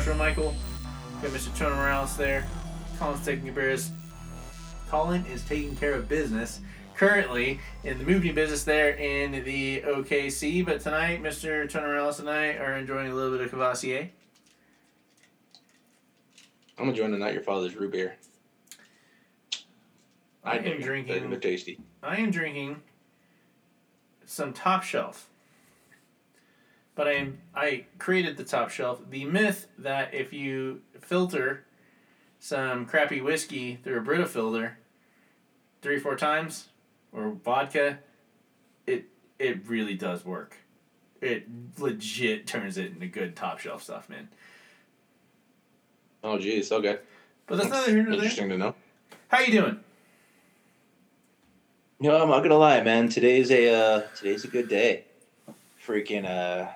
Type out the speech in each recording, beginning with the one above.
Joshua Michael. Got Mr. Tony Morales there. Colin's taking care of business. Colin is taking care of business currently in the movie business there in the OKC. But tonight, Mr. Tony Morales and I are enjoying a little bit of Cavassier. I'm enjoying the Not Your Father's root beer. I am drinking- They're tasty. I am drinking some top shelf. But I am I created the top shelf. The myth that if you filter some crappy whiskey through a Brita filter three or four times or vodka, it it really does work. It legit turns it into good top shelf stuff, man. Oh, geez. Okay. But that's neither here nor there. interesting to know. How you doing? No, I'm not gonna lie, man. Today's a uh, today's a good day. Freaking uh,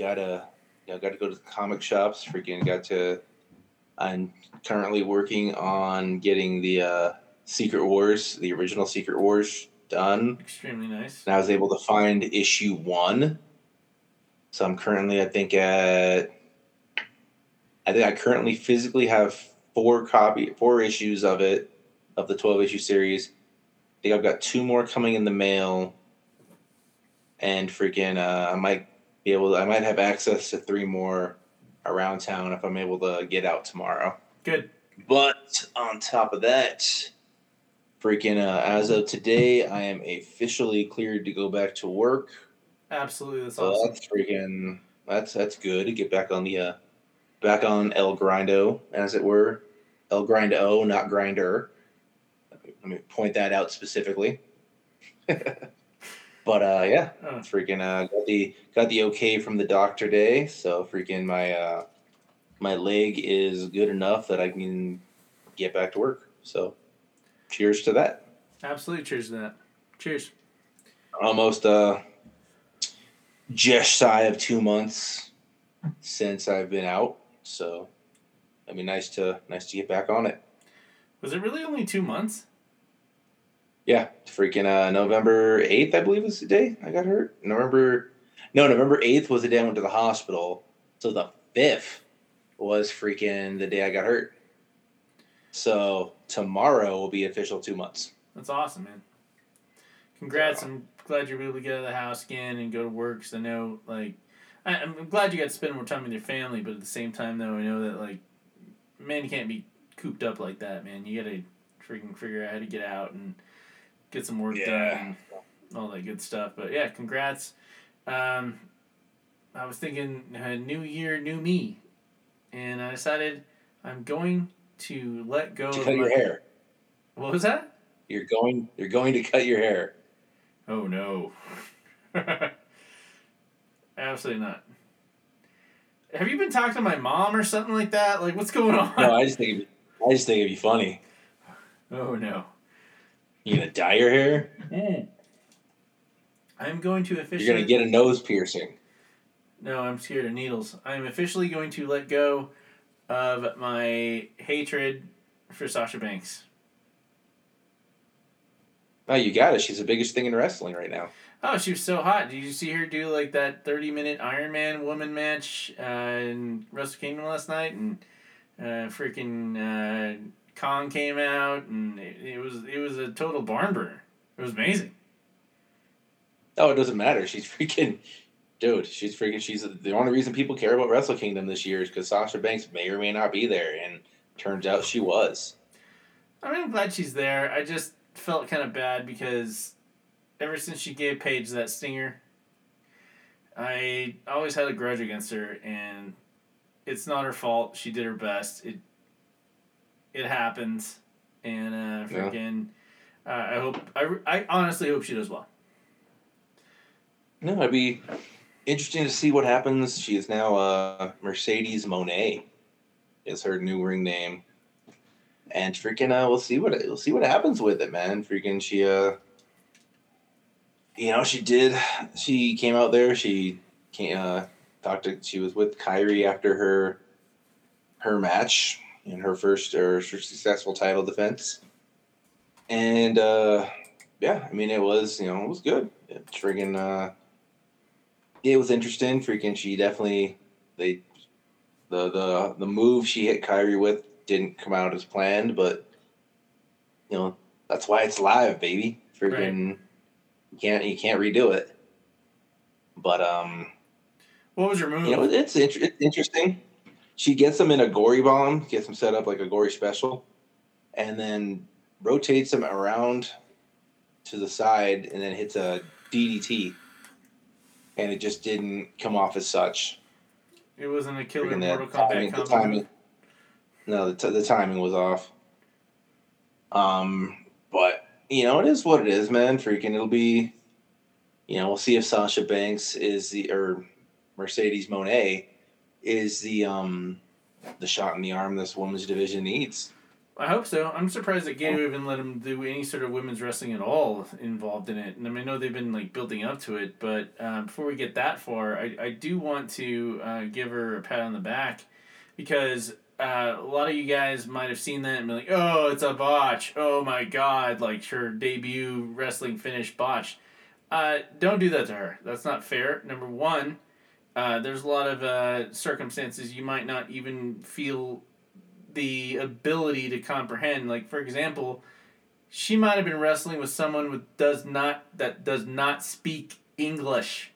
gotta you know, got to go to the comic shops. Freaking got to. I'm currently working on getting the uh, Secret Wars, the original Secret Wars, done. Extremely nice. And I was able to find issue one. So I'm currently, I think, at. I think I currently physically have four copy, four issues of it, of the twelve issue series. I think I've got two more coming in the mail, and freaking, uh, I might be able. To, I might have access to three more around town if I'm able to get out tomorrow. Good. But on top of that, freaking, uh, as of today, I am officially cleared to go back to work. Absolutely, that's So awesome. that's freaking that's that's good to get back on the uh back on El Grindo, as it were. El Grindo, not grinder. Let me point that out specifically. but uh yeah, Oh. freaking uh got the got the okay from the doctor today, so freaking my uh my leg is good enough that I can get back to work. So cheers to that. Absolutely. Cheers to that. Cheers. almost uh just shy of two months since I've been out. So it'd be nice to nice to get back on it. Was it really only two months? Yeah, freaking uh November eighth, I believe was the day I got hurt. November no, November eighth was the day I went to the hospital. So the fifth was freaking the day I got hurt. So tomorrow will be official two months. That's awesome, man. Congrats! I'm glad you're able to get out of the house again and go to work. Because I know, like, I, I'm glad you got to spend more time with your family. But at the same time, though, I know that, like, man, you can't be cooped up like that, man. You gotta freaking figure out how to get out and get some work Yeah. done and all that good stuff. But yeah, congrats. Um, I was thinking, uh, new year, new me, and I decided I'm going to let go To of cut my. your hair. What was that? You're going you're going to cut your hair. Oh no. Absolutely not. Have you been talking to my mom or something like that? Like, what's going on? No, I just think it'd be, I just think it'd be funny. oh no. You gonna dye your hair? I'm going to officially. You're gonna get a nose piercing. No, I'm scared of needles. I'm officially going to let go of my hatred for Sasha Banks. Oh, you got it. She's the biggest thing in wrestling right now. Oh, she was so hot. Did you see her do like that 30 minute Iron Man woman match uh, in Wrestle Kingdom last night? And uh, freaking uh, Kong came out, and it, it was it was a total barn burner. It was amazing. Oh, it doesn't matter. She's freaking, dude. She's freaking. She's the only reason people care about Wrestle Kingdom this year is because Sasha Banks may or may not be there, and turns out she was. I mean, I'm glad she's there. I just felt kind of bad because ever since she gave Paige that stinger, I always had a grudge against her, and it's not her fault. She did her best. It it happens, and uh, Yeah. freaking. Uh, I hope. I, I honestly hope she does well. No, it'd be interesting to see what happens. She is now uh, Mercedes Moné, is her new ring name, and freaking uh, we'll see what we'll see what happens with it, man. Freaking she uh, you know she did she came out there she came uh talked to she was with Kairi after her her match in her first or successful title defense, and uh yeah, I mean it was you know it was good. It's friggin' uh it was interesting. Freaking, she definitely they the the the move she hit Kairi with didn't come out as planned, but you know that's why it's live, baby. Freaking, you can't you can't redo it. But um, What was your move? you know it's, it's interesting. She gets them in a gory bomb, gets them set up like a gory special, and then rotates them around to the side, and then hits a DDT, and it just didn't come off as such. it wasn't a killer Freaking Mortal Kombat timing, the timing. No, the, t- the timing was off. Um, but you know, it is what it is, man. Freaking, it'll be. You know, we'll see if Sasha Banks is the or Mercedes Moné is the um the shot in the arm this women's division needs. I hope so. I'm surprised that Gedo even let him do any sort of women's wrestling at all involved in it. And I mean, I know they've been like building up to it, but um, before we get that far, I, I do want to uh, give her a pat on the back because uh, a lot of you guys might have seen that and be like, "Oh, it's a botch! Oh my god!" Like her debut wrestling finish botch. Uh, don't do that to her. That's not fair. Number one, uh, there's a lot of uh, circumstances you might not even feel the ability to comprehend. Like for example, she might have been wrestling with someone with does not that does not speak English.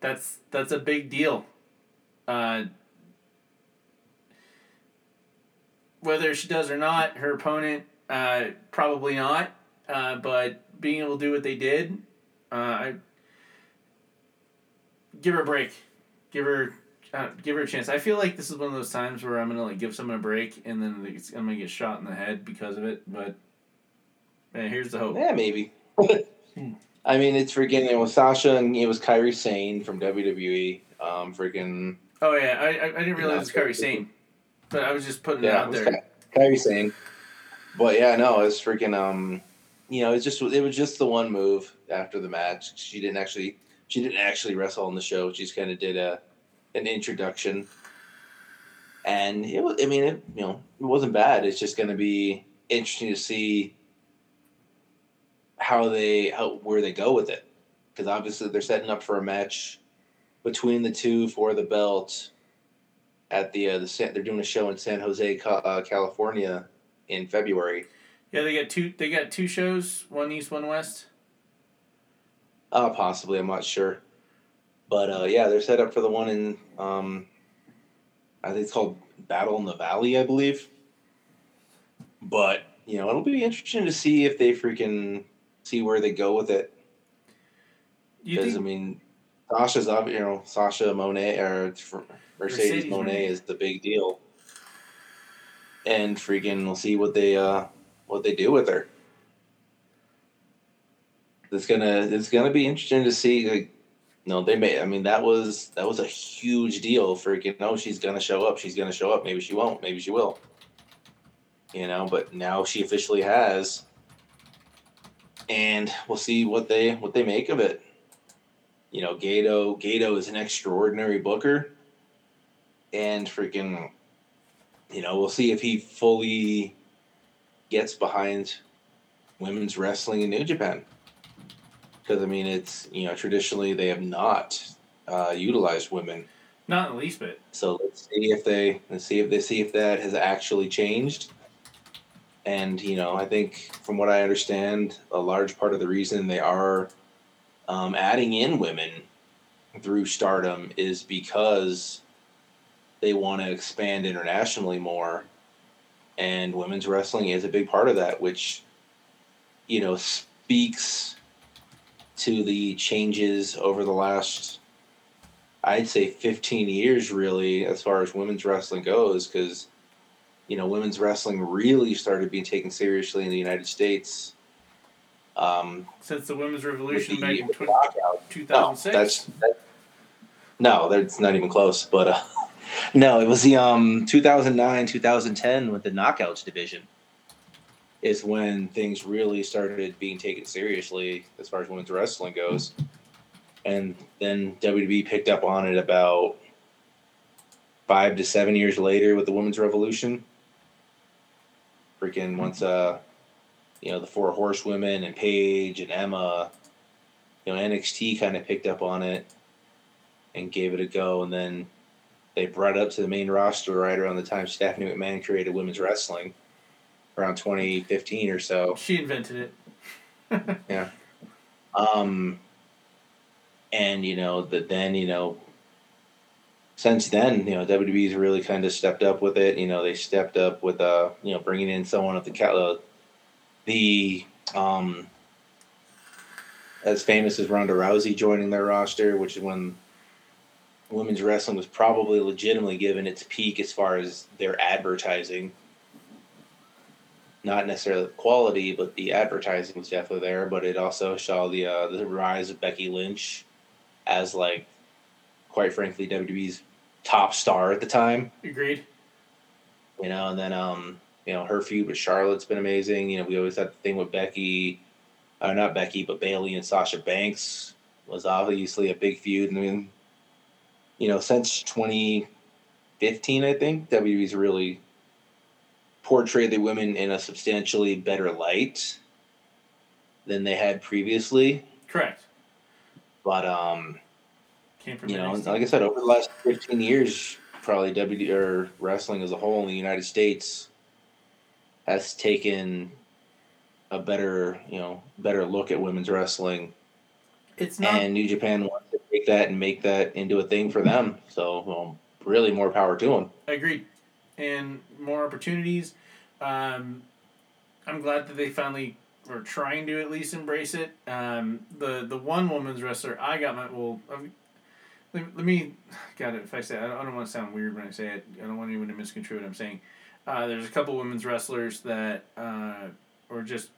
That's that's a big deal. Uh, whether she does or not, her opponent uh, probably not. Uh, but being able to do what they did, uh, I give her a break. Give her uh, give her a chance. I feel like this is one of those times where I'm gonna like give someone a break and then it's, I'm gonna get shot in the head because of it. But man, here's the hope. Yeah, maybe. I mean, it's freaking it was Sasha and it was Kairi Sane from WWE. Um, freaking Oh yeah, I I, I didn't realize it's Kairi Sane, but I was just putting it yeah, it out was there. Ky- Kairi Sane. But yeah, no, it's freaking um, you know, it's just it was just the one move after the match. She didn't actually she didn't actually wrestle on the show. She just kind of did a an introduction, and it was. I mean, it you know, it wasn't bad. It's just going to be interesting to see how they how where they go with it, because obviously they're setting up for a match between the two for the belt at the uh, the San, they're doing a show in San Jose, uh, California in February. Yeah, they got two. They got two shows. One east, one west. Uh, possibly, I'm not sure. But uh, yeah, they're set up for the one in, um, I think it's called Battle in the Valley, I believe. But, you know, it'll be interesting to see if they freaking see where they go with it. Because, I mean, Sasha's, you know, Sasha Moné, or Mercedes, Mercedes Moné Moné. is the big deal. And freaking, we'll see what they, uh, what they do with her. It's gonna it's gonna be interesting to see. Like, no, they may. I mean, that was that was a huge deal. Freaking, no, she's gonna show up. She's gonna show up. Maybe she won't. Maybe she will. You know, but now she officially has, and we'll see what they what they make of it. You know, Gedo Gedo is an extraordinary booker, and freaking, you know, we'll see if he fully gets behind women's wrestling in New Japan because I mean it's you know traditionally they have not uh, utilized women. Not in the least bit. So let's see if they let's see if they see if that has actually changed. And you know, I think from what I understand, a large part of the reason they are um, adding in women through Stardom is because they want to expand internationally more, and women's wrestling is a big part of that, which you know speaks to the changes over the last I'd say 15 years, really, as far as women's wrestling goes, because, you know, women's wrestling really started being taken seriously in the United States. Um, Since the women's revolution back in with the tw- knockout. No, 2006. that's that, no, that's not even close. But uh, no, it was the um 2009 2010 with the knockouts division is when things really started being taken seriously as far as women's wrestling goes. And then WWE picked up on it about five to seven years later with the women's revolution. Freaking once uh you know the four horsewomen and Paige and Emma you know NXT kind of picked up on it and gave it a go, and then they brought it up to the main roster right around the time Stephanie McMahon created women's wrestling, around 2015 or so. She invented it. Yeah. Um, and you know that then you know since then you know WWE's really kind of stepped up with it. You know they stepped up with uh you know bringing in someone of the ca- uh, the um as famous as Ronda Rousey joining their roster, which is when women's wrestling was probably legitimately given its peak as far as their advertising. Not necessarily the quality, but the advertising was definitely there. But it also saw the uh, the rise of Becky Lynch as like, quite frankly, WWE's top star at the time. Agreed. You know, and then um, you know, her feud with Charlotte's been amazing. You know, we always had the thing with Becky, uh, not Becky, but Bayley and Sasha Banks was obviously a big feud. I mean, you know, since 2015, I think WWE's really portrayed the women in a substantially better light than they had previously. Correct. But um, Came from you know, NXT. like I said, over the last 15 years, probably W or wrestling as a whole in the United States has taken a better, you know, better look at women's wrestling, it's not. and New Japan wants to take that and make that into a thing for them. So, well, really, more power to them. Agreed. And more opportunities. Um, I'm glad that they finally are trying to at least embrace it. Um, the the one woman's wrestler I got my well. um, Let, let me, God, if I say I don't, I don't want to sound weird when I say it. I don't want anyone to misconstrue what I'm saying. Uh, there's a couple women's wrestlers that, uh, or just,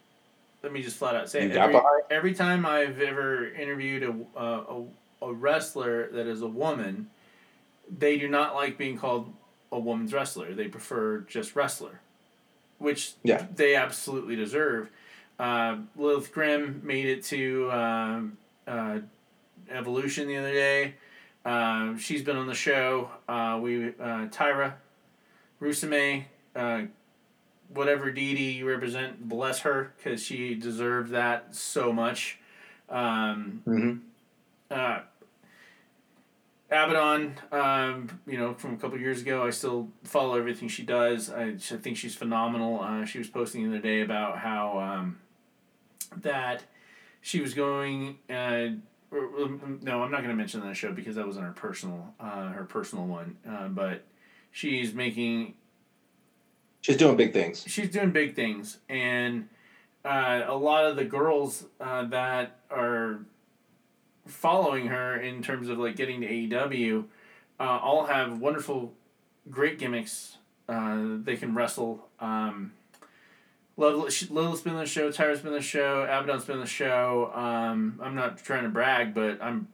let me just flat out say it. Every, every time I've ever interviewed a, a, a wrestler that is a woman, they do not like being called a woman's wrestler. They prefer just wrestler, which Yeah. they absolutely deserve. Uh, Lilith Grimm made it to um, uh, Evolution the other day. Um, she's been on the show. Uh, we uh, Tyra Rusame, uh, whatever deity you represent, bless her because she deserved that so much. Um, Mm-hmm. Abaddon, um, you know, from a couple years ago, I still follow everything she does. I, I think she's phenomenal. Uh, she was posting the other day about how um, that she was going. Uh, no, I'm not going to mention that show because that wasn't her personal, uh, her personal one. Uh, but she's making She's doing big things. she's doing big things and uh, a lot of the girls uh, that are following her in terms of like getting to AEW uh, all have wonderful great gimmicks uh, they can wrestle um, Lilith's been on the show Tyra's been on the show Abaddon's been on the show um, I'm not trying to brag but I'm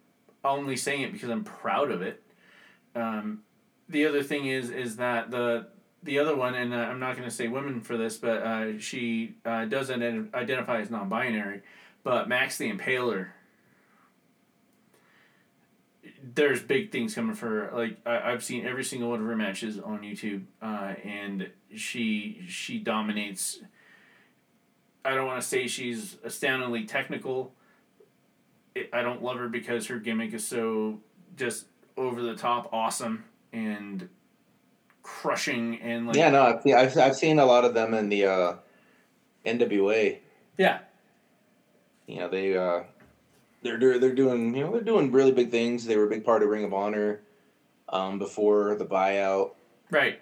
only saying it because I'm proud of it um, the other thing is is that the the other one, and uh, I'm not going to say women for this, but uh, she uh, does ident- identify as non-binary. But Max the Impaler, there's big things coming for her. Like I- I've seen every single one of her matches on YouTube, uh, and she she dominates. I don't want to say she's astoundingly technical. It, I don't love her because her gimmick is so just over the top awesome and crushing and like yeah, no, I've, seen- I've I've seen a lot of them in the uh, NWA. yeah You know, they uh, they're they're doing you know they're doing really big things. They were a big part of Ring of Honor um, before the buyout, right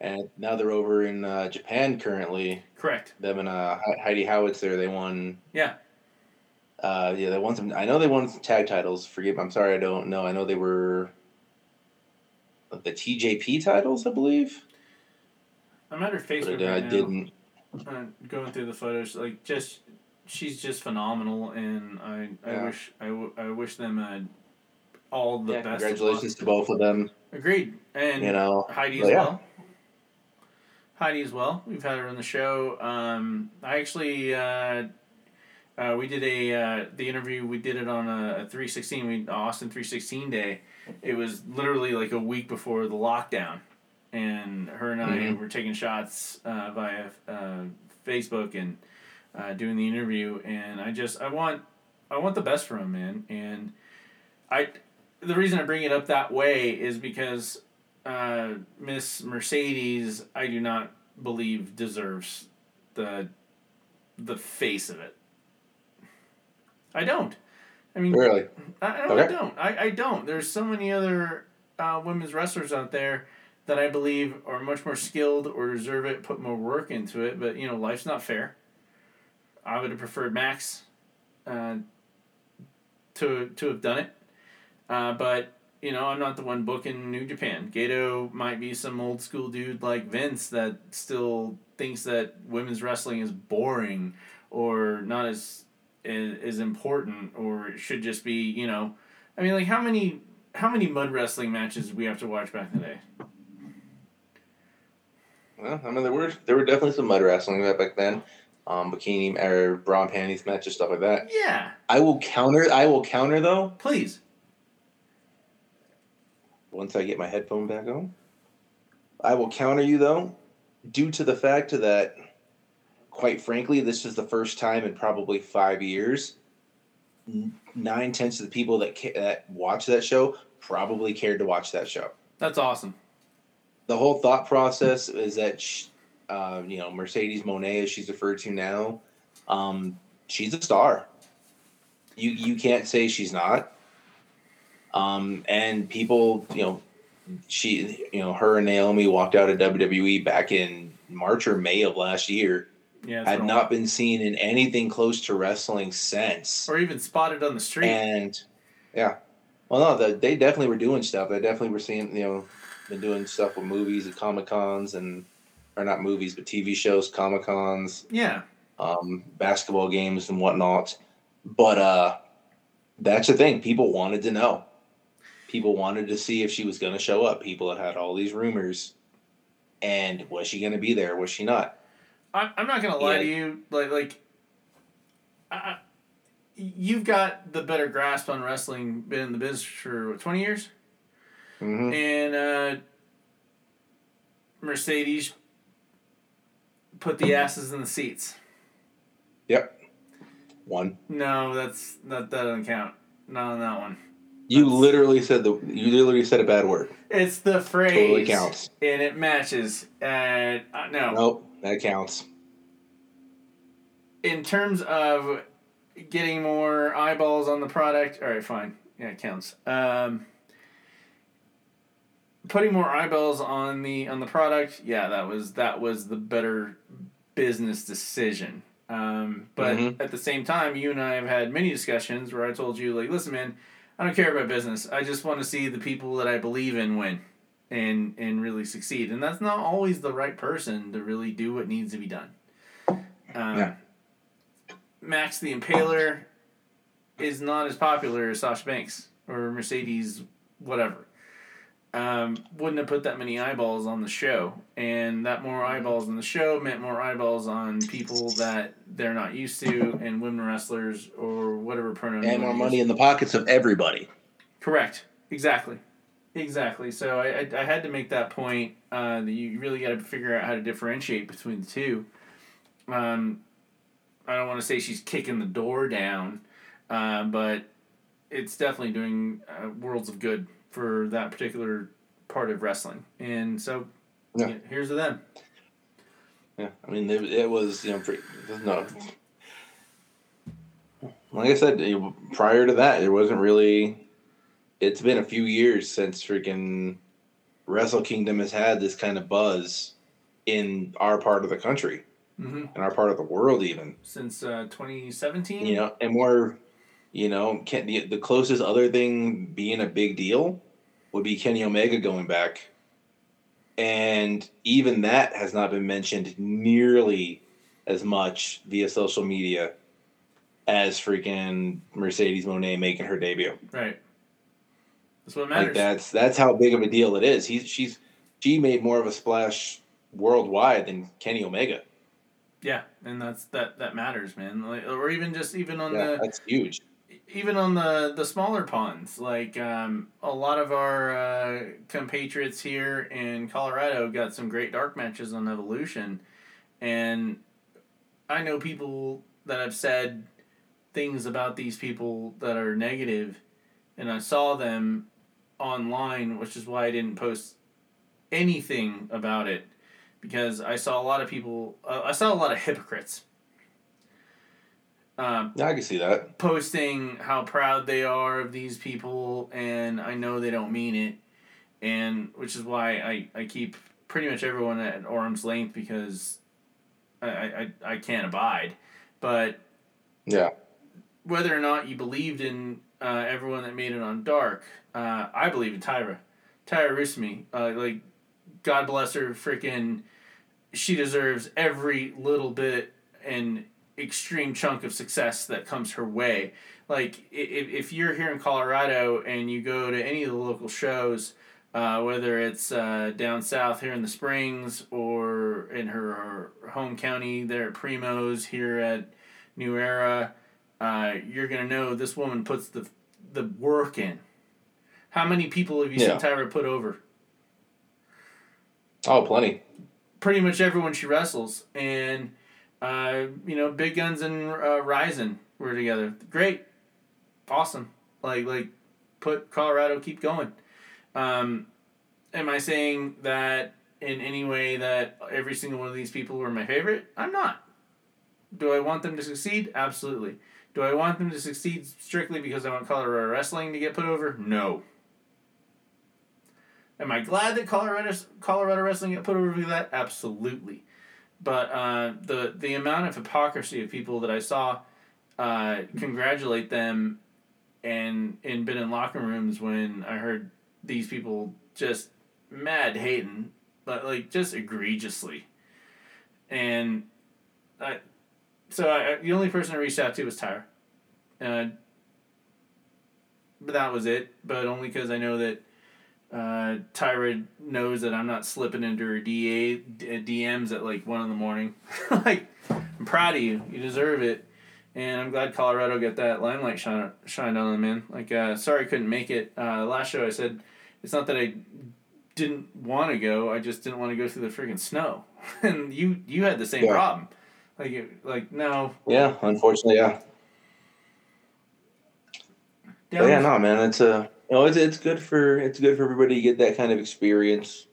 and now they're over in uh, Japan currently. correct Them and uh, He- Heidi Howitzer, they won. Yeah. Uh, yeah, they won some. I know they won some tag titles. Forgive, I'm sorry, I don't know. I know they were the TJP titles, I believe. I'm at her Facebook But uh, I right now, didn't. going through the photos. Like just she's just phenomenal, and I I Yeah. wish I, w- I wish them uh, all the Yeah, best. of congratulations to both of them. Agreed, and You know, Heidi Well, as yeah. well. Heidi as well. We've had her on the show. Um, I actually uh, uh, we did a uh, the interview. We did it on a, a three sixteen. We Austin three sixteen day. It was literally like a week before the lockdown, and her and I Mhm. were taking shots uh, via uh, Facebook and uh, doing the interview. And I just I want I want the best for him, man. And I, the reason I bring it up that way is because uh, Miss Mercedes, I do not believe deserves the the face of it. I don't. I mean, Really? I, I Okay. don't. I, I don't. There's so many other uh, women's wrestlers out there that I believe are much more skilled or deserve it, put more work into it. But you know, life's not fair. I would have preferred Max uh, to to have done it, uh, but you know, I'm not the one booking New Japan. Gedo might be some old school dude like Vince that still thinks that women's wrestling is boring or not as is, important or it should just be you know. I mean like how many how many mud wrestling matches we have to watch back in the day? Well, I mean, there were there were definitely some mud wrestling back then, um, bikini or bra and panties matches, stuff like that. yeah I will counter. I will counter though. please Once I get my headphone back on, I will counter you though, due to the fact that, quite frankly, this is the first time in probably five years. Nine tenths of the people that ca- that watch that show probably cared to watch that show. that's awesome the whole thought process is that sh uh, you know Mercedes Moné, as she's referred to now, um, she's a star. You you can't say she's not. Um, and people, you know, she, you know, her and Naomi walked out of WWE back in March or May of last year. yeah Had not been seen in anything close to wrestling since. or even spotted on the street And yeah, well, no, the, they definitely were doing stuff. They definitely were seeing, you know, been doing stuff with movies and comic cons and, or not movies, but TV shows, comic cons, yeah um, basketball games and whatnot. But uh, that's the thing. People wanted to know. People wanted to see if she was going to show up. People had had all these rumors, and was she going to be there? Was she not? I, i'm not gonna lie Yeah. to you like like I, you've got the better grasp on wrestling been in the business for what, 20 years hmm and uh, Mercedes put the asses in the seats. Yep. One. No, that's that, that doesn't count. Not on that one. You That's- literally said the. You literally said a bad word. It's the phrase, Totally counts. and it matches. And uh, no, Nope, that counts. in terms of getting more eyeballs on the product, all right, fine, yeah, it counts. Um, putting more eyeballs on the on the product, yeah, that was that was the better business decision. Um, but Mhm. at the same time, you and I have had many discussions where I told you, like, listen, man, I don't care about business. I just want to see the people that I believe in win and and really succeed. And that's not always the right person to really do what needs to be done. Um, Yeah. Max the Impaler is not as popular as Sasha Banks or Mercedes, whatever. Um, wouldn't have put that many eyeballs on the show, and that more eyeballs on the show meant more eyeballs on people that they're not used to, and women wrestlers or whatever pronoun. And more money in the pockets of everybody. Correct. Exactly. Exactly. So I, I, I had to make that point uh, that you really got to figure out how to differentiate between the two. Um, I don't want to say she's kicking the door down, uh, but it's definitely doing uh, worlds of good for that particular part of wrestling. And so Yeah. yeah, here's to them. Yeah, I mean, it, it was you know, pre- no. Like I said, it- prior to that, it wasn't really. It's been a few years since freaking Wrestle Kingdom has had this kind of buzz in our part of the country, hmm in our part of the world, even. Since uh, 2017. You know, and more, you know, can, the the closest other thing being a big deal would be Kenny Omega going back, and even that has not been mentioned nearly as much via social media as freaking Mercedes Moné making her debut. Right. That's what matters. Like that's that's how big of a deal it is. He's she's she made more of a splash worldwide than Kenny Omega. Yeah, and that's that that matters, man. Like, or even just even on Yeah, the that's huge. Even on the the smaller ponds, like um, a lot of our uh, compatriots here in Colorado got some great dark matches on Evolution, and I know people that have said things about these people that are negative, and I saw them online, which is why I didn't post anything about it because I saw a lot of people. Uh, I saw a lot of hypocrites. Um, Yeah, I can see that. posting how proud they are of these people and I know they don't mean it and which is why I, I keep pretty much everyone at arm's length because I, I, I can't abide. But Yeah. whether or not you believed in uh, everyone that made it on Dark, uh, I believe in Tyra. Tyra Rusmi, uh, like, God bless her, freaking, she deserves every little bit and extreme chunk of success that comes her way. Like, if, if you're here in Colorado and you go to any of the local shows, uh, whether it's uh, down south here in the Springs or in her home county there at Primo's here at New Era, uh, you're gonna know this woman puts the the work in. How many people have you Yeah. seen Tyra put over? Oh, plenty. Pretty much everyone she wrestles, and uh, you know, Big Guns and uh, Ryzen were together. Great, awesome. Like like, put Colorado, keep going. Um, am I saying that in any way that every single one of these people were my favorite? I'm not. Do I want them to succeed? Absolutely. Do I want them to succeed strictly because I want Colorado wrestling to get put over? No. Am I glad that Colorado Colorado wrestling got put over that? Absolutely. But uh, the the amount of hypocrisy of people that I saw uh, congratulate them and and been in locker rooms when I heard these people just mad hating, but like just egregiously. And I, so I, the only person I reached out to was Tyra. Uh, but that was it. But only because I know that uh, Tyra knows that I'm not slipping into her DA, DMs at like one in the morning. like, I'm proud of you. You deserve it. And I'm glad Colorado got that limelight shine, shined on them, man. Like, uh, sorry I couldn't make it. Uh, last show I said it's not that I didn't want to go. I just didn't want to go through the freaking snow. and you you had the same Yeah. problem. Like, you- like no. Yeah, unfortunately, yeah. Yeah, no, man, it's a you know, it's it's good for it's good for everybody to get that kind of experience.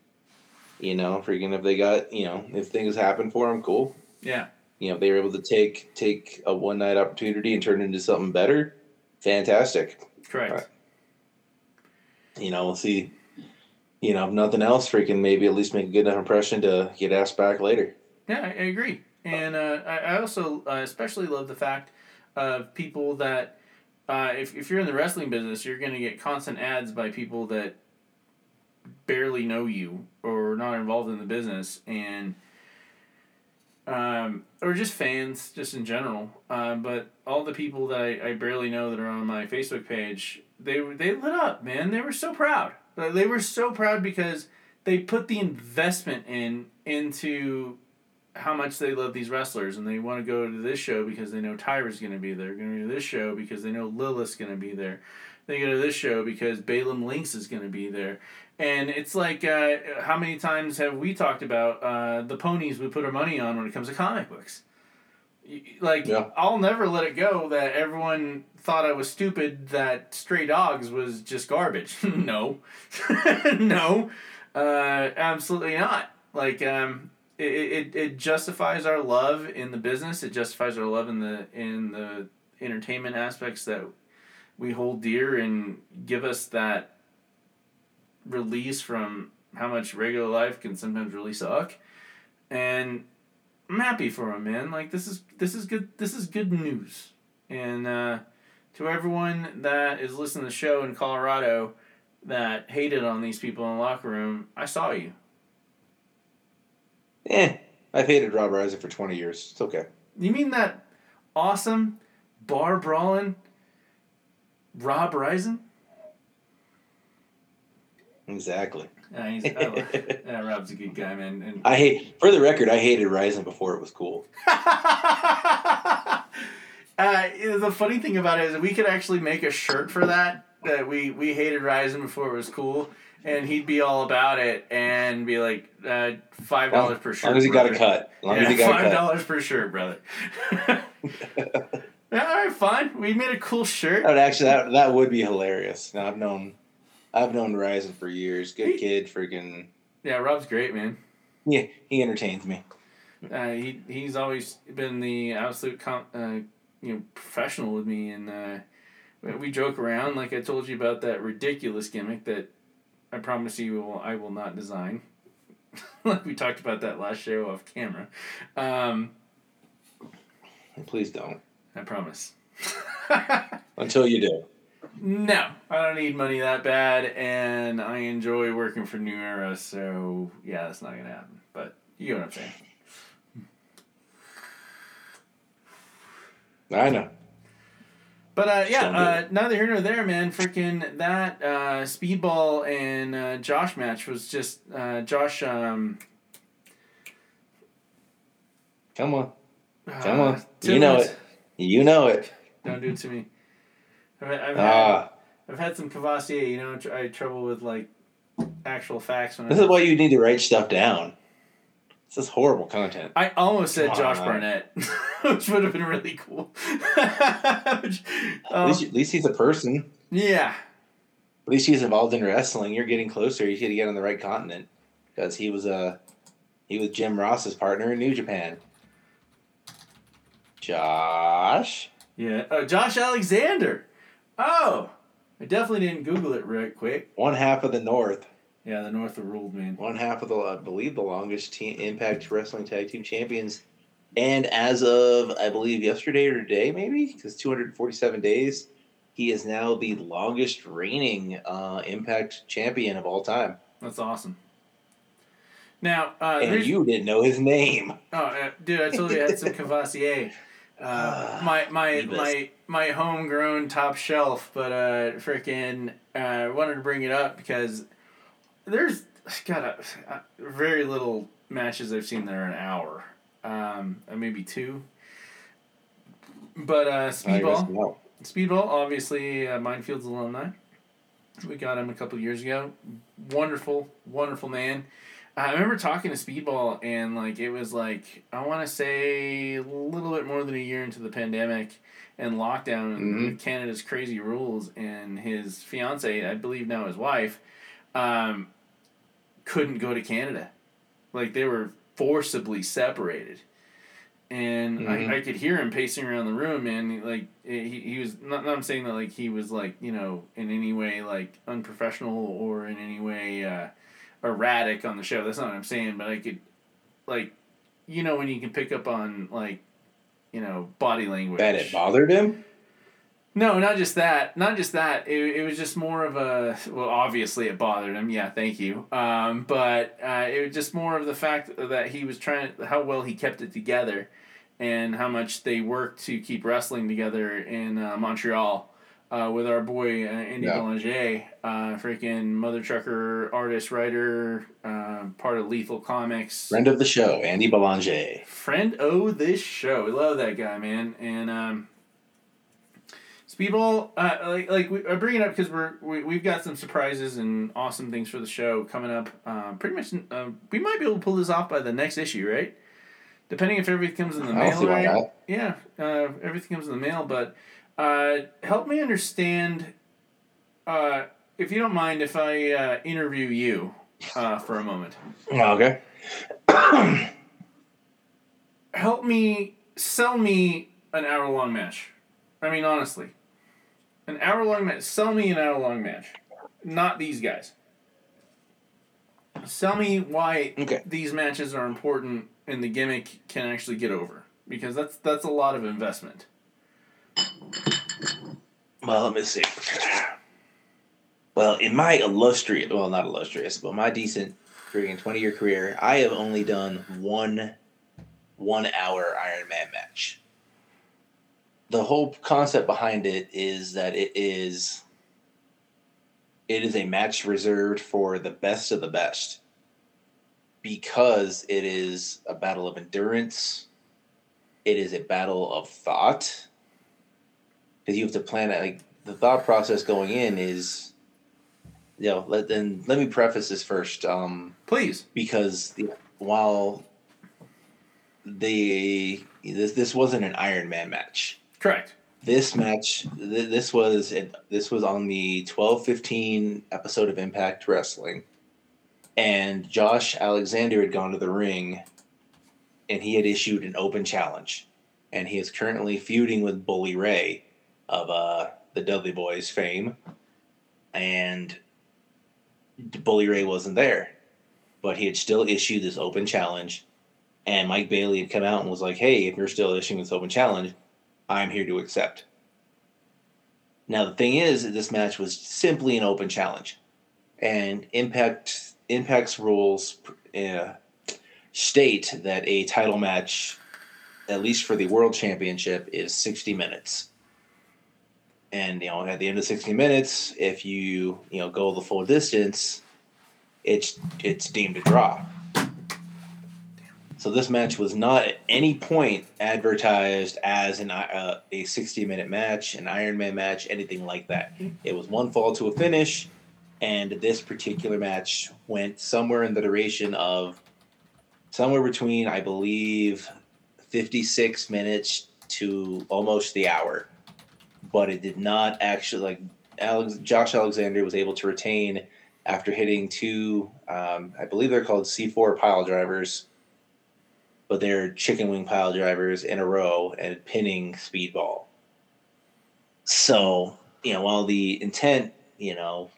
You know, freaking if they got you know if things happen for them, cool. Yeah. You know, if they were able to take take a one night opportunity and turn it into something better, fantastic. Correct. Right. You know, we'll see. You know, if nothing else, freaking maybe at least make a good enough impression to get asked back later. Yeah, I, agree, and uh, I, I also uh, especially love the fact of people that uh, if if you're in the wrestling business, you're going to get constant ads by people that barely know you or not involved in the business, and um, or just fans, just in general. Uh, but all the people that I, I barely know that are on my Facebook page, they they lit up, man. They were so proud. They were so proud because they put the investment in into how much they love these wrestlers and they want to go to this show because they know Tyra's going to be there. Going to this show because they know Lilith's going to be there. They go to this show because Balaam Lynx is going to be there. And it's like, uh, how many times have we talked about uh, the ponies we put our money on when it comes to comic books? Like, Yeah. I'll never let it go that everyone thought I was stupid that Stray Dogs was just garbage. no. no. Uh, absolutely not. Like, um, it, it, it justifies our love in the business. It justifies our love in the in the entertainment aspects that we hold dear and give us that release from how much regular life can sometimes really suck. And I'm happy for him, man. Like this is this is good this is good news. And uh, to everyone that is listening to the show in Colorado that hated on these people in the locker room, I saw you. Eh, I've hated Rob Reiser for twenty years. It's okay. You mean that awesome bar brawling Rob Risen? Exactly. Yeah, he's, I love, yeah, Rob's a good guy, man. And I hate. For the record, I hated Ryzen before it was cool. uh, the funny thing about it is we could actually make a shirt for that. That we we hated Ryzen before it was cool, and he'd be all about it and be like uh, five dollars per As long as he got a cut. Long as Yeah, he got five dollars per shirt, brother. yeah, all right, fine. We made a cool shirt. That would actually that that would be hilarious. Now I've known I've known Ryzen for years. Good kid, freaking Yeah, Rob's great, man. yeah, he entertains me. Uh, he he's always been the absolute com- uh, you know professional with me, and uh, we- we joke around. Like I told you about that ridiculous gimmick that I promise you will I will not design. like we talked about that last show off camera. Um, Please don't. I promise. Until you do. No, I don't need money that bad, and I enjoy working for New Era, so yeah, that's not gonna happen. But you know what I'm saying. I know. But uh, yeah, uh, neither here nor there, man. Freaking that uh, speedball and uh, Josh match was just uh, Josh. Um, Come on. Come uh, on. You know it. You know it. Don't do it to me. I've, I've, had, Ah, I've had some Cavassier, you know, I had trouble with like actual facts when this I is why you need to write stuff down. This is horrible content. I almost said Come Josh on. Barnett, which would have been really cool. Which, At um, least, at least he's a person. yeah, At least he's involved in wrestling. You're getting closer. You should get on the right continent because he was a he was Jim Ross's partner in New Japan. Josh, yeah. Uh, Josh Alexander. Oh, I definitely didn't Google it right quick. one half of the North, Yeah, the North have ruled, man. one half of the I believe the longest team, Impact Wrestling Tag Team Champions, and as of I believe yesterday or today, maybe because 247 days, he is now the longest reigning uh, Impact champion of all time. That's awesome. Now, uh, and you didn't know his name. Oh, uh, dude! I told you I had some Cavassier. Uh, my my Needless. my my homegrown top shelf, but uh, freaking uh, wanted to bring it up because there's got a, very little matches I've seen that are an hour, um, uh, maybe two. But uh, speedball. Speedball, obviously, uh, Mindfields alumni. We got him a couple years ago. Wonderful, wonderful man. I remember talking to Speedball, and like it was like I want to say a little bit more than a year into the pandemic and lockdown and Mhm. with Canada's crazy rules, and his fiance, I believe now his wife, um, couldn't go to Canada. Like they were forcibly separated and Mhm. I, I could hear him pacing around the room and like he, he was not, not I'm saying that like he was like you know in any way like unprofessional or in any way uh, erratic on the show that's not what I'm saying but I could like you know when you can pick up on like you know body language That it bothered him. No, not just that. Not just that. It, it was just more of a well, obviously it bothered him. Yeah, thank you. Um, but uh, it was just more of the fact that he was trying how well he kept it together, and how much they worked to keep wrestling together in uh, Montreal. Uh, with our boy uh, Andy Yeah. Belanger, uh, freaking mother trucker, artist, writer, uh, part of Lethal Comics, Friend of the show, Andy Belanger. friend of this show. We love that guy, man. And um, Speedball, uh, like like we, I bring it up because we're we, we've got some surprises and awesome things for the show coming up. Uh, pretty much, uh, we might be able to pull this off by the next issue, right? Depending if everything comes in the mail, right? Yeah, uh, everything comes in the mail, but uh, help me understand. Uh, if you don't mind, if I uh, interview you uh, for a moment. Okay. help me sell me an hour long match. I mean, honestly, an hour long match. Sell me an hour long match, not these guys. Sell me why Okay. these matches are important and the gimmick can actually get over because that's that's a lot of investment. Well, let me see. Well, in my illustrious, well, not illustrious, but my decent freaking 20 year career, I have only done one one hour Iron Man match. The whole concept behind it is that it is it is a match reserved for the best of the best because it is a battle of endurance. It is a battle of thought because you have to plan it. Like the thought process going in is, you know. Let then let me preface this first, um, Please. because the, while the this this wasn't an Iron Man match, Correct. this match, th- this was this was on the twelve fifteen episode of Impact Wrestling, and Josh Alexander had gone to the ring, and he had issued an open challenge, and he is currently feuding with Bully Ray, of uh, the Dudley Boys fame, and Bully Ray wasn't there, but he had still issued this open challenge, and Mike Bailey had come out and was like, "Hey, if you're still issuing this open challenge." I'm here to accept. Now the thing is, this match was simply an open challenge, and Impact Impact's rules uh, state that a title match, at least for the World Championship, is 60 minutes. And you know, at the end of 60 minutes, if you you know go the full distance, it's it's deemed a draw. So this match was not at any point advertised as an uh, a 60 minute match, an Iron Man match, anything like that. It was one fall to a finish, and this particular match went somewhere in the duration of somewhere between, I believe, 56 minutes to almost the hour. But it did not actually like Alex, Josh Alexander was able to retain after hitting two, um, I believe they're called C4 pile drivers but they're chicken wing pile drivers in a row and pinning speedball. So, you know, while the intent, you know,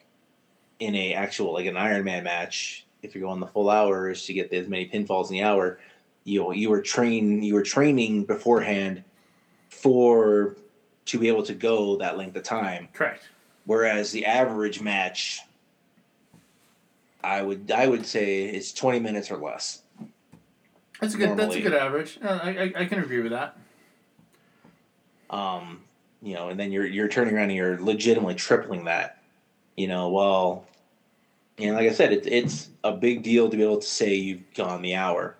in a actual like an Iron Man match, if you're going the full hour is to get as many pinfalls in the hour, you know, you were train you were training beforehand for to be able to go that length of time. Correct. Whereas the average match I would I would say is 20 minutes or less. That's a good. Normally. That's a good average. I, I I can agree with that. Um, you know, and then you're you're turning around and you're legitimately tripling that. You know, well, know, like I said, it's it's a big deal to be able to say you've gone the hour.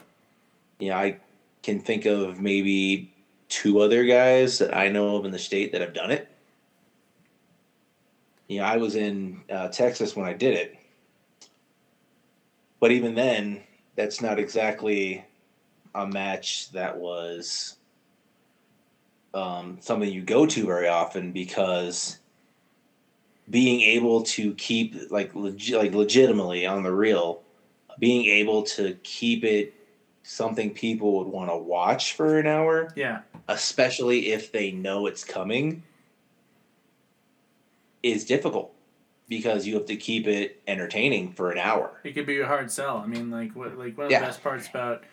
You know, I can think of maybe two other guys that I know of in the state that have done it. You know, I was in uh, Texas when I did it, but even then, that's not exactly a match that was um, something you go to very often because being able to keep like like legitimately on the real, being able to keep it something people would want to watch for an hour. Yeah. Especially if they know it's coming is difficult because you have to keep it entertaining for an hour. It could be a hard sell. I mean, like what like one of the best parts about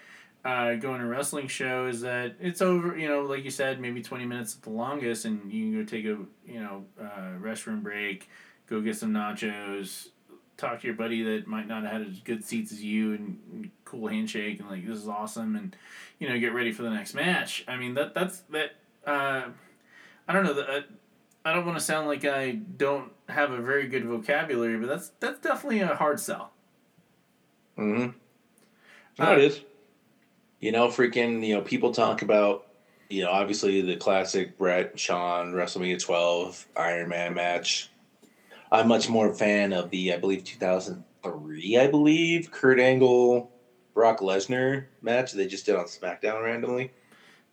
uh, going to a wrestling show is that it's over, you know, like you said, maybe 20 minutes at the longest, and you can go take a, you know, uh, restroom break, go get some nachos, talk to your buddy that might not have had as good seats as you, and, and cool handshake, and like, this is awesome, and, you know, get ready for the next match. I mean, that that's, that, uh, I don't know, that, uh, I don't want to sound like I don't have a very good vocabulary, but that's that's definitely a hard sell. Mm-hmm. No, uh, it is. You know, freaking, you know, people talk about, you know, obviously the classic Bret, Shawn, WrestleMania 12 Iron Man match. I'm much more a fan of the, I believe, 2003, I believe, Kurt Angle, Brock Lesnar match they just did on SmackDown randomly.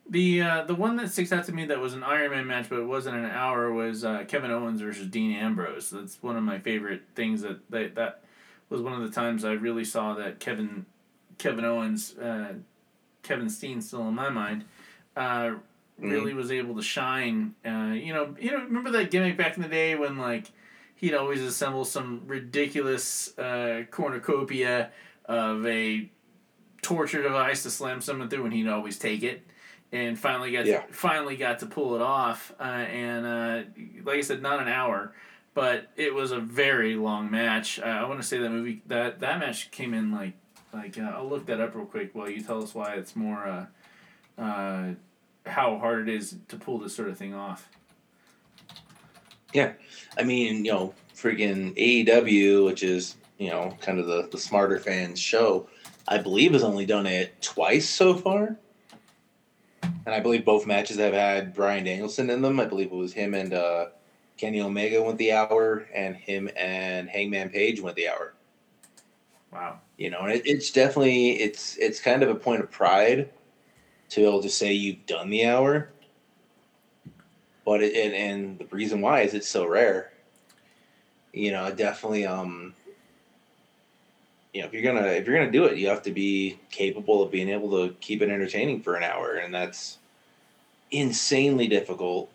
The uh, the one that sticks out to me that was an Iron Man match, but it wasn't an hour, was uh, Kevin Owens versus Dean Ambrose. That's one of my favorite things that that, that was one of the times I really saw that Kevin Kevin Owens uh, Kevin Steen still in my mind, uh, really mm-hmm. was able to shine. Uh, you know, you know, remember that gimmick back in the day when like he'd always assemble some ridiculous uh, cornucopia of a torture device to slam someone through, and he'd always take it. And finally got yeah. to, finally got to pull it off, uh, and uh, like I said, not an hour, but it was a very long match. Uh, I want to say that movie that that match came in like like, uh, I'll look that up real quick while you tell us why it's more, uh, uh, how hard it is to pull this sort of thing off. Yeah. I mean, you know, freaking AEW, which is, you know, kind of the, the smarter fans show, I believe has only done it twice so far. And I believe both matches have had Bryan Danielson in them. I believe it was him and uh, Kenny Omega went the hour, and him and Hangman Page went the hour. Wow. You know, and it, it's definitely it's it's kind of a point of pride to be able to say you've done the hour. but it, and, and the reason why is it's so rare. You know, definitely. Um, you know, if you're gonna if you're gonna do it, you have to be capable of being able to keep it entertaining for an hour, and that's insanely difficult.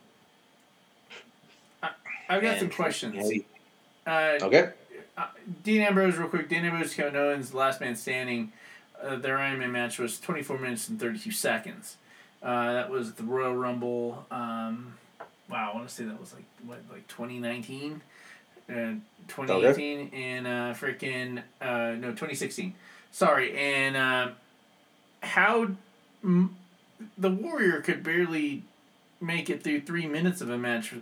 I've got And some questions. Uh, Okay. Uh, Dean Ambrose, real quick. Dean Ambrose, Kevin Owens, last man standing. Uh, their Iron Man match was 24 minutes and 32 seconds. Uh, that was the Royal Rumble. Um, wow, I want to say that was like what, like 2019, uh, 2018, and uh, freaking uh, no 2016. Sorry, and uh, how m- the Warrior could barely make it through three minutes of a match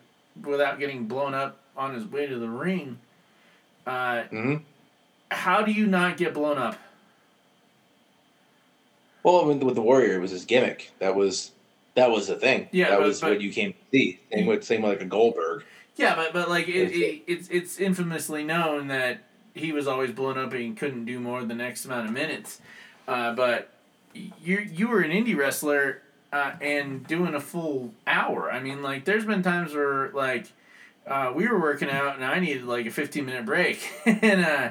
without getting blown up on his way to the ring. Uh, hmm how do you not get blown up? Well, with, with the Warrior, it was his gimmick. That was that was the thing. Yeah, that but- was but- what you came to see. Same with same with like a Goldberg. Yeah, but but like it, it, it's it's infamously known that he was always blown up and couldn't do more than X amount of minutes. Uh, but you you were an indie wrestler uh, and doing a full hour. I mean, like there's been times where like uh, we were working out and I needed like a fifteen minute break and uh,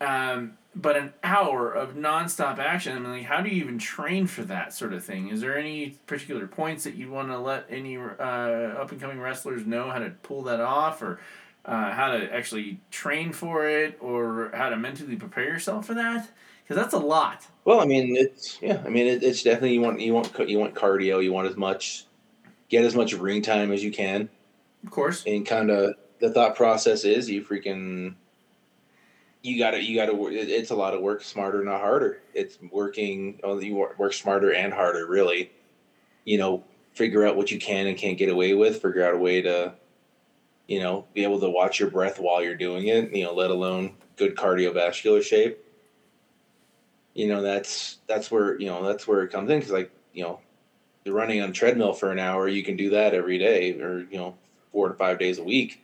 um, but an hour of nonstop action. I mean, like how do you even train for that sort of thing? Is there any particular points that you want to let any uh, up and coming wrestlers know how to pull that off or? Uh, how to actually train for it, or how to mentally prepare yourself for that, because that's a lot. Well, I mean, it's yeah. I mean, it, it's definitely you want you want you want cardio. You want as much get as much ring time as you can, Of course. and kind of the thought process is you freaking you got to you got to. It's a lot of work, smarter, not harder. It's working. Oh, you work smarter and harder, really. You know, figure out what you can and can't get away with. Figure out a way to, you know, be able to watch your breath while you're doing it. You know, let alone good cardiovascular shape. You know, that's that's where you know that's where it comes in because like you know, you're running on treadmill for an hour. You can do that every day, or you know, four to five days a week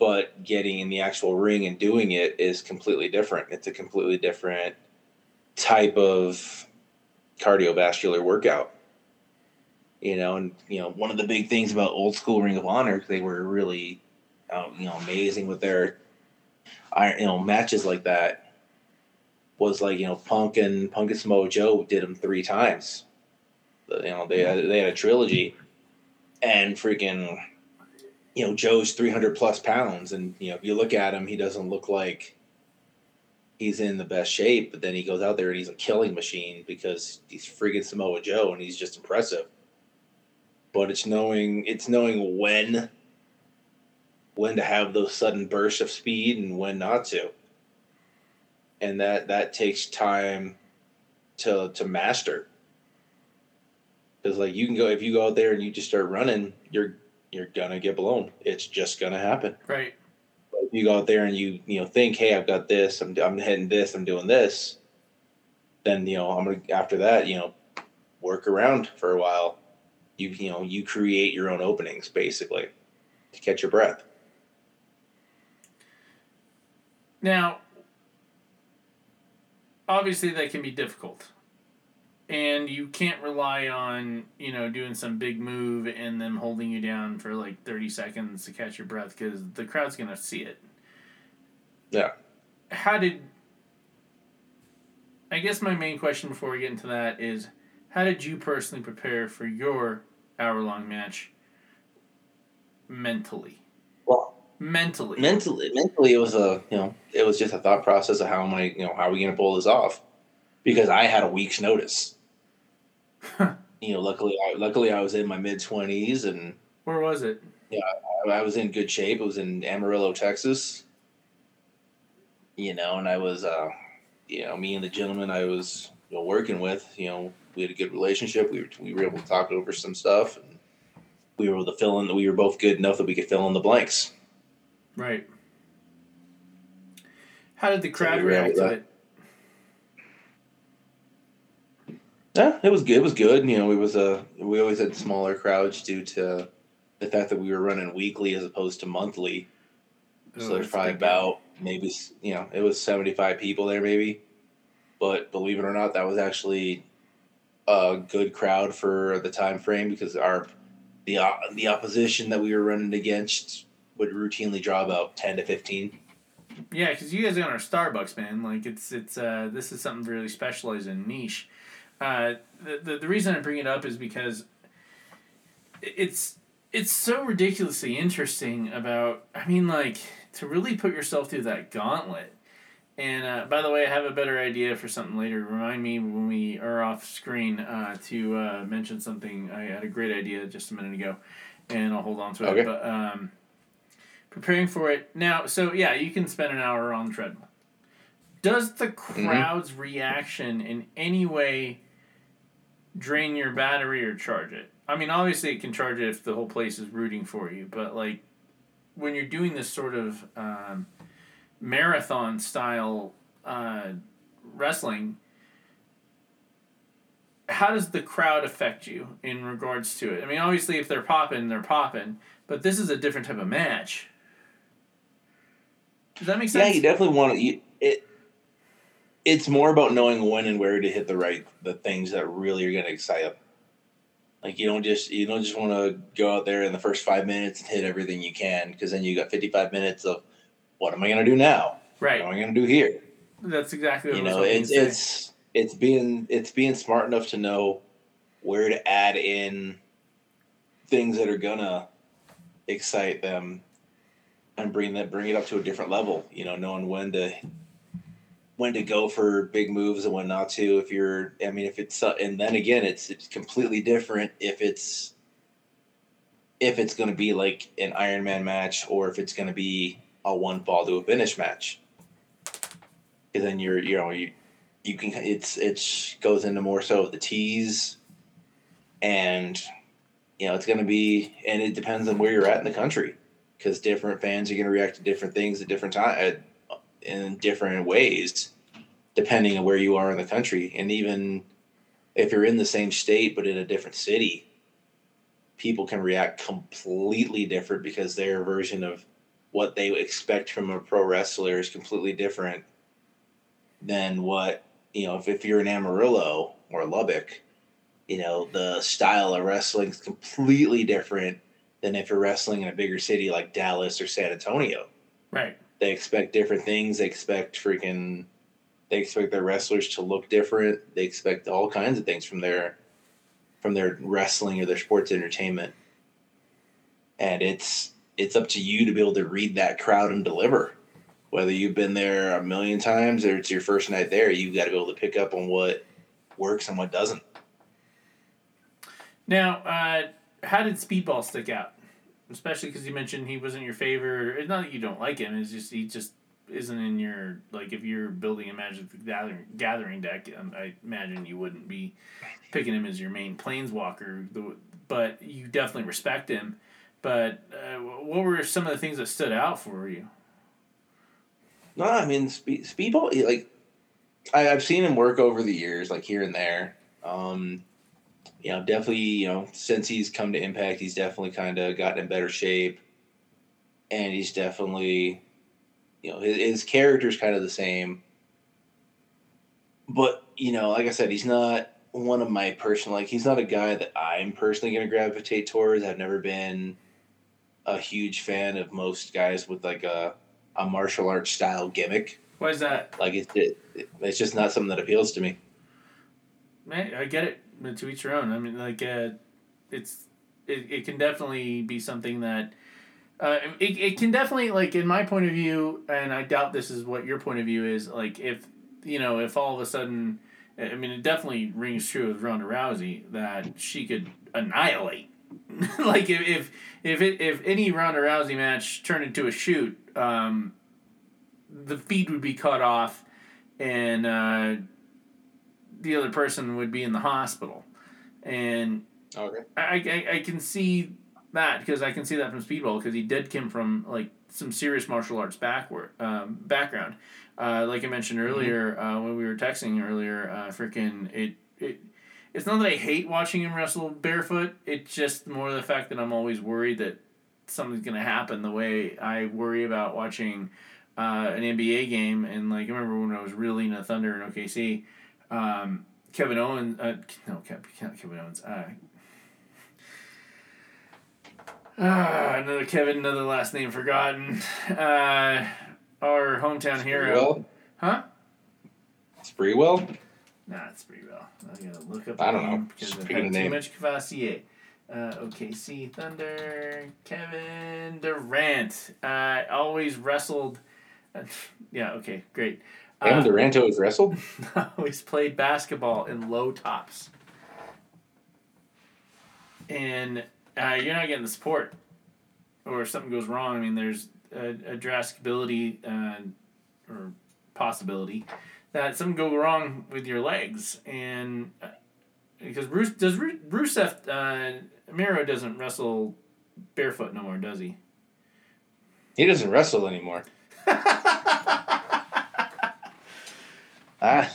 but getting in the actual ring and doing it is completely different. It's a completely different type of cardiovascular workout. You know, and you know, one of the big things about old school Ring of Honor, they were really, uh, you know, amazing with their, you know, matches like that. Was like you know, Punk and Punk and Samoa Joe did them three times. You know, they had they had a trilogy, and freaking you know Joe's 300 plus pounds and you know if you look at him he doesn't look like he's in the best shape but then he goes out there and he's a killing machine because he's friggin' Samoa Joe and he's just impressive. But it's knowing it's knowing when when to have those sudden bursts of speed and when not to. And that that takes time to to master. Because like you can go if you go out there and you just start running you're you're gonna get blown. It's just gonna happen. Right. But if you go out there and you you know think, hey, I've got this, I'm I'm hitting this, I'm doing this, then you know I'm gonna after that you know work around for a while. You you know you create your own openings basically to catch your breath. Now, obviously, that can be difficult. And you can't rely on, you know, doing some big move and them holding you down for like 30 seconds to catch your breath because the crowd's going to see it. Yeah. How did. I guess my main question before we get into that is how did you personally prepare for your hour long match mentally? Well, Mentally. mentally mentally it was a you know it was just a thought process of how am I you know how are we gonna pull this off because I had a week's notice. you know, luckily I luckily I was in my mid twenties and Where was it? I, I was in good shape. It was in Amarillo, Texas. You know, and I was, uh, you know, me and the gentleman I was you know, working with, you know, we had a good relationship. We were we were able to talk over some stuff, and we were able to fill in. We were both good enough that we could fill in the blanks. Right. How did the crowd were react to- it? Yeah, it was good. It was good. You know, it was a we always had smaller crowds due to the fact that we were running weekly as opposed to monthly. Oh, so there's probably a big deal. about maybe you know it was 75 people there maybe but believe it or not that was actually a good crowd for the time frame because our the the opposition that we were running against would routinely draw about ten to fifteen. Yeah, because you guys are on our Starbucks, man. Like it's it's uh this is something really specialized and niche. Uh, the, the the reason I bring it up is because it's it's so ridiculously interesting about. I mean, like to really put yourself through that gauntlet. And uh, by the way, I have a better idea for something later. Remind me when we are off screen uh, to uh, mention something. I had a great idea just a minute ago, and I'll hold on to it. Okay. But um, preparing for it now. So yeah, you can spend an hour on the treadmill. Does the crowd's reaction in any way drain your battery or charge it? I mean, obviously it can charge it if the whole place is rooting for you, but like when you're doing this sort of um, marathon style uh, wrestling, how does the crowd affect you in regards to it? I mean, obviously, if they're popping, they're popping, but this is a different type of match. Does that make sense? Yeah, you definitely want to. You. It's more about knowing when and where to hit the right the things that really are going to excite them. Like you don't just you don't just want to go out there in the first five minutes and hit everything you can because then you got fifty five minutes of what am I going to do now? right. What am I going to do here? That's exactly what you know, it's it's it's being it's being smart enough to know where to add in things that are gonna excite them and bring that bring it up to a different level. You know, knowing when to when to go for big moves and when not to. If you're, I mean, if it's uh, and then again, it's it's completely different if it's if it's going to be like an Iron Man match or if it's going to be a one fall to a finish match. Because then you're you know you you can it's it's goes into more so the tease and you know it's going to be and it depends on where you're at in the country because different fans are going to react to different things at different time in different ways depending on where you are in the country and even if you're in the same state but in a different city people can react completely different because their version of what they expect from a pro wrestler is completely different than what you know if, if you're in amarillo or lubbock you know the style of wrestling is completely different than if you're wrestling in a bigger city like dallas or san antonio right. They expect different things. They expect freaking they expect their wrestlers to look different. They expect all kinds of things from their from their wrestling or their sports entertainment. And it's it's up to you to be able to read that crowd and deliver. Whether you've been there a million times or it's your first night there you've got to be able to pick up on what works and what doesn't. Now, uh, how did Speedball stick out? Especially because you mentioned he wasn't your favorite. It's not that you don't like him. It's just he just isn't in your like. If you're building a Magic the Gathering, gathering deck, um, I imagine you wouldn't be picking him as your main planeswalker. But you definitely respect him. But uh, what were some of the things that stood out for you? No, I mean Spe- Speedball. Like I, I've seen him work over the years, like here and there. Um, you know, definitely. You know, since he's come to Impact, he's definitely kind of gotten in better shape, and he's definitely, you know, his, his character's kind of the same. But you know, like I said, he's not one of my personal. Like he's not a guy that I'm personally going to gravitate towards. I've never been a huge fan of most guys with like a a martial arts style gimmick. Why is that? Like it, it, it's just not something that appeals to me. Man, I get it. To each your own. I mean, like, uh, it's it, it can definitely be something that. Uh, it, it can definitely like in my point of view, and I doubt this is what your point of view is. Like if you know if all of a sudden, I mean it definitely rings true with Ronda Rousey that she could annihilate. like if if if it, if any Ronda Rousey match turned into a shoot, um, the feed would be cut off, and uh, the other person would be in the hospital, and Okay. I, I, I can see that because I can see that from Speedball because he did come from like some serious martial arts backward um, background. Uh, like I mentioned earlier uh, when we were texting earlier, uh, freaking it it. It's not that I hate watching him wrestle barefoot. It's just more the fact that I'm always worried that something's gonna happen. The way I worry about watching uh, an NBA game and like I remember when I was really in into Thunder and OKC, um, Kevin Owens. Uh, no, Kevin Owens. Uh, Ah, another Kevin, another last name forgotten. Uh, our hometown hero. Huh? Sprewell? Nah, it's pretty well. I gotta look up. I don't know. because Just I've had too much Cavassier. Uh, OKC Thunder, Kevin Durant. Uh, always wrestled. Uh, yeah. Okay. Great. Kevin Uh, Durant always wrestled? He's played basketball in low tops. And uh, you're not getting the support, or if something goes wrong, I mean, there's a, a drastic ability uh, or possibility that something go wrong with your legs, and uh, because Bruce does Ru- Rusev uh, Miro doesn't wrestle barefoot no more, does he? He doesn't wrestle anymore. Ah,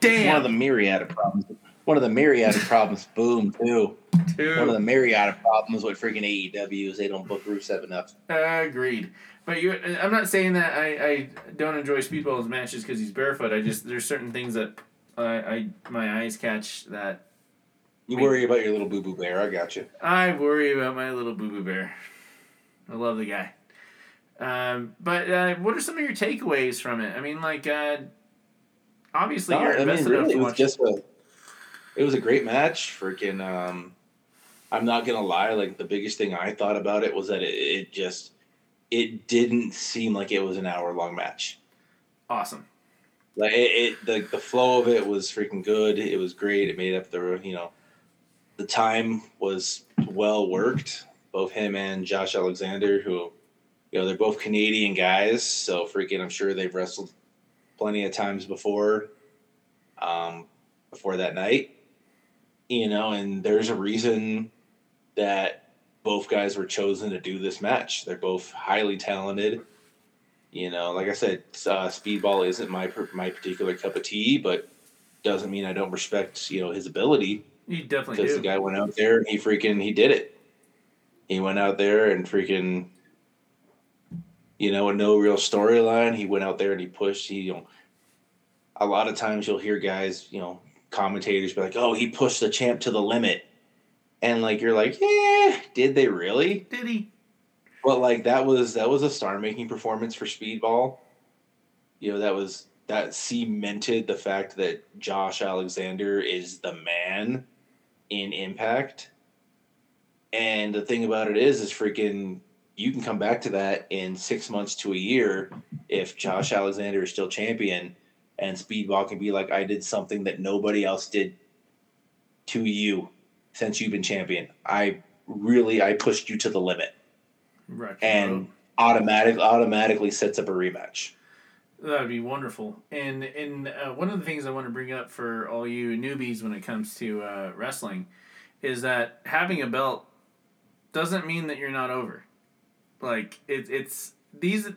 Damn. one of the myriad of problems. One of the myriad of problems. Boom, too. Two. One of the myriad of problems with freaking AEW is they don't book Rusev enough. Agreed. But you, I'm not saying that I, I don't enjoy Speedball's matches because he's barefoot. I just there's certain things that I, I my eyes catch that You worry about your little boo boo bear. I got you. I worry about my little boo boo bear. I love the guy. Um, but uh, what are some of your takeaways from it? I mean, like uh, obviously No, you're I mean, invested really, it was just a. It was a great match. Freaking, um, I'm not gonna lie. Like the biggest thing I thought about it was that it, it just, it didn't seem like it was an hour long match. awesome. Like it, it the the flow of it was freaking good. It was great. It made up the you know, the time was well worked. Both him and Josh Alexander, who, you know, they're both Canadian guys, so freaking I'm sure they've wrestled plenty of times before. Um, before that night, you know, and there's a reason that both guys were chosen to do this match. They're both highly talented. You know, like I said, uh, speedball isn't my my particular cup of tea, but doesn't mean I don't respect you know his ability You definitely because do. the guy went out there and he freaking he did it. He went out there and freaking, you know, a no real storyline. He went out there and he pushed. He, you know, a lot of times you'll hear guys, you know, commentators be like, "Oh, he pushed the champ to the limit," and like you're like, "Yeah, did they really?" Did he? But like that was that was a star making performance for Speedball. You know, that was that cemented the fact that Josh Alexander is the man in Impact. And the thing about it is is freaking you can come back to that in six months to a year if Josh Alexander is still champion and Speedball can be like, I did something that nobody else did to you since you've been champion. I really I pushed you to the limit Right. and automatic automatically sets up a rematch. That would be wonderful. And and uh, one of the things I want to bring up for all you newbies when it comes to uh, wrestling is that having a belt doesn't mean that you're not over. Like it, it's these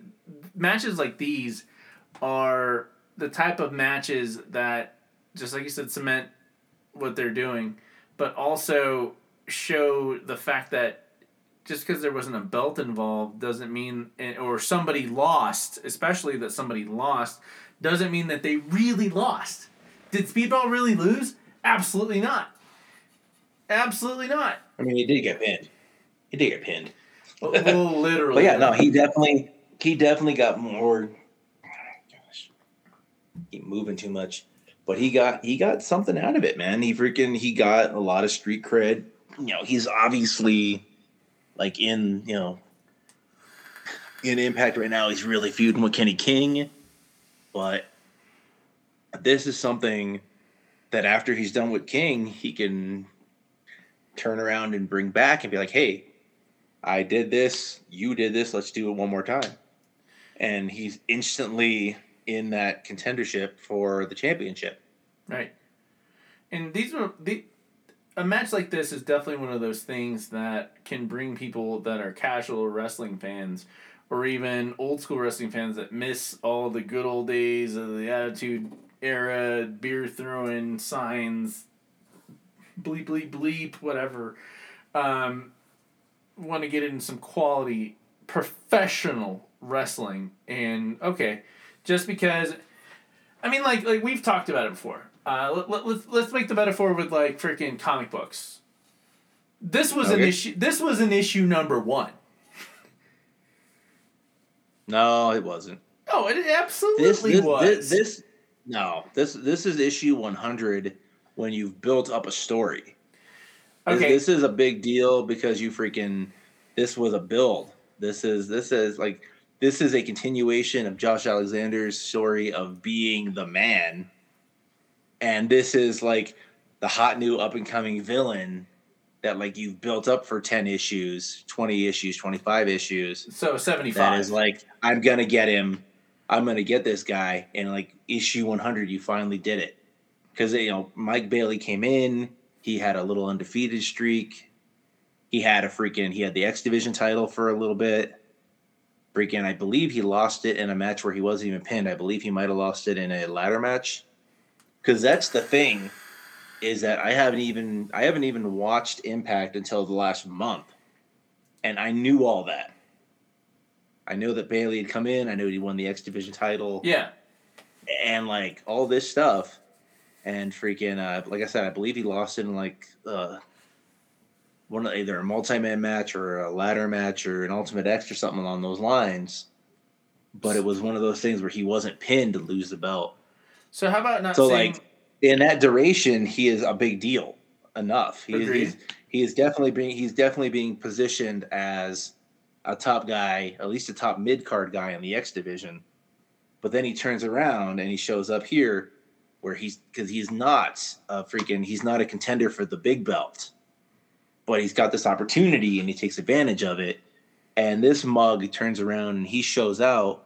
matches like these are the type of matches that just like you said cement what they're doing, but also show the fact that just because there wasn't a belt involved doesn't mean eh, or somebody lost especially that somebody lost doesn't mean that they really lost did speedball really lose absolutely not absolutely not I mean, he did get pinned. He did get pinned. Well, literally But yeah, no, he definitely he definitely got more. Gosh, keep moving too much, but he got he got something out of it, man. He freaking he got a lot of street cred. You know, he's obviously like in you know in Impact right now. He's really feuding with Kenny King, but this is something that after he's done with King, he can turn around and bring back and be like, hey, I did this, you did this, let's do it one more time. And he's instantly in that contendership for the championship. Right. And these are the a match like this is definitely one of those things that can bring people that are casual wrestling fans or even old school wrestling fans that miss all the good old days of the attitude era, beer throwing signs, bleep bleep bleep, whatever. Um, want to get in some quality professional wrestling and okay, just because I mean, like like we've talked about it before. Uh, let, let, let's let's make the metaphor with like freaking comic books. This was an issue. This was an issue number one. No, it wasn't. Oh, it absolutely This this, was. this this no this this is issue 100 when you've built up a story. This- okay, This, is a big deal because you freaking this was a build. This is this is like this is a continuation of Josh Alexander's story of being the man. And this is like the hot new up and coming villain that like you've built up for 10 issues, 20 issues, 25 issues. so seventy That five. is like I'm going to get him. I'm going to get this guy and like issue 100 you finally did it. Cuz you know Mike Bailey came in, he had a little undefeated streak. He had a freaking he had the X Division title for a little bit. Freaking I believe he lost it in a match where he wasn't even pinned. I believe he might have lost it in a ladder match. Cuz that's the thing is that I haven't even I haven't even watched Impact until the last month. And I knew all that. I know that Bailey had come in, I knew he won the X Division title yeah, and like all this stuff and freaking uh like i said i believe he lost in like uh one of either a multi-man match or a ladder match or an ultimate x or something along those lines but it was one of those things where he wasn't pinned to lose the belt So how about not so saying? like in that duration he is a big deal enough he, Agreed. he's, he is definitely being he's definitely being positioned as a top guy at least a top mid-card guy in the x division but then he turns around and he shows up here where he's because he's not a freaking he's not a contender for the big belt but he's got this opportunity and he takes advantage of it. And this mug turns around and he shows out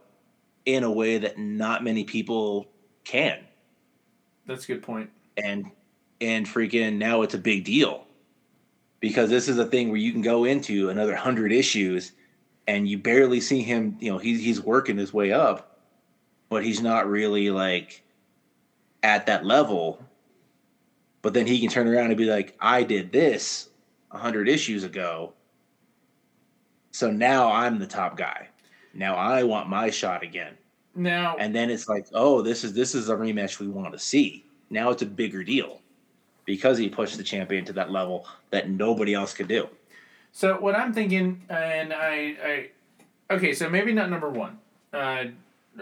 in a way that not many people can. That's a good point. and and freaking now it's a big deal. Because this is a thing where you can go into another 100 issues and you barely see him you know he's he's working his way up but he's not really like at that level but then he can turn around and be like i did this 100 issues ago so now i'm the top guy now i want my shot again Now, and then it's like, oh, this is this is a rematch we want to see. Now it's a bigger deal because he pushed the champion to that level that nobody else could do. So what I'm thinking, and I, I okay, so maybe not number one. Uh,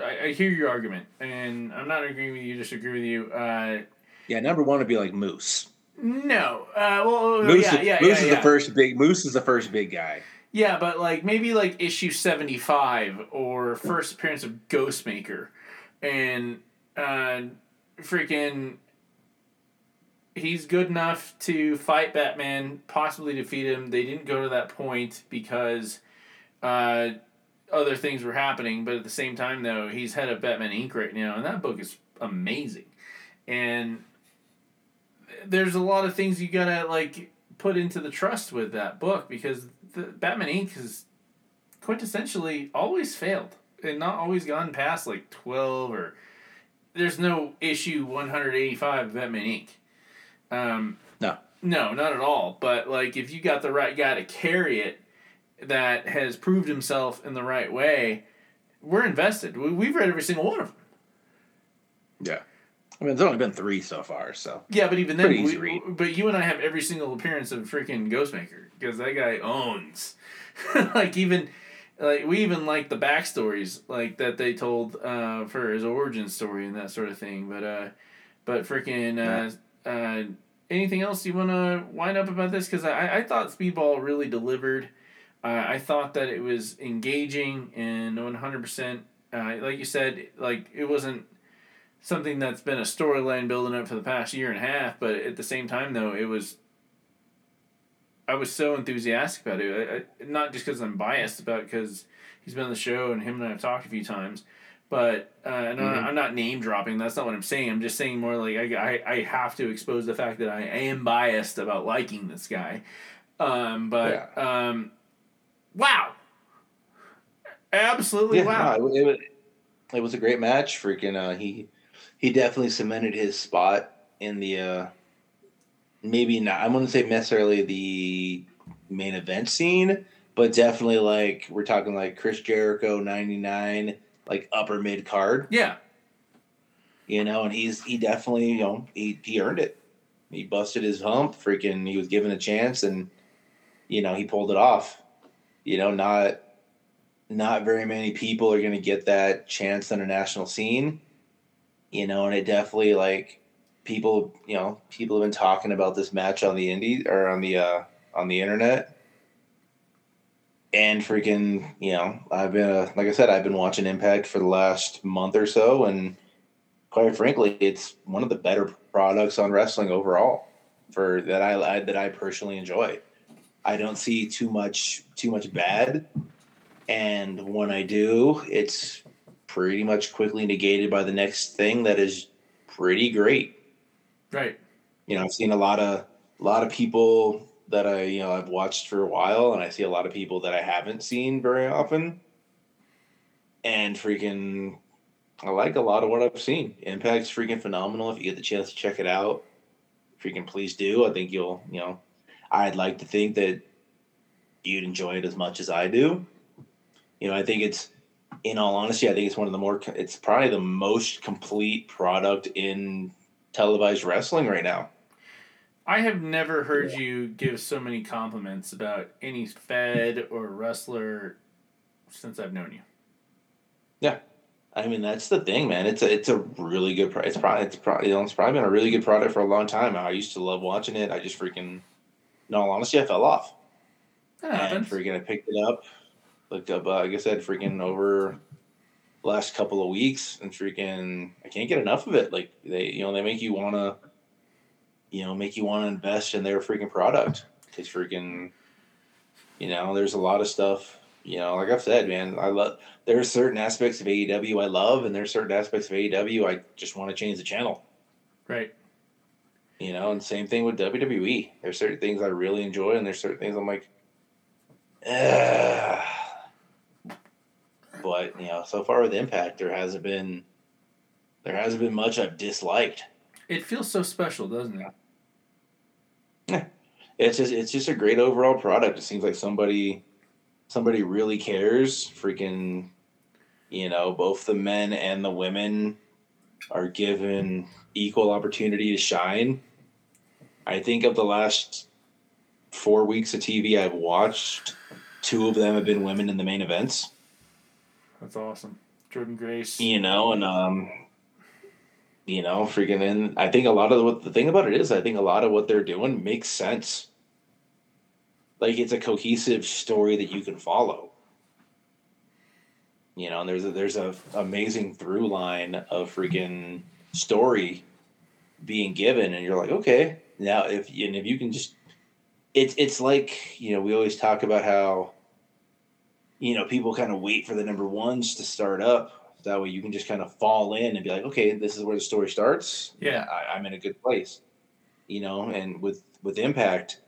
I, I hear your argument, and I'm not agreeing with you. Disagree with you. Uh, Yeah, number one would be like Moose. no. Uh, well, Moose, yeah, is, yeah, Moose yeah, is the first big. Moose is the first big guy. Yeah, but like maybe like issue seventy five or first appearance of Ghostmaker, and uh, freaking, he's good enough to fight Batman, possibly defeat him. They didn't go to that point because uh, other things were happening. But at the same time, though, he's head of Batman Inc. right now, and that book is amazing. And there's a lot of things you gotta like put into the trust with that book because the Batman Inc. has quintessentially always failed and not always gone past like twelve or there's no issue one hundred eighty five of Batman Inc. Um, No. no, not at all. But like if you got the right guy to carry it, that has proved himself in the right way, we're invested. We, we've read every single one of them. Yeah. I mean, there's only been three so far, so Yeah, but even then, Pretty easy we, read. but you and I have every single appearance of freaking Ghostmaker because that guy owns. like even, like we even like the backstories like that they told uh, for his origin story and that sort of thing. But uh, but freaking uh, uh, anything else you want to wind up about this? Because I I thought Speedball really delivered. Uh, I thought that it was engaging and one hundred percent. Uh, Like you said, like it wasn't something that's been a storyline building up for the past year and a half. But at the same time, though, it was. I was so enthusiastic about it. I, I, not just because I'm biased about because he's been on the show and him and I have talked a few times, but uh, and I'm- Mhm. I'm not name dropping. That's not what I'm saying. I'm just saying more like I, I, I have to expose the fact that I am biased about liking this guy. Um, but um, wow, absolutely Yeah, wow. no, it, it, was- a great match. Freaking, uh, he he definitely cemented his spot in the uh, maybe not. I wouldn't say necessarily the main event scene, but definitely like we're talking like Chris Jericho ninety nine, like upper mid card, yeah, you know. And he's he definitely you know he he earned it. He busted his hump. Freaking, he was given a chance, and you know, he pulled it off. You know, not not very many people are going to get that chance on a national scene. You know, and it definitely like people, you know, people have been talking about this match on the indie or on the uh on the internet. And freaking, you know, I've been uh, like I said, I've been watching Impact for the last month or so and quite frankly, it's one of the better products on wrestling overall for that I, I that I personally enjoy. I don't see too much too much bad, and when I do, it's pretty much quickly negated by the next thing that is pretty great. Right. You know, I've seen a lot of a lot of people that I you know I've watched for a while, and I see a lot of people that I haven't seen very often, and freaking I like a lot of what I've seen. Impact's freaking phenomenal. If you get the chance to check it out, freaking please do. I think you'll, you know, I'd like to think that you'd enjoy it as much as I do. You know, I think it's, in all honesty, I think it's one of the more, it's probably the most complete product in televised wrestling right now. I have never heard you give so many compliments about any Fed or wrestler since I've known you. Yeah. I mean, that's the thing, man. It's a it's a really good. Pro- it's probably it's probably you know, it's probably been a really good product for a long time. I used to love watching it. I just freaking, in all honesty, I fell off. That and happens. freaking, I picked it up, looked up. Uh, like I said, freaking over last couple of weeks, and freaking, I can't get enough of it. Like they, you know, they make you wanna, you know, make you want to invest in their freaking product. It's freaking, you know, there's a lot of stuff. You know, like I've said, man, I love. There are certain aspects of AEW I love, and there's certain aspects of AEW I just want to change the channel. Right. You know, and same thing with WWE. There's certain things I really enjoy, and there's certain things I'm like, Ugh. but you know, so far with Impact, there hasn't been there hasn't been much I've disliked. It feels so special, doesn't it? It's just it's just a great overall product. It seems like somebody somebody really cares. Freaking, you know, both the men and the women are given equal opportunity to shine. I think of the last four weeks of TV I've watched, two of them have been women in the main events. That's awesome. Jordynne Grace. You know, and um, you know, freaking in. I think a lot of what the thing about it is, I think a lot of what they're doing makes sense. Like it's a cohesive story that you can follow. You know, and there's a there's a amazing through line of freaking story being given, and you're like, okay, now if and if you can just, it's it's like you know we always talk about how, you know, people kind of wait for the number ones to start up. That way you can just kind of fall in and be like, okay, this is where the story starts. Yeah. I, I'm in a good place. You know, and with with Impact,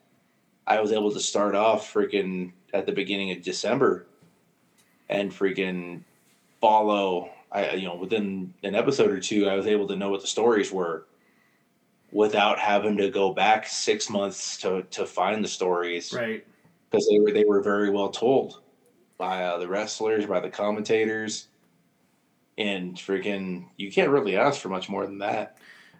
I was able to start off freaking at the beginning of December and freaking follow I you know within an episode or two I was able to know what the stories were without having to go back 6 months to to find the stories Right. because they were they were very well told by uh, the wrestlers by the commentators and freaking you can't really ask for much more than that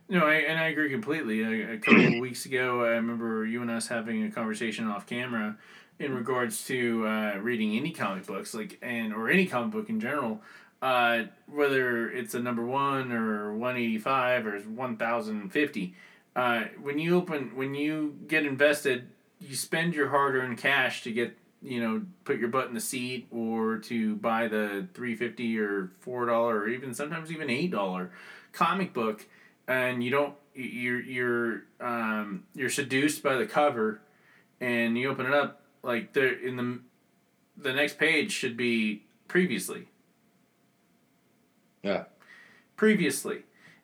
No, I, and I agree completely. A, a couple of weeks ago, I remember you and us having a conversation off camera in regards to uh, reading any comic books, like and or any comic book in general. Uh, whether it's a number one or one eighty five or one thousand fifty, uh, when you open when you get invested, you spend your hard earned cash to get you know put your butt in the seat or to buy the three fifty or four dollar or even sometimes even eight dollar comic book and you don't you're you're um, you're seduced by the cover and you open it up like there in the the next page should be previously. Yeah. Previously.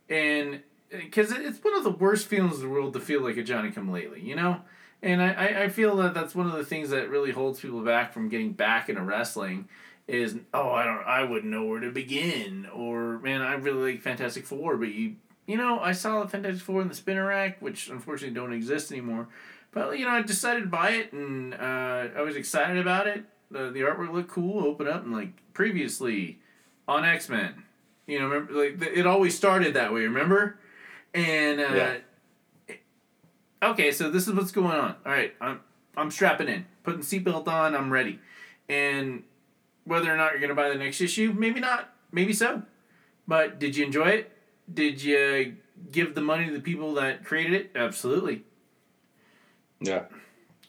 And because it's one of the worst feelings in the world to feel like a johnny come lately you know? And I, I- feel that that's one of the things that really holds people back from getting back into wrestling is oh i don't i wouldn't know where to begin or man i really like fantastic four but you you know i saw the fantastic four in the spinner rack which unfortunately don't exist anymore but you know i decided to buy it and uh, i was excited about it the, the artwork looked cool open up and like previously on x-men you know remember like th- it always started that way remember and uh, Yeah. okay so this is what's going on all right i'm i'm strapping in putting seatbelt on, I'm ready. And whether or not you're going to buy the next issue, maybe not, maybe so. But did you enjoy it? Did you give the money to the people that created it? Absolutely. Yeah.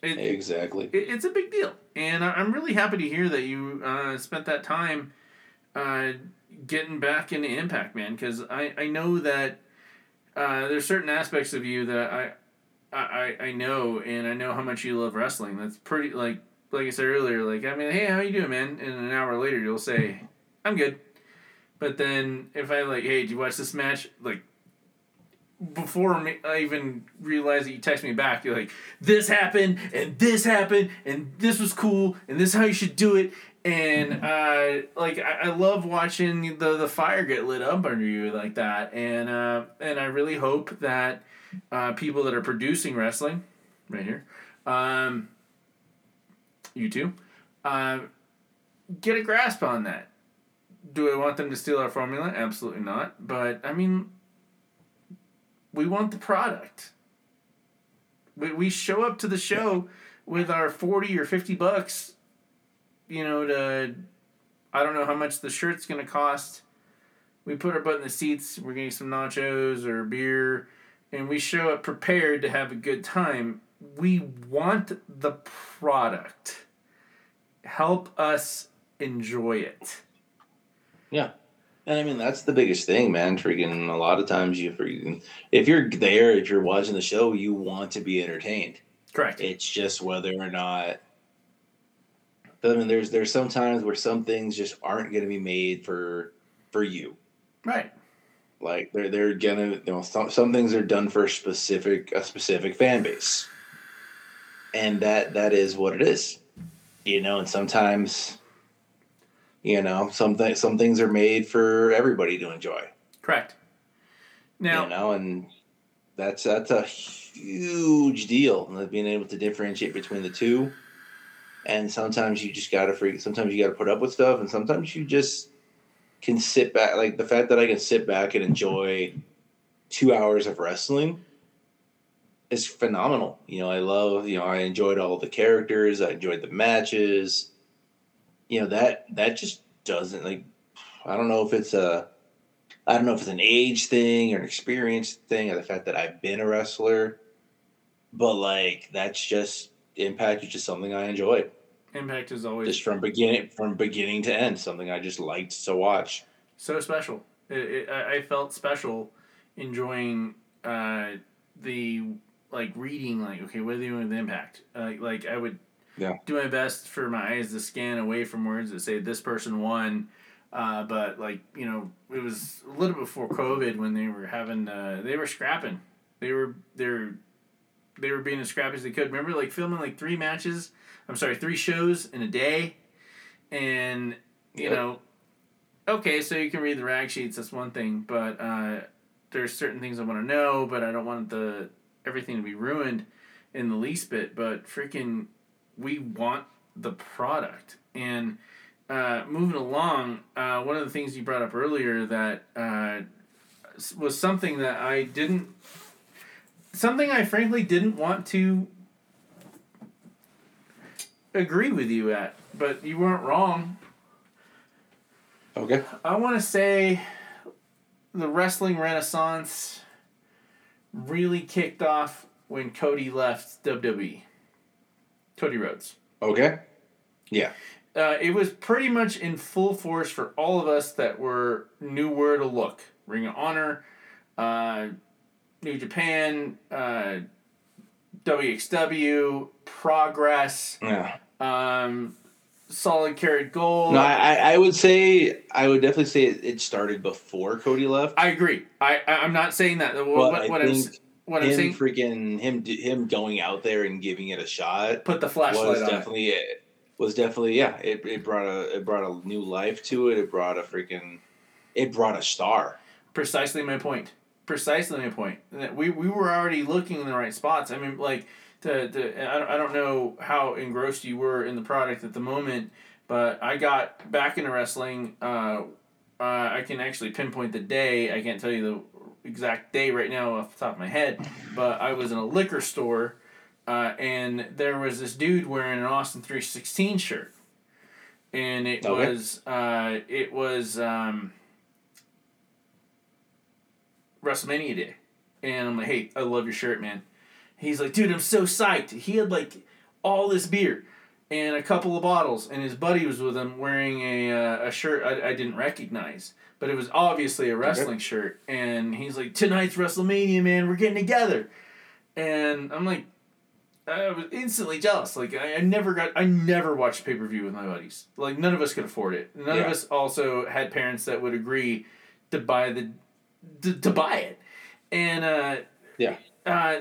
It, Exactly. it, it's a big deal, and I- I'm really happy to hear that you uh, spent that time uh, getting back into Impact, man. Because I, I know that uh, there's certain aspects of you that I, I I know, and I know how much you love wrestling. That's pretty like like I said earlier. Like I mean, hey, how you doing, man? And an hour later, you'll say, I'm good. But then if I like, hey, did you watch this match? Like before me, I even realized that you text me back, you're like, this happened, and this happened, and this was cool, and this is how you should do it. And uh, like I, I love watching the the fire get lit up under you like that, and uh, and I really hope that uh, people that are producing wrestling, right here, um, you two, uh, get a grasp on that. Do I want them to steal our formula? Absolutely not. But I mean, we want the product. We, we show up to the show with our 40 or 50 bucks, you know, to, I don't know how much the shirt's going to cost. We put our butt in the seats, we're getting some nachos or beer, and we show up prepared to have a good time. We want the product. Help us enjoy it. Yeah. And I mean that's the biggest thing, man. Freaking a lot of times you freaking if you're there, if you're watching the show, you want to be entertained. Correct. It's just whether or not I mean there's there's some times where some things just aren't gonna be made for for you. Right. Like they're they're gonna you know some, some things are done for a specific a specific fan base. And that that is what it is. You know, and sometimes you know, some th- some things are made for everybody to enjoy. Correct. Now, you know, and that's that's a huge deal. and Being able to differentiate between the two, and sometimes you just gotta freak. Sometimes you gotta put up with stuff, and sometimes you just can sit back. Like the fact that I can sit back and enjoy two hours of wrestling is phenomenal. You know, I love. You know, I enjoyed all the characters. I enjoyed the matches. You know that that just doesn't like. I don't know if it's a I don't know if it's an age thing or an experience thing or the fact that I've been a wrestler, but like that's just Impact is just something I enjoyed Impact is always just from beginning from beginning to end. Something I just liked to watch. so special. It, it, I I felt special enjoying uh, the like reading like okay what are they doing with impact uh, like I would Yeah. do my best for my eyes to scan away from words that say this person won uh, but like you know it was a little before COVID when they were having uh, they were scrapping they were they're they were being as scrappy as they could remember like filming like three matches I'm sorry three shows in a day and you Yep. know okay, so you can read the rag sheets. That's one thing, but uh, there's certain things I want to know, but I don't want the everything to be ruined in the least bit. But freaking, we want the product. And uh, moving along, uh, one of the things you brought up earlier that uh, was something that I didn't, something I frankly didn't want to agree with you at, but you weren't wrong. Okay. I want to say the wrestling renaissance really kicked off when Cody left WWE. Cody Rhodes. Okay. Yeah. Uh, it was pretty much in full force for all of us that were knew where to look. Ring of Honor, uh, New Japan, uh, WXW, Progress, Yeah. um, Solid Carrot Gold. No, I, I- would say I would definitely say it, started before Cody left. I agree. I, I'm not saying that. What, But what, I what think what I'm him saying. freaking him him going out there and giving it a shot Put the flashlight was on. it. definitely it. Was definitely yeah. It, it brought a it brought a new life to it. It brought a freaking it brought a star. Precisely my point. Precisely my point. We we were already looking in the right spots. I mean, like to, to I don't, I don't know how engrossed you were in the product at the moment, but I got back into wrestling. Uh, uh, I can actually pinpoint the day. I can't tell you the exact day right now off the top of my head, but I was in a liquor store uh, and there was this dude wearing an Austin three sixteen shirt, and it Okay. was uh, it was um, WrestleMania day, and I'm like, hey, I love your shirt, man. He's like, dude, I'm so psyched. He had like all this beer and a couple of bottles, and his buddy was with him wearing a uh, a shirt I, I didn't recognize, but it was obviously a wrestling shirt. And he's like, tonight's WrestleMania, man. We're getting together, and I'm like. I was instantly jealous. Like I, I never got, I never watched pay per view with my buddies. Like none of us could afford it. None of us also had parents that would agree to buy the, to, to buy it, and uh, Yeah. uh,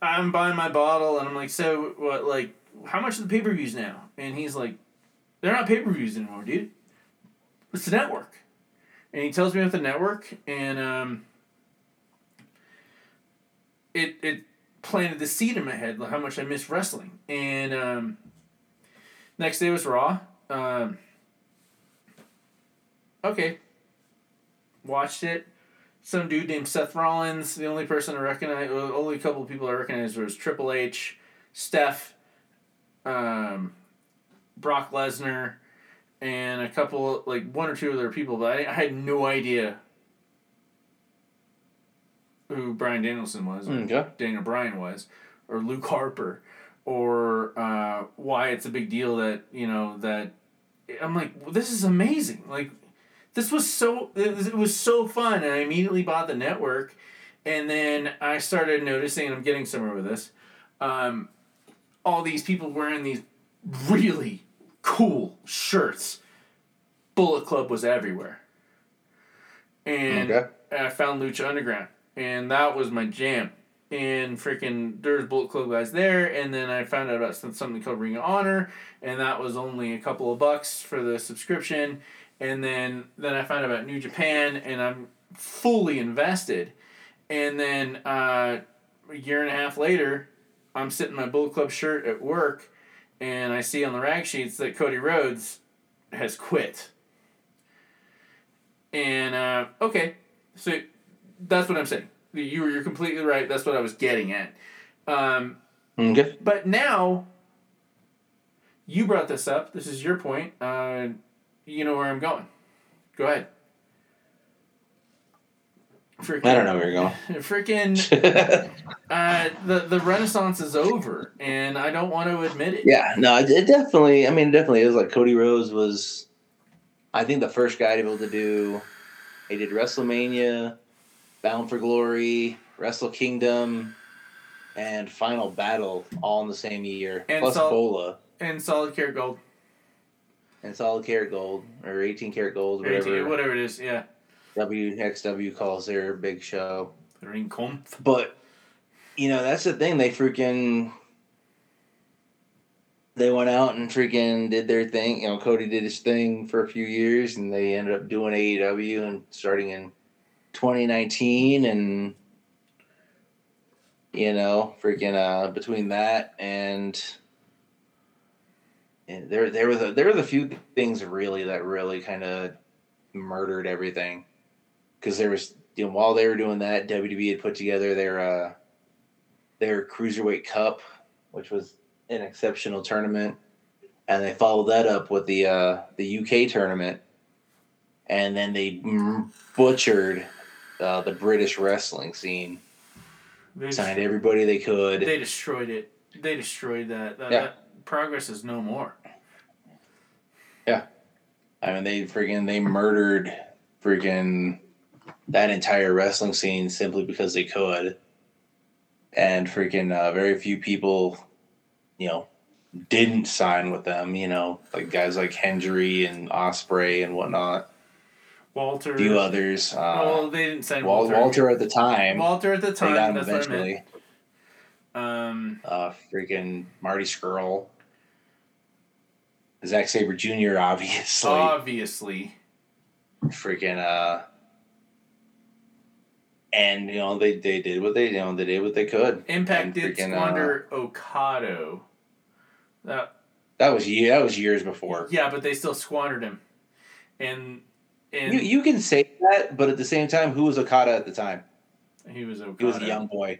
I'm buying my bottle, and I'm like, so what? Like, how much are the pay per views now? And he's like, they're not pay per views anymore, dude. It's the network, and he tells me about the network, and um, it it planted the seed in my head like how much I miss wrestling. And um, next day was Raw. Um, okay, watched it. Some dude named Seth Rollins. The only person I recognize, only couple of people I recognized was Triple H, Steph, um, Brock Lesnar, and a couple like one or two other people. But I, I had no idea who Bryan Danielson was, or Okay. Daniel Bryan was, or Luke Harper, or uh, why it's a big deal that you know that I'm like well, this is amazing. Like this was so it was, it was so fun, and I immediately bought the network, and then I started noticing, and I'm getting somewhere with this, um, all these people wearing these really cool shirts. Bullet Club was everywhere, and Okay. I found Lucha Underground, and that was my jam. And freaking, there's Bullet Club guys there, and then I found out about something called Ring of Honor, and that was only a couple of bucks for the subscription. And then then I found out about New Japan, and I'm fully invested. And then uh, a year and a half later, I'm sitting in my Bullet Club shirt at work, and I see on the rag sheets that Cody Rhodes has quit. And uh, okay, so that's what I'm saying. You you're completely right. That's what I was getting at. Um, Okay. but now, you brought this up. This is your point. Uh, you know where I'm going. Go ahead. Freaking, I don't know where you're Freaking, going. uh, the the Renaissance is over, and I don't want to admit it. yeah, no, it, it definitely. I mean, definitely it was like Cody Rhodes was. I think the first guy to be able to do. He did WrestleMania, Bound for Glory, Wrestle Kingdom, and Final Battle all in the same year. And plus so- Bola And solid care gold, and solid karat gold or eighteen karat gold, whatever, 18, whatever it is. Yeah, WXW calls their big show. But you know, that's the thing. They freaking they went out and freaking did their thing. You know, Cody did his thing for a few years, and they ended up doing AEW and starting in 2019, and you know, freaking uh, between that and. And there, there was a, there was a few things really that really kind of murdered everything, because there was you know while they were doing that, WWE had put together their uh, their cruiserweight cup, which was an exceptional tournament, and they followed that up with the uh, the UK tournament, and then they butchered uh, the British wrestling scene. They, Signed everybody they could. they destroyed it. They destroyed that. That, Yeah. that progress is no more. Yeah. I mean, they freaking they murdered freaking that entire wrestling scene simply because they could, and freaking uh, very few people, you know, didn't sign with them. You know, like guys like Hendry and Ospreay and whatnot. Walter. A few others. Uh, well, they didn't sign Wal- Walter. Walter at the time. Walter at the time. they got him eventually. Um, Uh, freaking Marty Scurll. Zack Sabre Jr. Obviously. obviously. freaking uh and you know they, they did what they you know they did what they could Impact And did freaking, uh, squander Okada. That that was ye- that was years before yeah, but they still squandered him. And and you, you can say that but at the same time who was okada at the time he was Okada. he was a young boy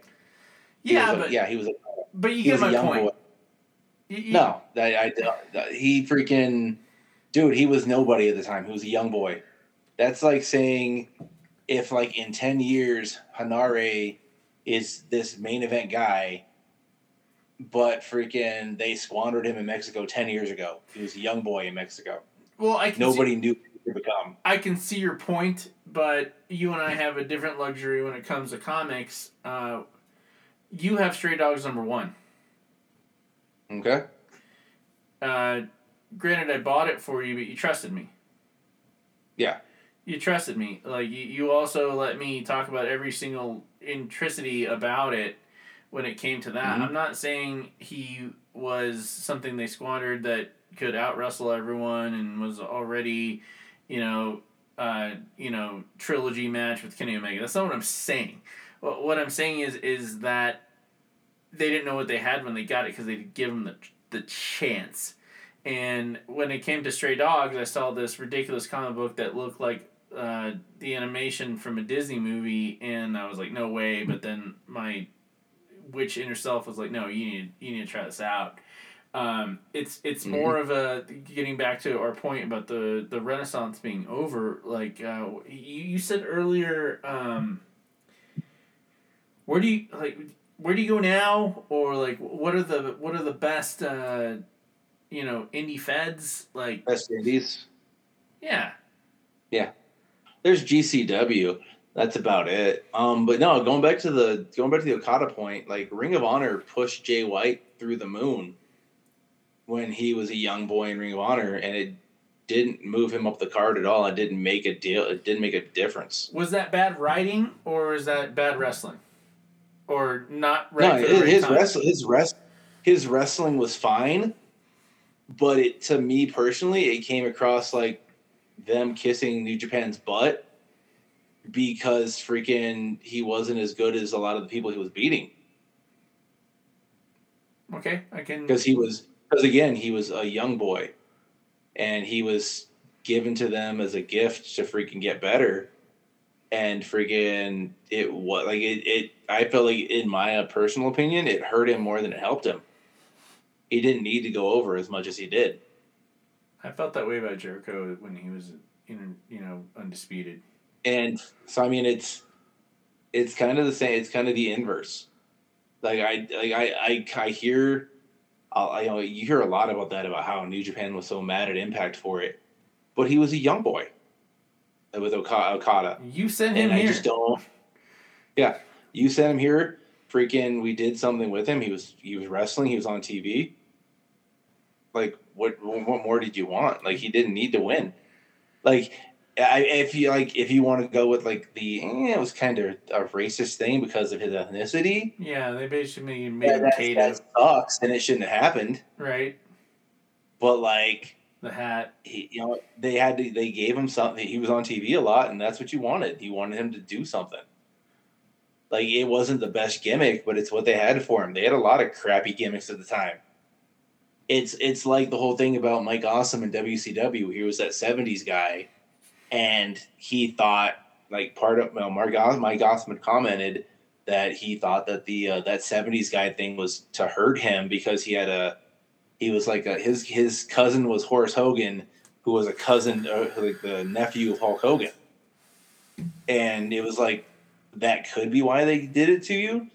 Yeah, a- but yeah he was Okada. But you get a my young point. boy. You- you- No, I, I, I- he freaking, dude, he was nobody at the time. He was a young boy. That's like saying if, like, in 10 years, Hanare is this main event guy, but freaking they squandered him in Mexico 10 years ago. He was a young boy in Mexico. Well, I can see- Nobody knew what he could become. I can see your point, but you and I have a different luxury when it comes to comics. Uh, you have Stray Dogs number one. Okay? Uh, granted, I bought it for you, but you trusted me. Yeah. You trusted me. Like you, you also let me talk about every single intricity about it when it came to that. Mhm. I'm not saying he was something they squandered that could out wrestle everyone and was already, you know, uh, you know, trilogy match with Kenny Omega. That's not what I'm saying. What, what I'm saying is is that they didn't know what they had when they got it because they didn't give them the the chance. And when it came to Stray Dogs, I saw this ridiculous comic book that looked like uh, the animation from a Disney movie, and I was like, no way. But then my witch inner self was like, no, you need you need to try this out. Um, it's it's Mhm. more of a getting back to our point about the the Renaissance being over. Like uh, you you said earlier, um, where do you like where do you go now, or like what are the what are the best uh, you know indie feds like? West Indies. Yeah. Yeah, There's GCW. That's about it. Um, but no, going back to the going back to the Okada point, like Ring of Honor pushed Jay White through the moon when he was a young boy in Ring of Honor, and it didn't move him up the card at all. It didn't make a deal. It didn't make a difference. was that bad writing or is that bad wrestling, or not No, right for his, his wrestling, his rest, his wrestling was fine, but it to me personally, it came across like them kissing New Japan's butt because freaking he wasn't as good as a lot of the people he was beating. Okay, I can. because he was because again he was a young boy and he was given to them as a gift to freaking get better and freaking it was like it, it i felt like in my personal opinion it hurt him more than it helped him he didn't need to go over as much as he did I felt that way about Jericho when he was in you know undisputed. and so i mean it's it's kind of the same it's kind of the inverse. Like i like i i, I hear I, I- you know you hear a lot about that about how new japan was so mad at impact for it. But he was a young boy with Oka- okada. You sent him and i just don't yeah you sent him here. Freaking we did something with him. He was he was wrestling. He was on tv like what what more did you want? Like he didn't need to win. Like I, if you like if you want to go with like the eh, it was kind of a racist thing because of his ethnicity. Yeah, they basically made yeah, him that, sucks and it shouldn't have happened. Right? but like The hat. he, you know they had to they gave him something he was on tv a lot and that's what you wanted. You wanted him to do something. Like it wasn't the best gimmick but it's what they had for him. They had a lot of crappy gimmicks at the time it's it's like the whole thing about mike awesome and wcw he was that 70s guy and he thought like part of well, Mark Os- Mike Awesome commented that he thought that the uh, that 70s guy thing was to hurt him because he had a he was like a, his his cousin was Horace Hogan who was a cousin uh, like the nephew of Hulk Hogan. And it was like that could be why they did it to you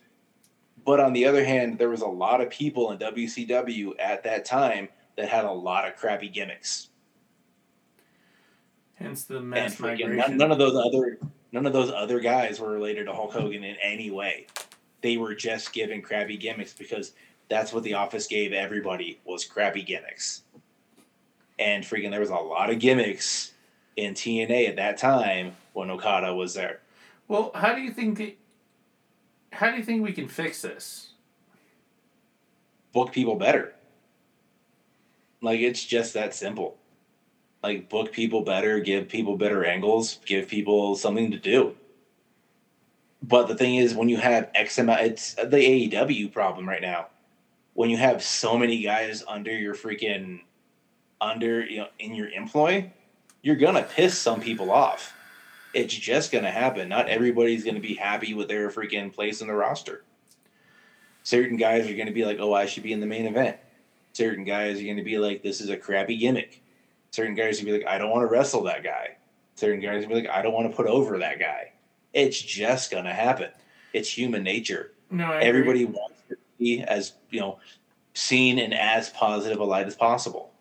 but on the other hand there was a lot of people in WCW at that time that had a lot of crappy gimmicks Hence the mass migration. none, none of those other none of those other guys were related to Hulk Hogan in any way. They were just given crappy gimmicks because that's what the office gave everybody was crappy gimmicks. And freaking there was a lot of gimmicks in TNA at that time when Okada was there. well, how do you think? How do you think we can fix this? Book people better. Like it's just that simple. Like book people better, give people better angles, give people something to do. But the thing is, when you have X amount, it's the AEW problem right now. When you have so many guys under your freaking, under you know, in your employ, you're gonna piss some people off. It's just gonna happen. Not everybody's gonna be happy with their freaking place in the roster. Certain guys are going to be like, "Oh, I should be in the main event." Certain guys are going to be like, "This is a crappy gimmick." Certain guys are going to be like, "I don't want to wrestle that guy." Certain guys are going to be like, "I don't want to put over that guy." It's just going to happen. It's human nature. No, I agree. Everybody wants to be as you know seen in as positive a light as possible.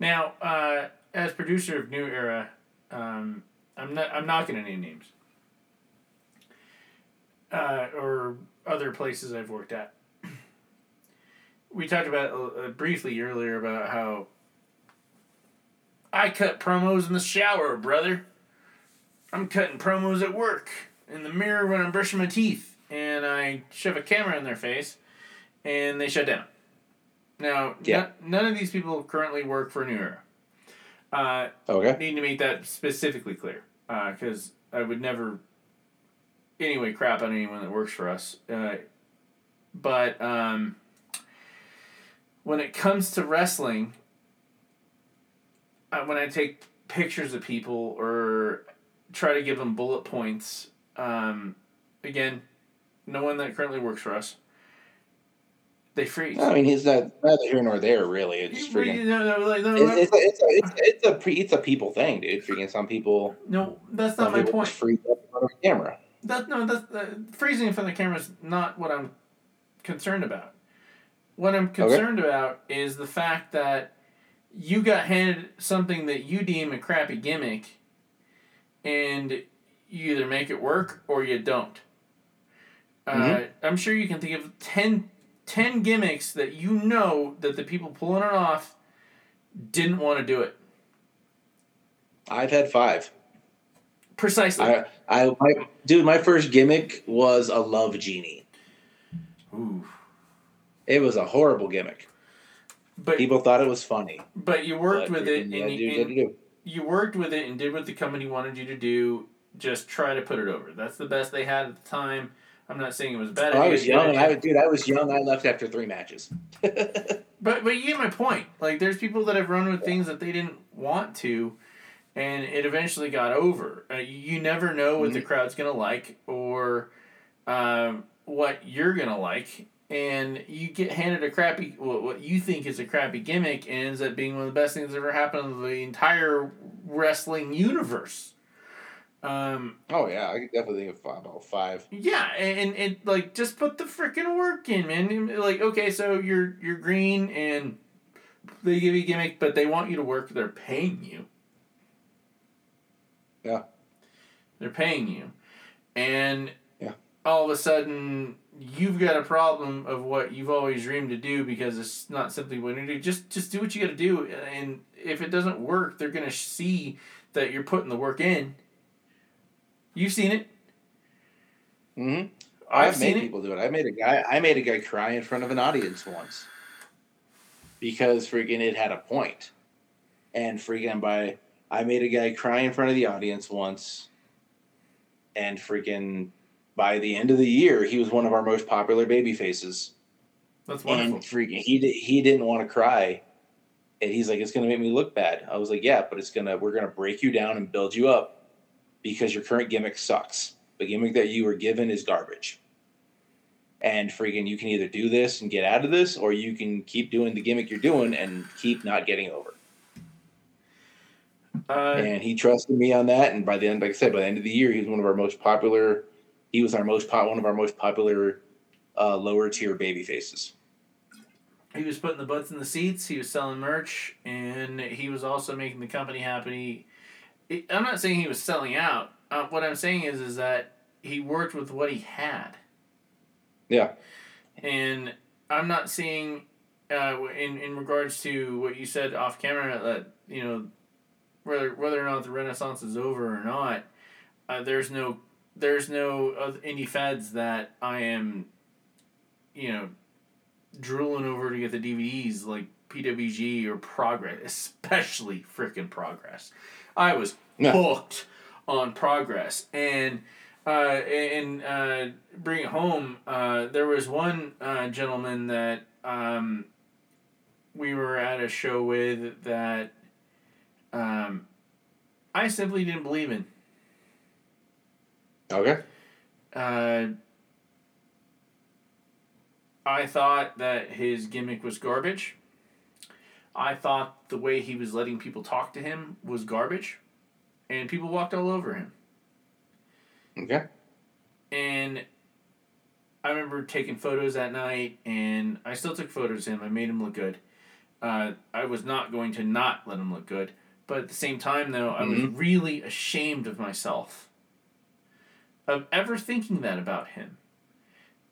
Now, uh, as producer of New Era, um, I'm not. I'm not going to name names. Uh, or other places I've worked at. We talked about uh, briefly earlier about how I cut promos in the shower, brother. I'm cutting promos at work in the mirror when I'm brushing my teeth, and I shove a camera in their face, and they shut down. Now, Yeah. no- none of these people currently work for New Era. Uh, Okay. need to make that specifically clear because I would never anyway crap on anyone that works for us. Uh, but um, when it comes to wrestling, uh, when I take pictures of people or try to give them bullet points, um, again, no one that currently works for us, they freeze. I mean, he's not neither here nor there, really. It's freaking. no, no, like, no, It's, it's, a, it's, a, it's, a, pre, it's a people thing, dude. Freaking some people. no, that's not my point. freeze in front of a camera. That no, that's uh, freezing in front of the camera is not what I'm concerned about. What I'm concerned about is the fact that you got handed something that you deem a crappy gimmick, and you either make it work or you don't. Uh, Mhm. I'm sure you can think of 10, 10 gimmicks that you know that the people pulling it off didn't want to do it. I've had five. Precisely. I, I, my, dude, my first gimmick was a love genie. Ooh. It was a horrible gimmick. But People thought it was funny. but you worked but with it, and, you, and had you worked with it and did what the company wanted you to do. Just try to put it over. That's the best they had at the time. I'm not saying it was bad. Oh, I was young. I dude, I was young. I left after three matches. But but you get my point. Like there's people that have run with things that they didn't want to, and it eventually got over. Uh, you never know what the Mhm. crowd's gonna like or um, what you're gonna like, and you get handed a crappy what, what you think is a crappy gimmick, and ends up being one of the best things that ever happened in the entire wrestling universe. Um, Oh yeah, I could definitely think of five, about five. yeah, and it like just put the freaking work in, man. Like, okay, so you're you're green and they give you a gimmick, but they want you to work. They're paying you. Yeah. They're paying you, and Yeah. all of a sudden you've got a problem of what you've always dreamed to do because it's not simply what you do. Just just do what you got to do, and if it doesn't work, they're gonna see that you're putting the work in. You've seen it. Mm-hmm. I've, I've, seen made it. people do it. I made a guy. I made a guy cry in front of an audience once because freaking it had a point, and freaking by I made a guy cry in front of the audience once, and freaking by the end of the year he was one of our most popular baby faces. That's wonderful. And freaking he did, he didn't want to cry, and he's like, "It's gonna make me look bad." I was like, "Yeah, but it's gonna we're gonna break you down and build you up because your current gimmick sucks. The gimmick that you were given is garbage." And freaking, you can either do this and get out of this, or you can keep doing the gimmick you're doing and keep not getting over. Uh, and he trusted me on that. And by the end, like I said, by the end of the year, he was one of our most popular. He was our most po- one of our most popular uh, lower tier baby faces. he was putting the butts in the seats. He was selling merch, and he was also making the company happy. I'm not saying he was selling out. Uh, what I'm saying is, is that he worked with what he had, Yeah. and I'm not seeing, uh, in in regards to what you said off camera that you know, whether whether or not the Renaissance is over or not, uh, there's no there's no indie feds that I am, you know, drooling over to get the DVDs like PWG or Progress, especially freaking Progress. I was Yeah. hooked on Progress, and uh, and uh, bring it home. Uh, there was one uh, gentleman that um, we were at a show with that um, I simply didn't believe in. Okay. Uh, I thought that his gimmick was garbage. I thought the way he was letting people talk to him was garbage, and people walked all over him. Okay. And I remember taking photos that night, and I still took photos of him. I made him look good. Uh, I was not going to not let him look good, but at the same time, though, I was really ashamed of myself of ever thinking that about him.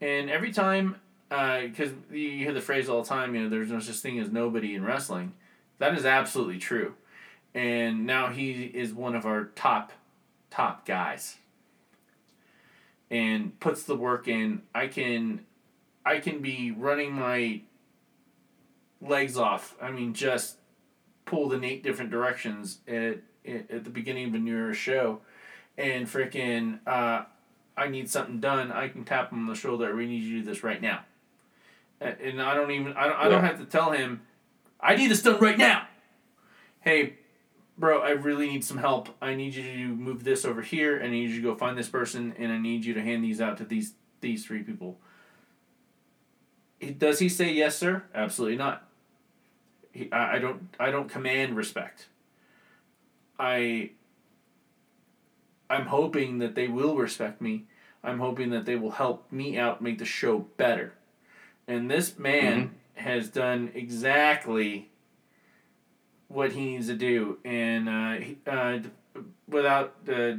And every time, because you hear the phrase all the time, you know, there's no such thing as nobody in wrestling. That is absolutely true. And now he is one of our top, top guys and puts the work in, I can I can be running my legs off. I mean just pulled in eight different directions at at the beginning of a New show and freaking uh, I need something done, I can tap him on the shoulder, we need you to do this right now. And I don't even I don't, I don't have to tell him I need this done right now. Hey, bro, I really need some help. I need you to move this over here, and I need you to go find this person, and I need you to hand these out to these these three people. Does he say yes, sir? Absolutely not. He, I, I don't I don't command respect. I I'm hoping that they will respect me. I'm hoping that they will help me out make the show better. And this man mm-hmm. has done exactly what he needs to do, and uh, uh, without uh,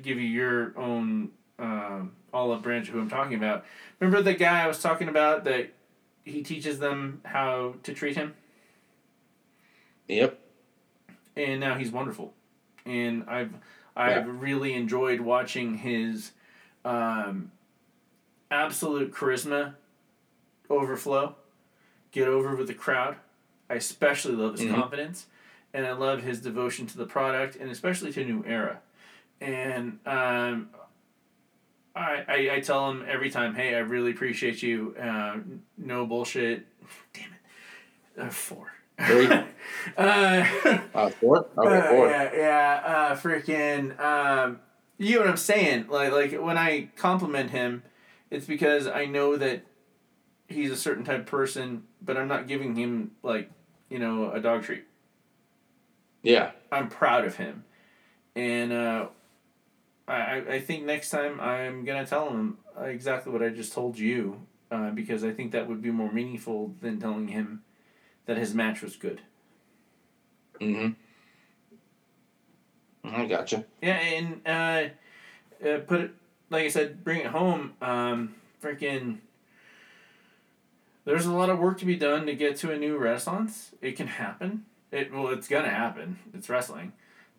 give you your own um, olive branch who I'm talking about. Remember the guy I was talking about that he teaches them how to treat him. Yep. And now he's wonderful, and I've I've yeah. really enjoyed watching his um, absolute charisma overflow, get over with the crowd I especially love his mm-hmm. confidence, and I love his devotion to the product, and especially to New Era. And um, I, I, I tell him every time, hey, I really appreciate you. Uh, no bullshit. Damn it. Uh, four. Three. uh, uh, four? Okay, uh, four. yeah, yeah. Uh, freaking. Um, you know what I'm saying? Like, like when I compliment him, it's because I know that he's a certain type of person, but I'm not giving him like you know, a dog treat. Yeah. I'm proud of him. And uh, I, I think next time I'm going to tell him exactly what I just told you uh, because I think that would be more meaningful than telling him that his match was good. Mm hmm. I gotcha. Yeah, and uh, uh, put it, like I said, bring it home. Um, freaking there's a lot of work to be done to get to a new renaissance. It can happen. It well, it's gonna happen. It's wrestling,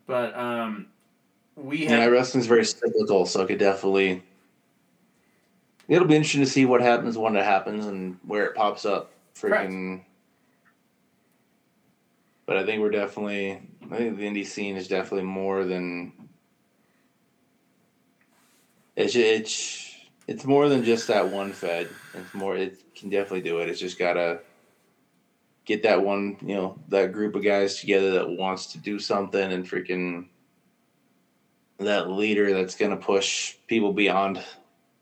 but um, we have. Yeah, wrestling's very cyclical, so it could definitely. It'll be interesting to see what happens when it happens and where it pops up. Freaking. Correct. But I think we're definitely. I think the indie scene is definitely more than. It's it's it's more than just that one fed. It's more. It can definitely do it. It's just gotta get that one, you know, that group of guys together that wants to do something and freaking that leader that's gonna push people beyond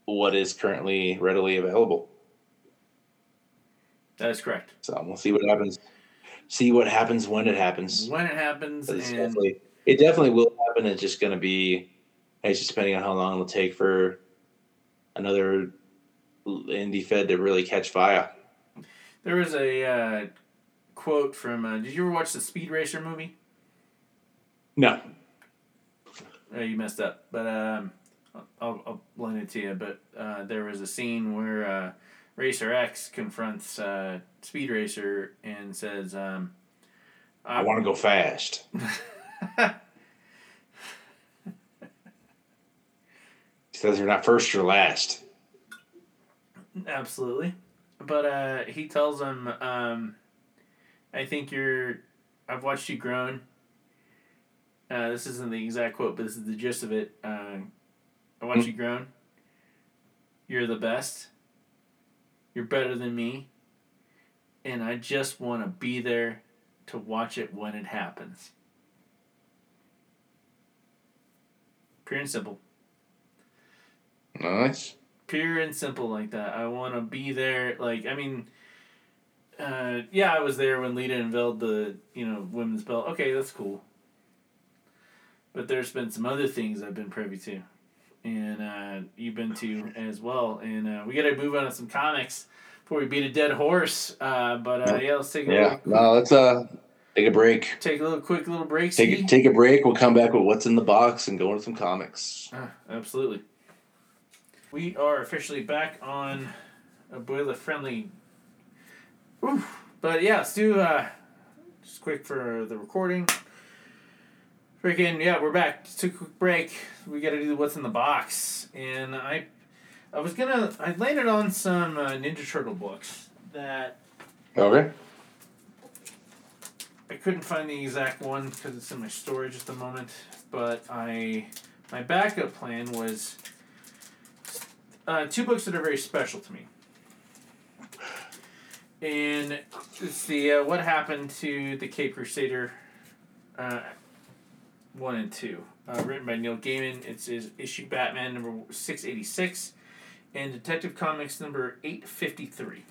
what is currently readily available. That is correct. So we'll see what happens. See what happens when it happens. When it happens, and... definitely, it definitely will happen. It's just going to be. It's just depending on how long it'll take for another indie fed to really catch fire. There was a uh, quote from. Uh, did you ever watch the Speed Racer movie? No. Oh, you messed up, but um, I'll, I'll lend it to you. But uh, there was a scene where uh, Racer X confronts uh, Speed Racer and says, um, "I want to go fast." says you're not first, you're last. Absolutely, but uh, he tells him, um, "I think you're. I've watched you grown." Uh, this isn't the exact quote, but this is the gist of it. Uh, I watched mm-hmm. you grown. You're the best. You're better than me. And I just want to be there to watch it when it happens. Pure and simple. Nice. pure and simple like that. I want to be there. Like I mean, uh, yeah, I was there when Lita unveiled the you know women's belt. Okay, that's cool. But there's been some other things I've been privy to, and uh, you've been to as well. And uh, we got to move on to some comics before we beat a dead horse. Uh, but uh, yeah, let's take a Yeah. No, let's uh take a break. take a little quick little break. Take a, take a break. We'll come back with what's in the box and go into some comics. Ah, absolutely. We are officially back on a boiler friendly. Oof. But yeah, let's do uh, just quick for the recording. Freaking yeah, we're back. Just took a quick break. We got to do what's in the box, and I, I was gonna I landed on some uh, Ninja Turtle books that Okay. I couldn't find the exact one because it's in my storage at the moment. But I, my backup plan was uh, two books that are very special to me. And it's the uh, What Happened to the Caped Crusader, uh, one and two, uh, written by Neil Gaiman. It's his issue Batman number six eighty six, and Detective Comics number eight fifty three.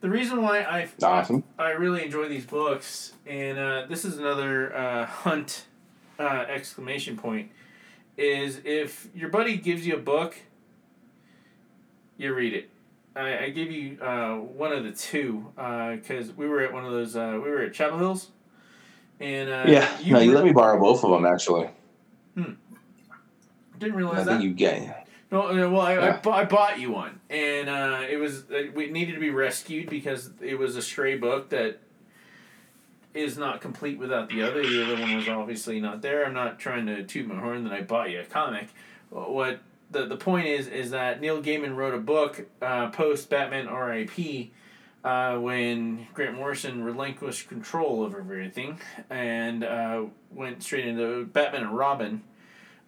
The reason why I Awesome. I really enjoy these books, and uh, this is another uh, hunt uh, exclamation point. Is if your buddy gives you a book, you read it. I, I give you uh, one of the two because we were at one of those. Uh, we were at Chapel Hills, and uh, yeah. you no, you re- let me borrow both of them actually. didn't I realize think that. you get. No, no, well, I, I, Yeah. bu- I bought you one, and uh, it was uh, we needed to be rescued because it was a stray book that is not complete without the other. The other one was obviously not there. I'm not trying to toot my horn that I bought you a comic. What the the point is is that Neil Gaiman wrote a book uh, post Batman R.I.P. Uh, when Grant Morrison relinquished control over everything and uh, went straight into Batman and Robin,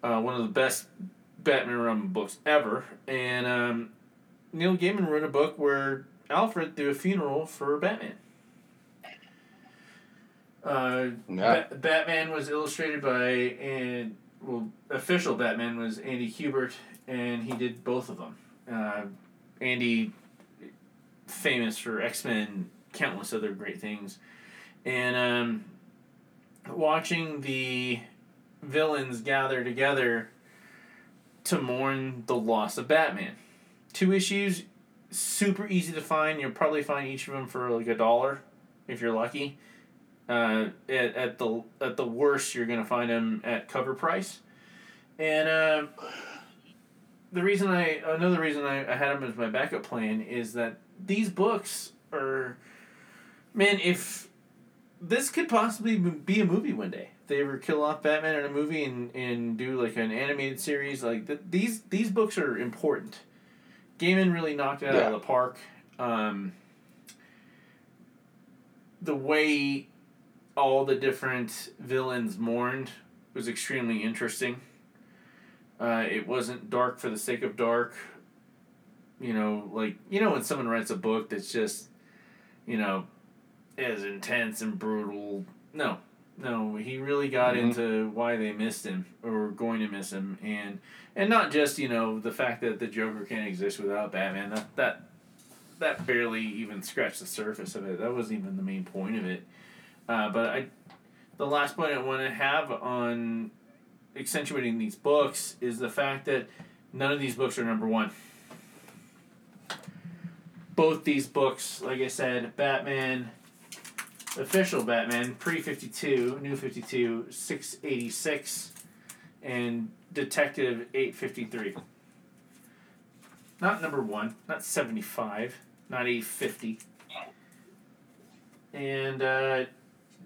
uh, one of the best Batman and Robin books ever. And um, Neil Gaiman wrote a book where Alfred threw a funeral for Batman. Uh, Yeah. Ba- Batman was illustrated by and well, official Batman was Andy Kubert, and he did both of them. Uh, Andy, famous for X Men, countless other great things, and um, watching the villains gather together to mourn the loss of Batman. Two issues, super easy to find. You'll probably find each of them for like a dollar, if you're lucky. Uh, at, at the at the worst, you're gonna find them at cover price, and uh, the reason I another reason I, I had them as my backup plan is that these books are, man, if this could possibly be a movie one day. If they ever kill off Batman in a movie and, and do like an animated series, like th- these these books are important. Gaiman really knocked it out Yeah. of the park. Um, the way all the different villains mourned was extremely interesting. Uh, it wasn't dark for the sake of dark. You know, like you know when someone writes a book that's just, you know, as intense and brutal. No, no, he really got Mhm. into why they missed him or were going to miss him, and and not just you know the fact that the Joker can't exist without Batman. That that that barely even scratched the surface of it. That wasn't even the main point of it. Uh, but I, the last point I want to have on accentuating these books is the fact that none of these books are number one. Both these books, like I said, Batman, official Batman, pre 52, new 52, 686, and Detective 853. Not number one, not 75, not 850. And uh,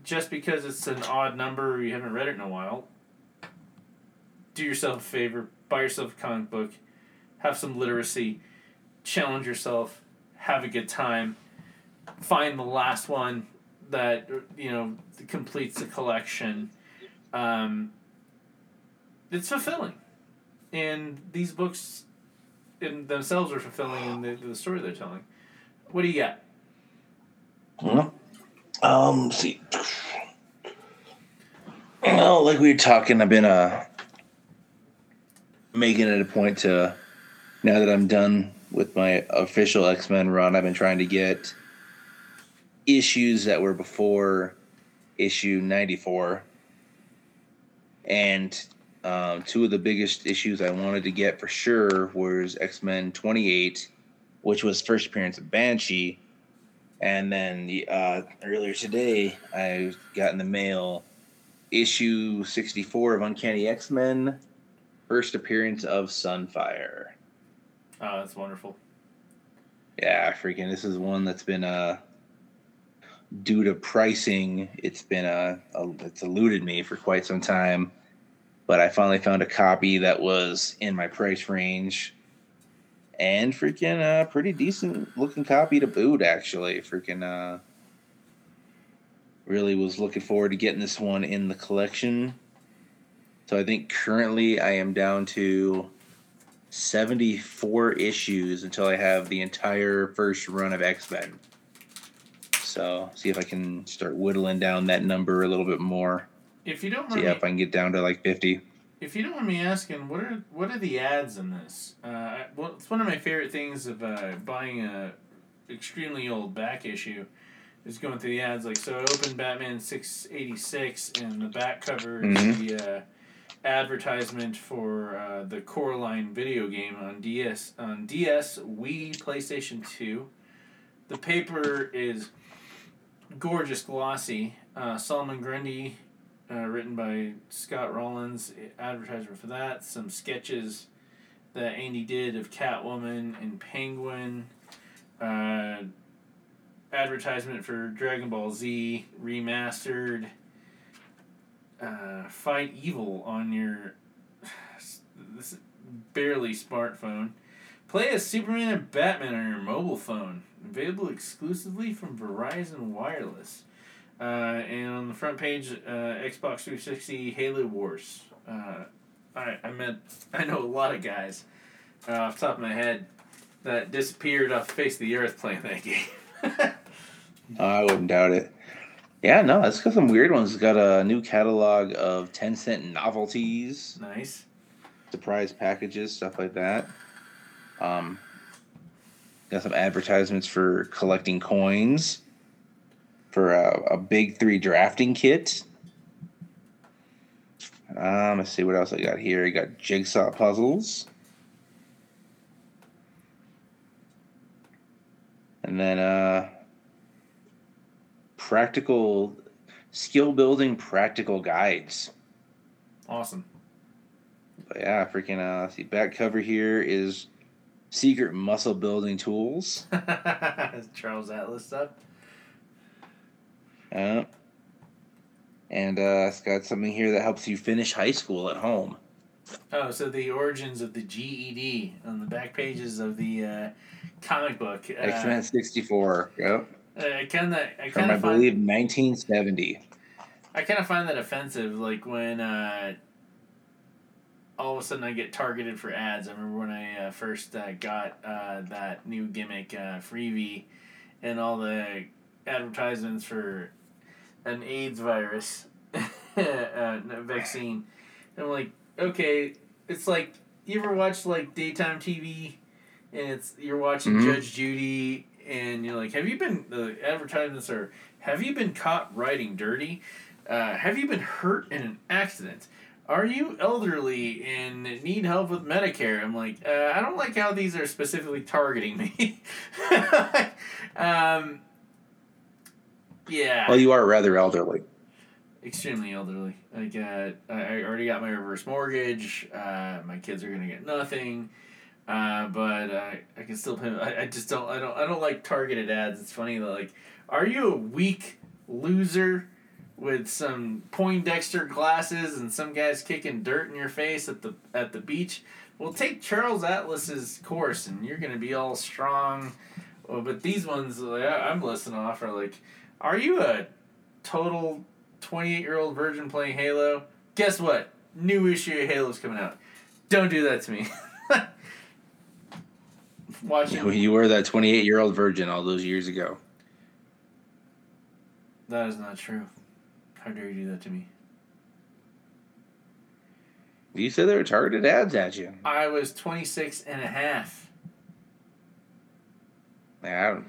just because it's an odd number you haven't read it in a while, do yourself a favor, buy yourself a comic book, have some literacy, challenge yourself, have a good time, find the last one that you know completes the collection. Um, it's fulfilling, and these books in themselves are fulfilling in the, the story they're telling. What do you got? Hmm? Um, see. Well, like we were talking, I've been uh making it a point to now that I'm done with my official X Men run, I've been trying to get issues that were before issue 94. And um, two of the biggest issues I wanted to get for sure was X Men 28, which was first appearance of Banshee. And then the, uh, earlier today, I got in the mail issue 64 of Uncanny X Men, first appearance of Sunfire. Oh, that's wonderful. Yeah, freaking! This is one that's been uh due to pricing, it's been a it's eluded me for quite some time. But I finally found a copy that was in my price range, and freaking uh pretty decent looking copy to boot. Actually, freaking uh really was looking forward to getting this one in the collection. So I think currently I am down to 74 issues until I have the entire first run of X Men. So see if I can start whittling down that number a little bit more. If you don't See me, if I can get down to like 50. if you don't mind me asking, what are what are the ads in this? Uh, well, it's one of my favorite things of uh, buying a extremely old back issue. Is going through the ads like so. I opened Batman six eighty six, and the back cover is Mhm. the uh, advertisement for uh, the Coraline video game on DS on DS, Wii, PlayStation Two. The paper is gorgeous, glossy. Uh, Solomon Grundy, uh, written by Scott Kolins, advertisement for that. Some sketches that Andy did of Catwoman and Penguin. Uh, advertisement for Dragon Ball Z remastered. Uh, fight evil on your this barely smartphone. Play as Superman and Batman on your mobile phone. Available exclusively from Verizon Wireless. Uh, and on the front page, uh, Xbox 360 Halo Wars. Uh, I, I met, I know a lot of guys uh, off top of my head that disappeared off the face of the earth playing that game. I wouldn't doubt it. Yeah, no, it's got some weird ones. It's got a new catalog of 10 cent novelties, nice. surprise packages, stuff like that. Um, got some advertisements for collecting coins, for a, a big three drafting kit. Um, let's see what else I got here. I got jigsaw puzzles. And then uh practical skill building practical guides. Awesome. But yeah, freaking uh see back cover here is secret muscle building tools. Charles Atlas stuff. Yeah. And uh it's got something here that helps you finish high school at home. Oh, so the origins of the GED on the back pages of the uh, comic book. Uh, X-Men 64. Yep. I kind of, I kind of believe 1970. I kind of find that offensive. Like when uh, all of a sudden I get targeted for ads. I remember when I uh, first uh, got uh, that new gimmick uh, freebie, and all the advertisements for an AIDS virus uh, vaccine. I'm like, okay, it's like you ever watch like daytime TV, and it's you're watching Mhm. Judge Judy, and you're like, have you been the advertisements are have you been caught riding dirty? Uh, have you been hurt in an accident? Are you elderly and need help with Medicare? I'm like, uh, I don't like how these are specifically targeting me. um, yeah Well, you are rather elderly. extremely elderly. Like uh, I I already got my reverse mortgage. Uh, my kids are gonna get nothing. Uh, but I, I can still pay. I, I just don't. I don't. I don't like targeted ads. It's funny that like, are you a weak loser with some Poindexter glasses and some guys kicking dirt in your face at the at the beach? Well, take Charles Atlas's course and you're gonna be all strong. Well, but these ones like, I- I'm listing off are like, are you a total 28 year old virgin playing Halo? Guess what? New issue of Halo's coming out. Don't do that to me. Watching You were that 28 year old virgin all those years ago. that is not true. How dare you do that to me? You said they were targeted ads at you. I was 26 and a half. Yeah, I don't-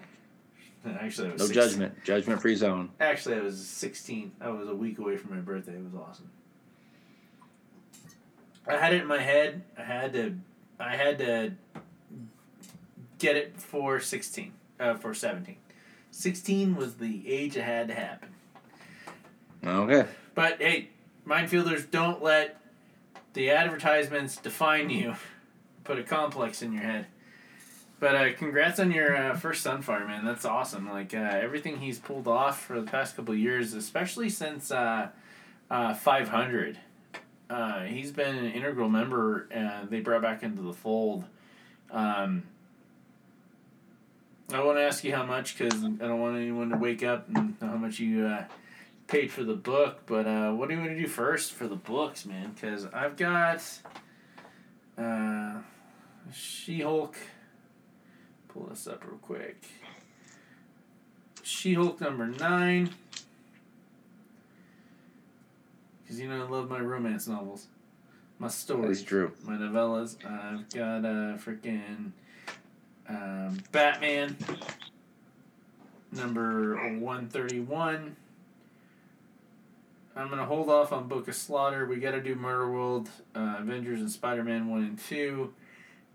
Actually, I was no 16. judgment. Judgment free zone. Actually, I was 16. I was a week away from my birthday. It was awesome. I had it in my head. I had to. I had to get it for 16. Uh, for 17. 16 was the age it had to happen. Okay. But hey, Mindfielders, don't let the advertisements define you. Put a complex in your head. But uh, congrats on your uh, first Sunfire, man. That's awesome. Like uh, everything he's pulled off for the past couple of years, especially since uh, uh, 500. Uh, he's been an integral member. Uh, they brought back into the fold. Um, I won't ask you how much because I don't want anyone to wake up and know how much you uh, paid for the book. But uh, what do you want to do first for the books, man? Because I've got uh, She Hulk. Pull this up real quick. She Hulk number nine. Because you know I love my romance novels, my stories, That's true. my novellas. I've got uh, freaking um, Batman number one thirty one. I'm gonna hold off on Book of Slaughter. We gotta do Murder World, uh, Avengers, and Spider Man one and two,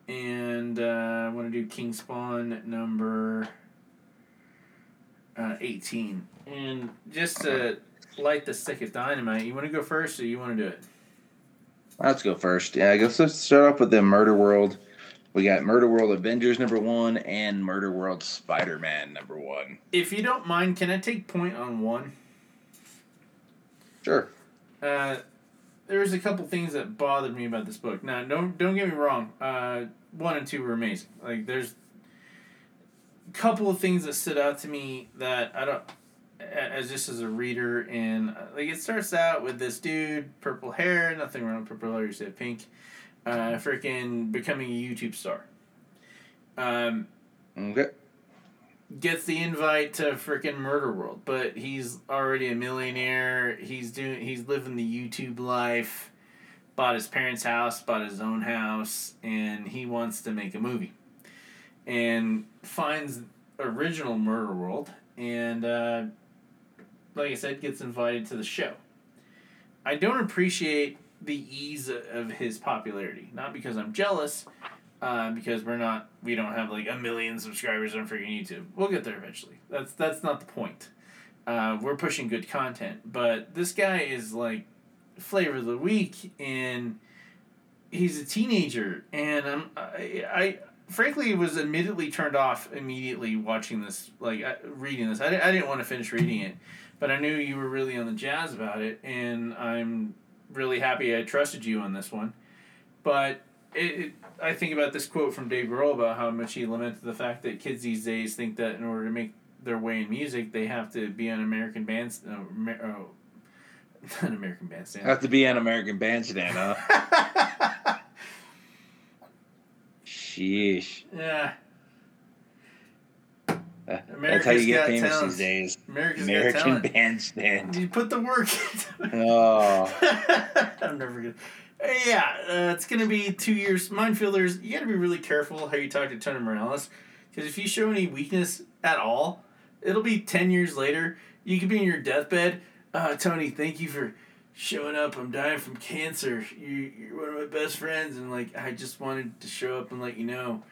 and uh, I want to do King Spawn number uh, eighteen. And just to light the stick of dynamite, you want to go first, or you want to do it? Let's go first. Yeah, I guess let's start off with the Murder World. We got Murder World Avengers number one and Murder World Spider Man number one. If you don't mind, can I take point on one? Sure. Uh, there's a couple things that bothered me about this book. Now, don't don't get me wrong. Uh, one and two were amazing. Like there's a couple of things that stood out to me that I don't as just as a reader and uh, like it starts out with this dude purple hair nothing wrong with purple hair you said pink uh freaking becoming a youtube star um Okay. gets the invite to freaking Murder World, but he's already a millionaire. He's doing he's living the YouTube life. Bought his parents' house, bought his own house, and he wants to make a movie. And finds original Murder World, and uh, like I said, gets invited to the show. I don't appreciate the ease of his popularity. Not because I'm jealous, uh, because we're not we don't have like a million subscribers on freaking YouTube. We'll get there eventually. That's that's not the point. Uh, we're pushing good content, but this guy is like flavor of the week, and he's a teenager, and I'm I, I frankly was admittedly turned off immediately watching this like uh, reading this. I, I didn't want to finish reading it, but I knew you were really on the jazz about it, and I'm really happy I trusted you on this one. But it, it, I think about this quote from Dave Grohl about how much he lamented the fact that kids these days think that in order to make their way in music, they have to be on American bands. Uh, Amer- oh, an American Bandstand. Have to be an American Bandstand, huh? Sheesh. yeah, That- That's how you get famous these days. America's American. Bandstand. You put the work into it. Oh. I'm never gonna. Yeah, uh, it's gonna be two years. Mindfielders, you gotta be really careful how you talk to Tony Morales, because if you show any weakness at all, it'll be ten years later. You could be in your deathbed. Uh, Tony, thank you for showing up. I'm dying from cancer. You, you're one of my best friends, and like I just wanted to show up and let you know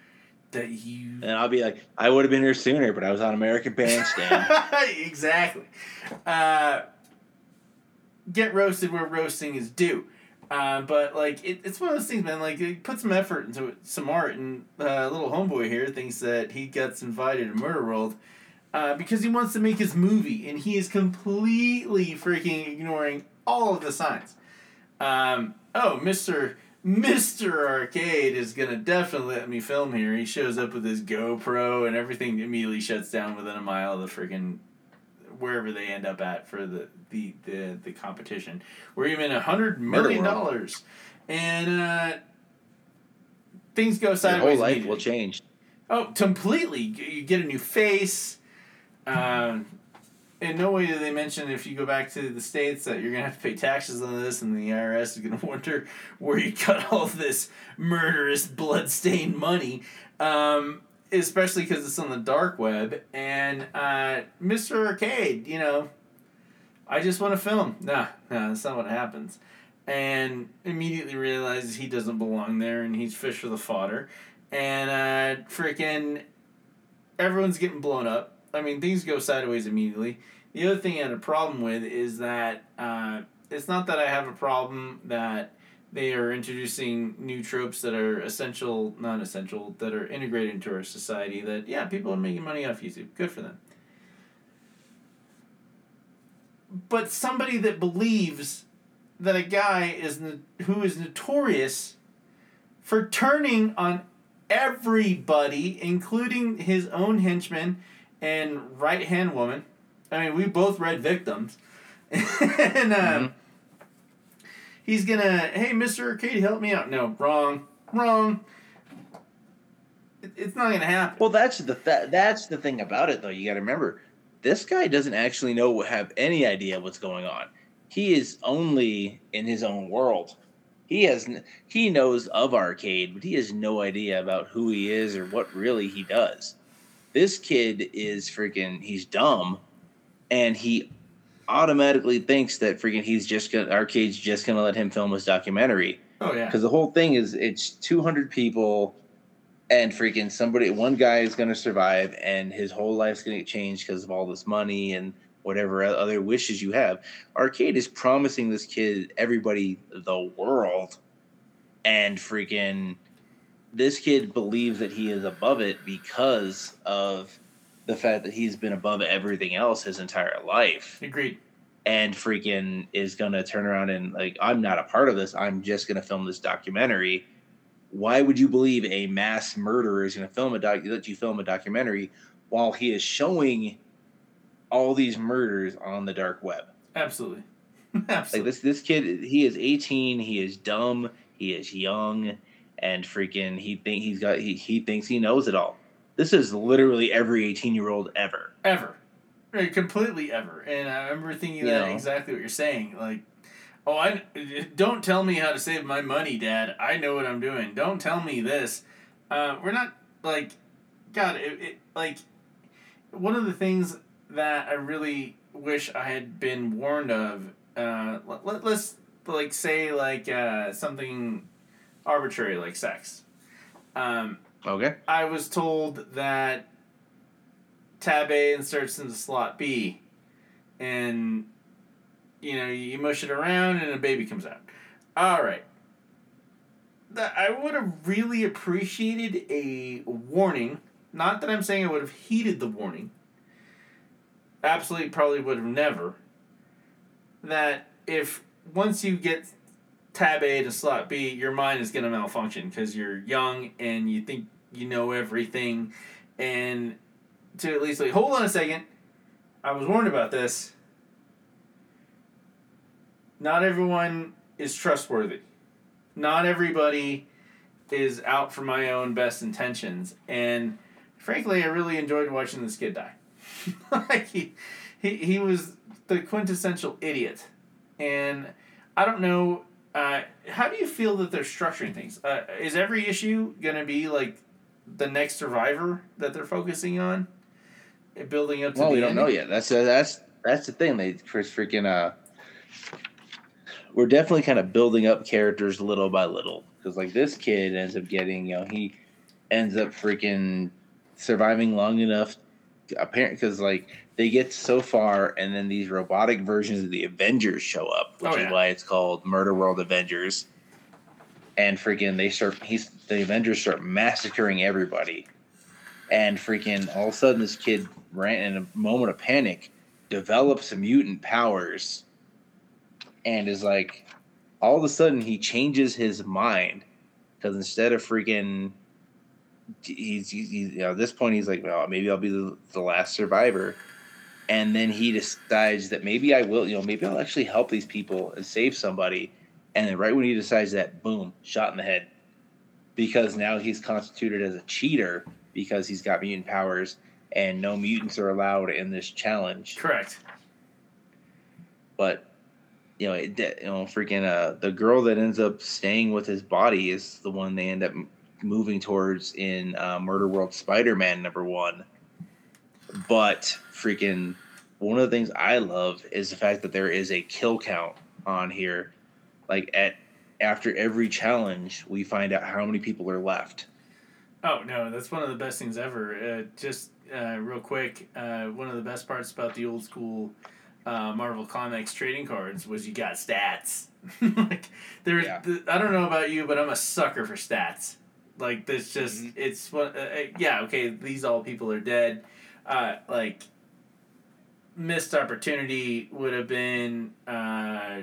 that you And I'll be like, I would have been here sooner, but I was on American Bandstand. exactly. Uh, get roasted where roasting is due. Uh, but like it, it's one of those things, man. Like put some effort into it, some art, and uh, little homeboy here thinks that he gets invited to Murder World uh, because he wants to make his movie, and he is completely freaking ignoring all of the signs. Um, oh, Mister Mister Arcade is gonna definitely let me film here. He shows up with his GoPro, and everything immediately shuts down within a mile of the freaking wherever they end up at for the the the, the competition. We're even a hundred million dollars, and uh, things go sideways. Your whole life will change. Oh, completely! You get a new face. Um, in no way do they mention if you go back to the states that you're gonna have to pay taxes on this, and the IRS is gonna wonder where you got all this murderous, blood-stained money. Um, especially because it's on the dark web. And uh, Mr. Arcade, you know, I just want to film. Nah, nah, that's not what happens. And immediately realizes he doesn't belong there, and he's fish for the fodder. And uh, freaking, everyone's getting blown up. I mean, things go sideways immediately. The other thing I had a problem with is that uh, it's not that I have a problem that they are introducing new tropes that are essential, non essential, that are integrated into our society. That, yeah, people are making money off YouTube. Good for them. But somebody that believes that a guy is no- who is notorious for turning on everybody, including his own henchman and right hand woman. I mean, we both read victims. and uh, Mhm. he's gonna, hey, Mr. Arcade, help me out. No, wrong, wrong. It, it's not gonna happen. Well, that's the th- that's the thing about it, though. You got to remember, this guy doesn't actually know have any idea what's going on. He is only in his own world. He has n- he knows of arcade, but he has no idea about who he is or what really he does. This kid is freaking he's dumb, and he automatically thinks that freaking he's just gonna arcade's just gonna let him film his documentary oh yeah. because the whole thing is it's 200 people and freaking somebody one guy is to survive and his whole life's to get changed because of all this money and whatever other wishes you have arcade is promising this kid everybody the world and freaking this kid believes that he is above it because of the fact that he's been above everything else his entire life Agreed. and freaking is gonna turn around and like I'm not a part of this. I'm just gonna film this documentary. Why would you believe a mass murderer is gonna film a doc let you film a documentary while he is showing all these murders on the dark web? Absolutely. Absolutely. Like this this kid he is 18, he is dumb, he is young, and freaking he think he's got he, he thinks he knows it all. This is literally every 18 year old ever. ever, Right, completely ever. And I remember thinking You that know. exactly what you're saying. Like, oh, I don't tell me how to save my money, Dad. I know what I'm doing. Don't tell me this. Uh, we're not like, God, it, it like one of the things that I really wish I had been warned of. Uh, let, let's like say like uh, something arbitrary like sex. Um, Okay. I was told that tab A inserts into slot B, and you know you mush it around and a baby comes out. All right. That I would have really appreciated a warning. Not that I'm saying I would have heeded the warning. Absolutely, probably would have never. That if once you get tab A to slot B, your mind is going to malfunction because you're young and you think you know everything. And to at least like, hold on a second, I was warned about this. Not everyone is trustworthy. Not everybody is out for my own best intentions. And frankly, I really enjoyed watching this kid die. like he, he, he was the quintessential idiot. And I don't know uh, how do you feel that they're structuring things? Uh, is every issue gonna be like the next survivor that they're focusing on, building up to Well, we don't end? know yet. That's uh, that's that's the thing. They Chris freaking uh, we're definitely kind of building up characters little by little because like this kid ends up getting you know he ends up freaking surviving long enough apparent because like they get so far and then these robotic versions of the avengers show up which Oh, is why it's called murder world avengers. And freaking they start he's the avengers start massacring everybody. And freaking all of a sudden this kid ran in a moment of panic develops mutant powers and is like all of a sudden he changes his mind. Because instead of freaking he's, he's, he's you know, at this point he's like well maybe i'll be the, the last survivor and then he decides that maybe i will you know maybe i'll actually help these people and save somebody and then right when he decides that boom shot in the head because now he's constituted as a cheater because he's got mutant powers and no mutants are allowed in this challenge. Correct. But you know, it, you know, freaking uh, the girl that ends up staying with his body is the one they end up moving towards in uh, Murder World Spider-Man number one. But freaking one of the things I love is the fact that there is a kill count on here. Like at after every challenge, we find out how many people are left. Oh no, that's one of the best things ever. Uh, just uh, real quick, uh, one of the best parts about the old school uh, Marvel Comics trading cards was you got stats. like there, Yeah. th- I don't know about you, but I'm a sucker for stats. Like this, just Mhm. it's one. Uh, uh, yeah, okay, these all people are dead. Uh, like missed opportunity would have been uh,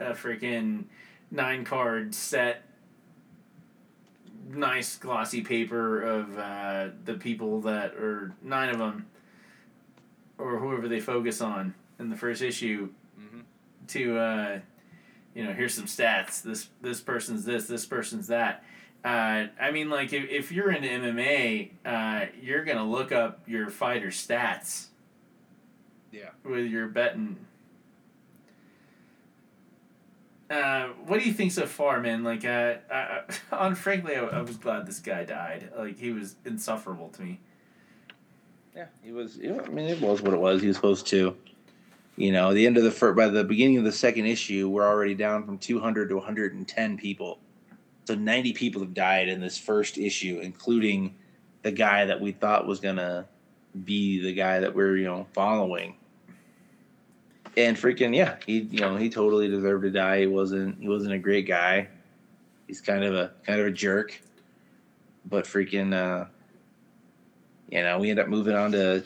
a freaking nine card set. Nice glossy paper of uh, the people that or nine of them or whoever they focus on in the first issue Mhm. to uh, you know here's some stats. This this person's this this person's that. Uh, I mean like if, if you're into MMA uh, you're gonna look up your fighter stats Yeah. with your betting uh, what do you think so far, man? Like, uh, I, I, on frankly, I, I was glad this guy died. Like, he was insufferable to me. Yeah, he was. You know, I mean, it was what it was. He was supposed to. You know, the end of the first, by the beginning of the second issue, we're already down from 200 to 110 people. So 90 people have died in this first issue, including the guy that we thought was gonna be the guy that we're you know following. And freaking yeah, he you know he totally deserved to die. He wasn't he wasn't a great guy. He's kind of a kind of a jerk. But freaking uh you know, we end up moving on to,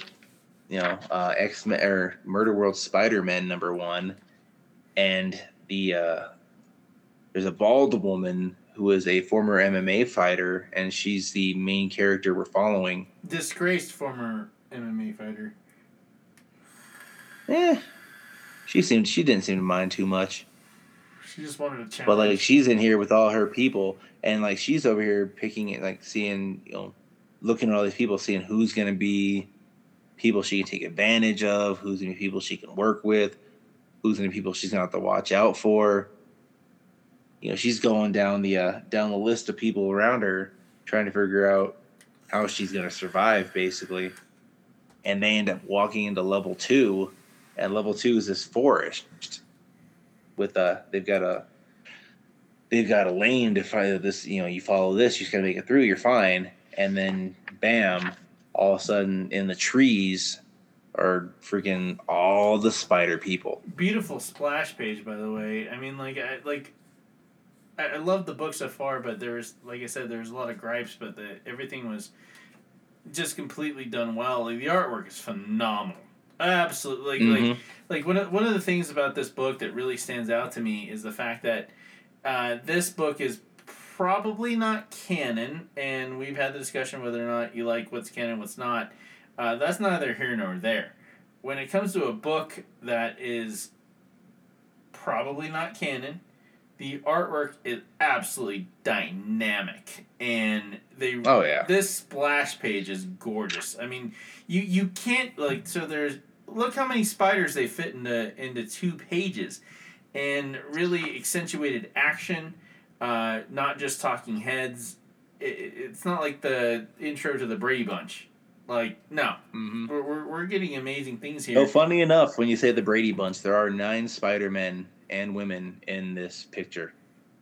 you know, uh, X Men or Murder World Spider Man number one, and the uh, there's a bald woman who is a former MMA fighter, and she's the main character we're following. Disgraced former MMA fighter. Eh, she seemed she didn't seem to mind too much, She just wanted a challenge. but like she's in here with all her people, and like she's over here picking it, like seeing you know, looking at all these people, seeing who's gonna be people she can take advantage of, who's gonna be people she can work with, who's gonna be people she's gonna have to watch out for. You know, she's going down the uh, down the list of people around her, trying to figure out how she's gonna survive, basically. And they end up walking into level two, and level two is this forest with a they've got a they've got a lane to find this you know you follow this you just gotta make it through you're fine and then bam all of a sudden in the trees are freaking all the spider people beautiful splash page, by the way. I mean, like, I like. I, I love the book so far, but there's, like I said, there's a lot of gripes, but the everything was just completely done well. Like the artwork is phenomenal, absolutely. Like, like Mhm. like one of, one of the things about this book that really stands out to me is the fact that uh, this book is probably not canon, and we've had the discussion whether or not you like what's canon, what's not. Uh, that's neither here nor there. When it comes to a book that is probably not canon, the artwork is absolutely dynamic, and they oh yeah this splash page is gorgeous. I mean, you you can't like so there's look how many spiders they fit into into two pages, and really accentuated action. Uh, not just talking heads. It, it- it's not like the intro to the Brady Bunch. Like no, mm-hmm. we're, we're, we're getting amazing things here. oh funny enough when you say the brady bunch there are nine spider-men and women in this picture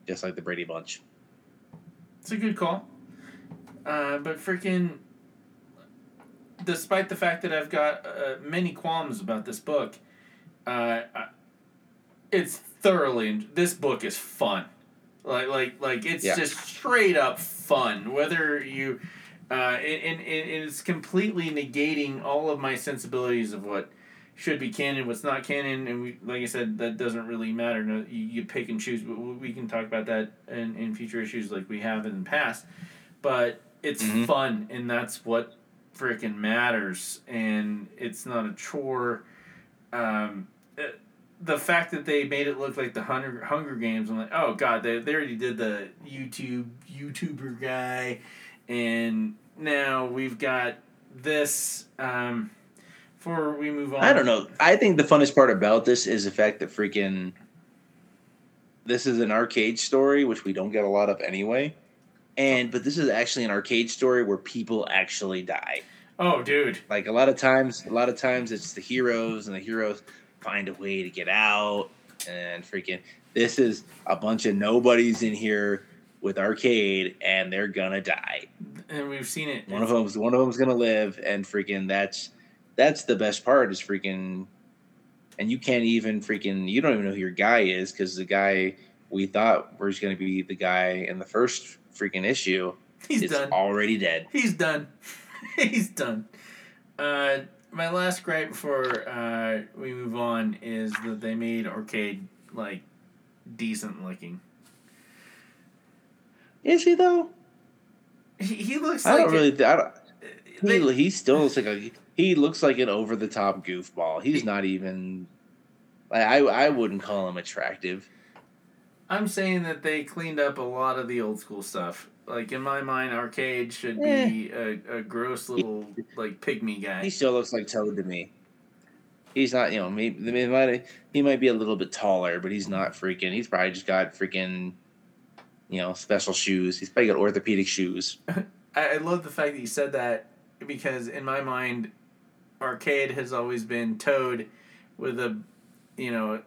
just like the brady bunch It's a good call. Uh, but freaking, despite the fact that I've got uh, many qualms about this book, uh, it's thoroughly. This book is fun. Like like like it's Yeah. just straight up fun. Whether you, uh, and, and, and it's completely negating all of my sensibilities of what should be canon, what's not canon, and we like I said that doesn't really matter. No, you, you pick and choose. But we can talk about that in, in future issues like we have in the past. But it's Mhm. fun, and that's what freaking matters. And it's not a chore. Um, uh, the fact that they made it look like the Hunger Hunger Games, I'm like, oh god, they, they already did the YouTube YouTuber guy, and now we've got this um, before we move on. I don't know. I think the funnest part about this is the fact that freaking this is an arcade story, which we don't get a lot of anyway. And but this is actually an arcade story where people actually die. Oh, dude. Like a lot of times, a lot of times it's the heroes, and the heroes find a way to get out. And freaking, this is a bunch of nobodies in here with arcade, and they're gonna die. And we've seen it. One of them's one of them's gonna live, and freaking that's that's the best part is freaking, and you can't even freaking you don't even know who your guy is because the guy we thought was gonna be the guy in the first freaking issue He's is done. already dead. He's done. He's done. Uh, my last gripe before uh, we move on is that they made arcade like decent looking. Is he though? He, he looks I like don't really. I don't, they- he, he still looks like a he looks like an over the top goofball. He's not even. Like, I I wouldn't call him attractive. I'm saying that they cleaned up a lot of the old school stuff. Like in my mind, arcade should Eh. be a, a gross little like pygmy guy. He still looks like Toad to me. He's not, you know, maybe he might he might be a little bit taller, but he's not freaking. He's probably just got freaking, you know, special shoes. He's probably got orthopedic shoes. I, I love the fact that you said that because in my mind, arcade has always been Toad with a, you know,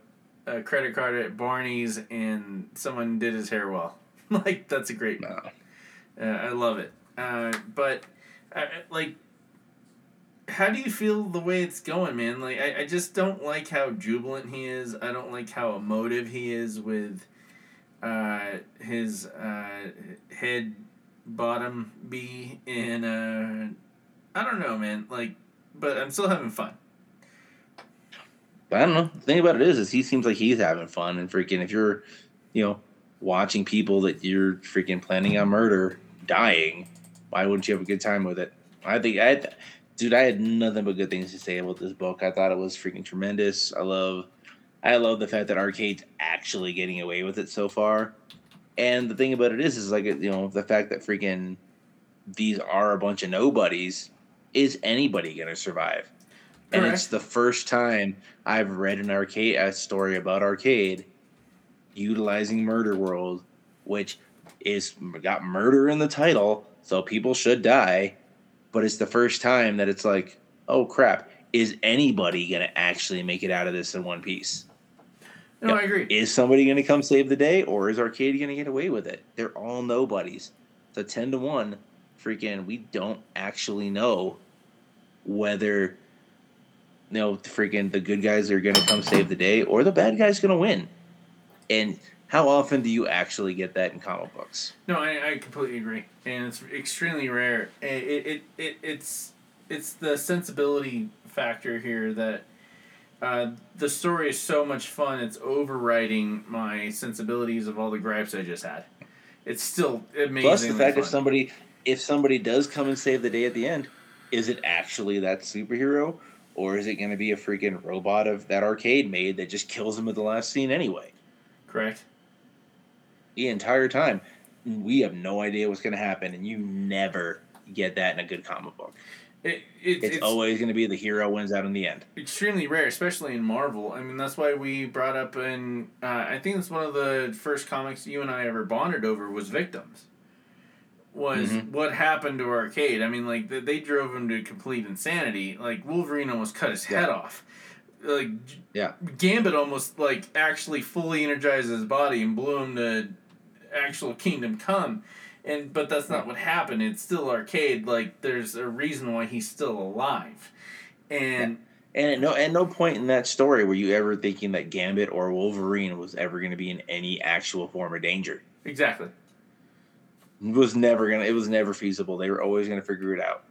a credit card at Barney's and someone did his hair well. like that's a great. No. Uh, I love it. Uh, but uh, like, how do you feel the way it's going, man? Like, I, I just don't like how jubilant he is. I don't like how emotive he is with uh, his uh, head bottom B and uh, I don't know, man. Like, but I'm still having fun. But I don't know. The thing about it is, is he seems like he's having fun and freaking. If you're, you know, watching people that you're freaking planning on murder dying, why wouldn't you have a good time with it? I think I, dude, I had nothing but good things to say about this book. I thought it was freaking tremendous. I love, I love the fact that Arcade's actually getting away with it so far. And the thing about it is, is like you know the fact that freaking these are a bunch of nobodies. Is anybody gonna survive? And it's the first time I've read an arcade a story about arcade utilizing Murder World, which is got murder in the title, so people should die. But it's the first time that it's like, oh crap, is anybody gonna actually make it out of this in one piece? No. I agree. Is somebody gonna come save the day, or is arcade gonna get away with it? They're all nobodies. It's a ten to one. Freaking, we don't actually know whether you know freaking the good guys are gonna come save the day or the bad guys gonna win. And how often do you actually get that in comic books? No, I, I completely agree, and it's extremely rare. It, it, it, it it's it's the sensibility factor here that uh, the story is so much fun. It's overriding my sensibilities of all the gripes I just had. It's still amazing. Plus the fact if somebody if somebody does come and save the day at the end, is it actually that superhero? Or is it gonna be a freaking robot of that arcade made that just kills him at the last scene anyway? correct. the entire time. We have no idea what's going to happen, and you never get that in a good comic book. It, it, It's, it's always going to be the hero wins out in the end. extremely rare, especially in Marvel. I mean, that's why we brought up in. Uh, I think it's one of the first comics you and I ever bonded over was Victims. Was Mhm. what happened to Arcade? I mean, like they, they drove him to complete insanity. Like Wolverine almost cut his head off. Like Yeah. Gambit almost like actually fully energized his body and blew him to actual Kingdom Come. And but that's not what happened. It's still Arcade. Like there's a reason why he's still alive. And And at no, at no point in that story were you ever thinking that Gambit or Wolverine was ever going to be in any actual form of danger. exactly. It was never gonna. It was never feasible. They were always to figure it out.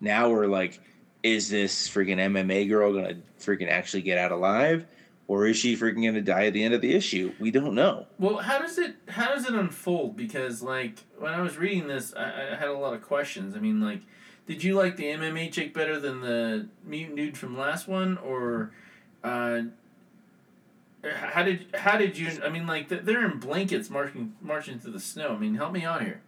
Now we're like, is this freaking MMA girl to freaking actually get out alive, or is she freaking to die at the end of the issue? We don't know. Well, how does it how does it unfold? Because like when I was reading this, I, I had a lot of questions. I mean, like, did you like the MMA chick better than the mutant dude from last one, or uh, how did how did you? I mean, like they're in blankets marching marching through the snow. I mean, help me out here.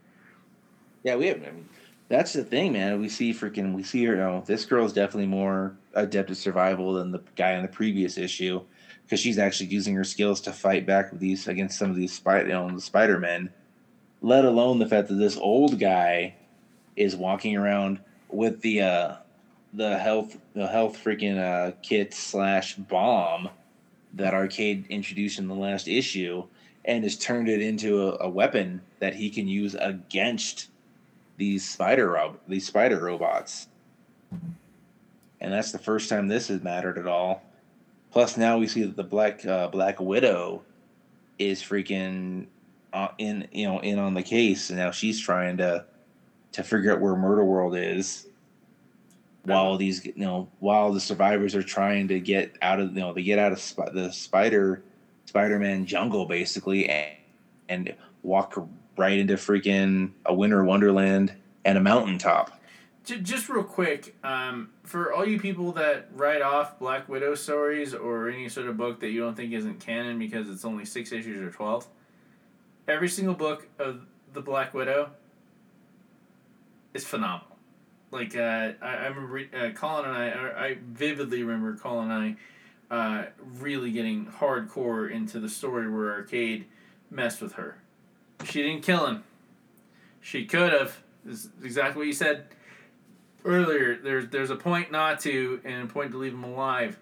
Yeah, we have. I mean, that's the thing, man. We see freaking we see her. You know, this girl is definitely more adept at survival than the guy in the previous issue because she's actually using her skills to fight back with these against some of these spider, you know, the Spider Men. Let alone the fact that this old guy is walking around with the uh, the health the health freaking uh, kit slash bomb that Arcade introduced in the last issue, and has turned it into a, a weapon that he can use against these spider rob- these spider robots. And that's the first time this has mattered at all. Plus, now we see that the black uh, Black Widow is freaking uh, in you know in on the case, and now she's trying to to figure out where Murder World is. While these you know while the survivors are trying to get out of you know they get out of sp- the spider Spider Man jungle basically and, and walk right into freaking a winter wonderland and a mountaintop. Just real quick, um, for all you people that write off Black Widow stories or any sort of book that you don't think isn't canon because it's only six issues or twelve, every single book of the Black Widow is phenomenal. Like uh, I, I remember uh, Colin and I I vividly remember Colin and I uh, really getting hardcore into the story where Arcade messed with her. She didn't kill him. She could have. Is exactly what you said earlier. There's there's a point not to and a point to leave him alive.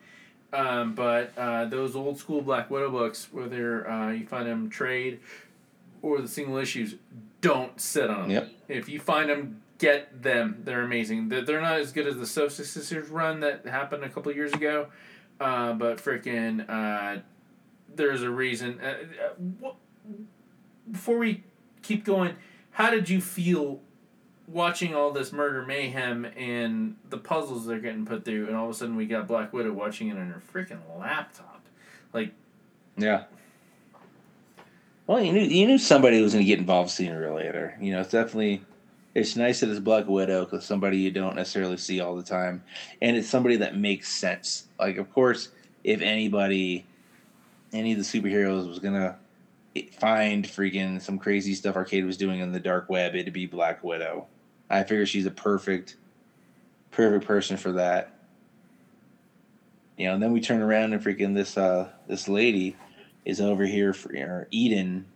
Um, but uh, those old school Black Widow books, whether uh, you find them trade or the single issues, don't sit on them. Yep. If you find them, get them. They're amazing. They're, they're not as good as the Soska Sisters run that happened a couple years ago, uh, but freaking uh, there's a reason. Uh, uh, what, before we keep going, how did you feel watching all this murder mayhem and the puzzles they're getting put through, and all of a sudden we got Black Widow watching it on her freaking laptop? Like, Yeah. Well, you knew you knew somebody was going to get involved sooner or later. You know, it's definitely it's nice that it's Black Widow because somebody you don't necessarily see all the time, and it's somebody that makes sense. Like, of course, if anybody, any of the superheroes was gonna find freaking some crazy stuff Arcade was doing in the dark web, it'd be Black Widow. I figure she's a perfect, perfect person for that. You know, and then we turn around and freaking this uh this lady is over here for or Eden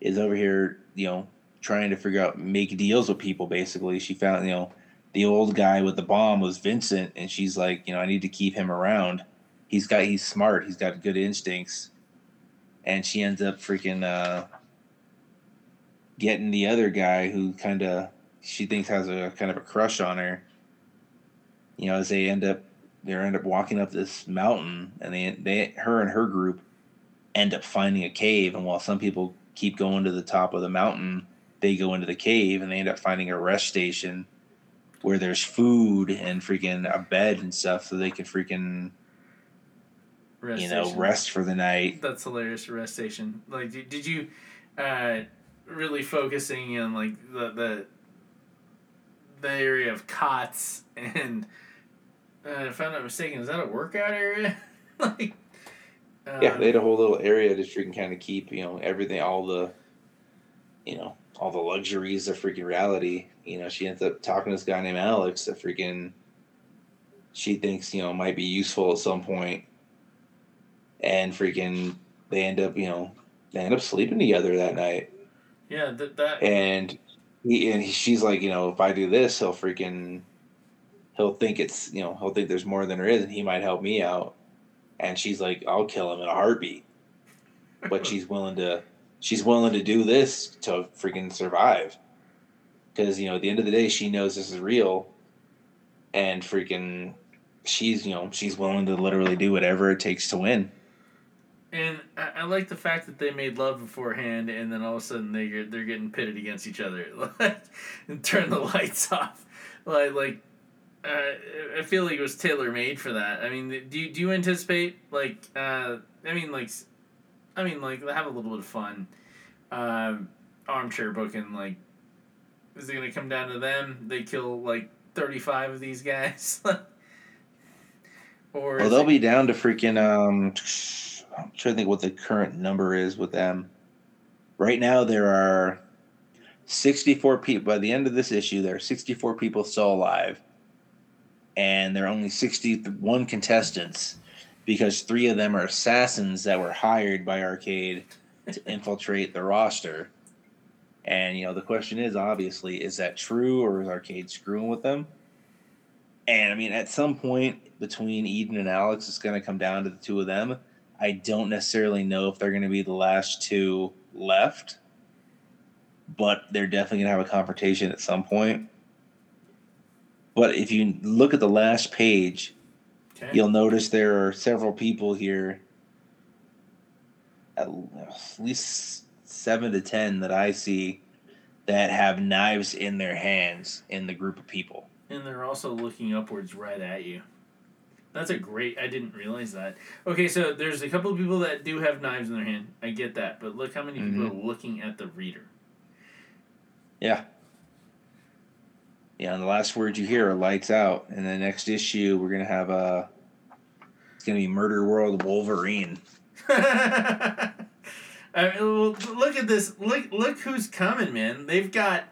is over here, you know, trying to figure out make deals with people basically. She found, you know, the old guy with the bomb was Vincent and she's like, you know, I need to keep him around. He's got he's smart, he's got good instincts. And she ends up freaking uh getting the other guy who kind of she thinks has a kind of a crush on her. You know, as they end up they end up walking up this mountain and they they her and her group end up finding a cave and while some people keep going to the top of the mountain they go into the cave and they end up finding a rest station where there's food and freaking a bed and stuff so they can freaking rest you know station. rest for the night That's hilarious. Rest station. Like, did, did you uh, really focusing on like the the the area of cots and uh, if I'm not mistaken, is that a workout area? like, um, Yeah, they had a whole little area to freaking kind of keep, you know, everything, all the, you know, all the luxuries of freaking reality. You know, she ends up talking to this guy named Alex that freaking she thinks, you know, might be useful at some point. And freaking they end up, you know, they end up sleeping together that night. yeah, that that And he and she's like, you know, if I do this, he'll freaking he'll think it's, you know, he'll think there's more than there is and he might help me out. And she's like, I'll kill him in a heartbeat. But she's willing to she's willing to do this to freaking survive. Cuz you know, at the end of the day she knows this is real and freaking she's, you know, she's willing to literally do whatever it takes to win. And I, I like the fact that they made love beforehand, and then all of a sudden they get, they're getting pitted against each other, like, and turn the lights off, like like. Uh, I feel like it was tailor made for that. I mean, do you, do you anticipate like uh, I mean like, I mean like have a little bit of fun, um, armchair booking like, is it gonna come down to them? They kill like thirty five of these guys, or Well, they'll it- be down to freaking. Um, I'm trying to think what the current number is with them. Right now, there are 64 people by the end of this issue there are 64 people still alive. And there are only 61 contestants because three of them are assassins that were hired by arcade to infiltrate the roster. And you know the question is obviously is that true or is arcade screwing with them? And i mean at some point between eden and alex it's going to come down to the two of them i don't necessarily know if they're going to be the last two left but they're definitely going to have a confrontation at some point. But if you look at the last page, Okay. you'll notice there are several people here, at least seven to ten that I see, that have knives in their hands in the group of people. And they're also looking upwards right at you. That's a great. I didn't realize that. Okay, so there's a couple of people that do have knives in their hand. I get that, but look how many people Mhm. are looking at the reader. Yeah. Yeah, and the last words you hear are lights out. And the next issue, we're going to have a. It's going to be Murder World Wolverine. I mean, well, look at this. Look, look who's coming, man. They've got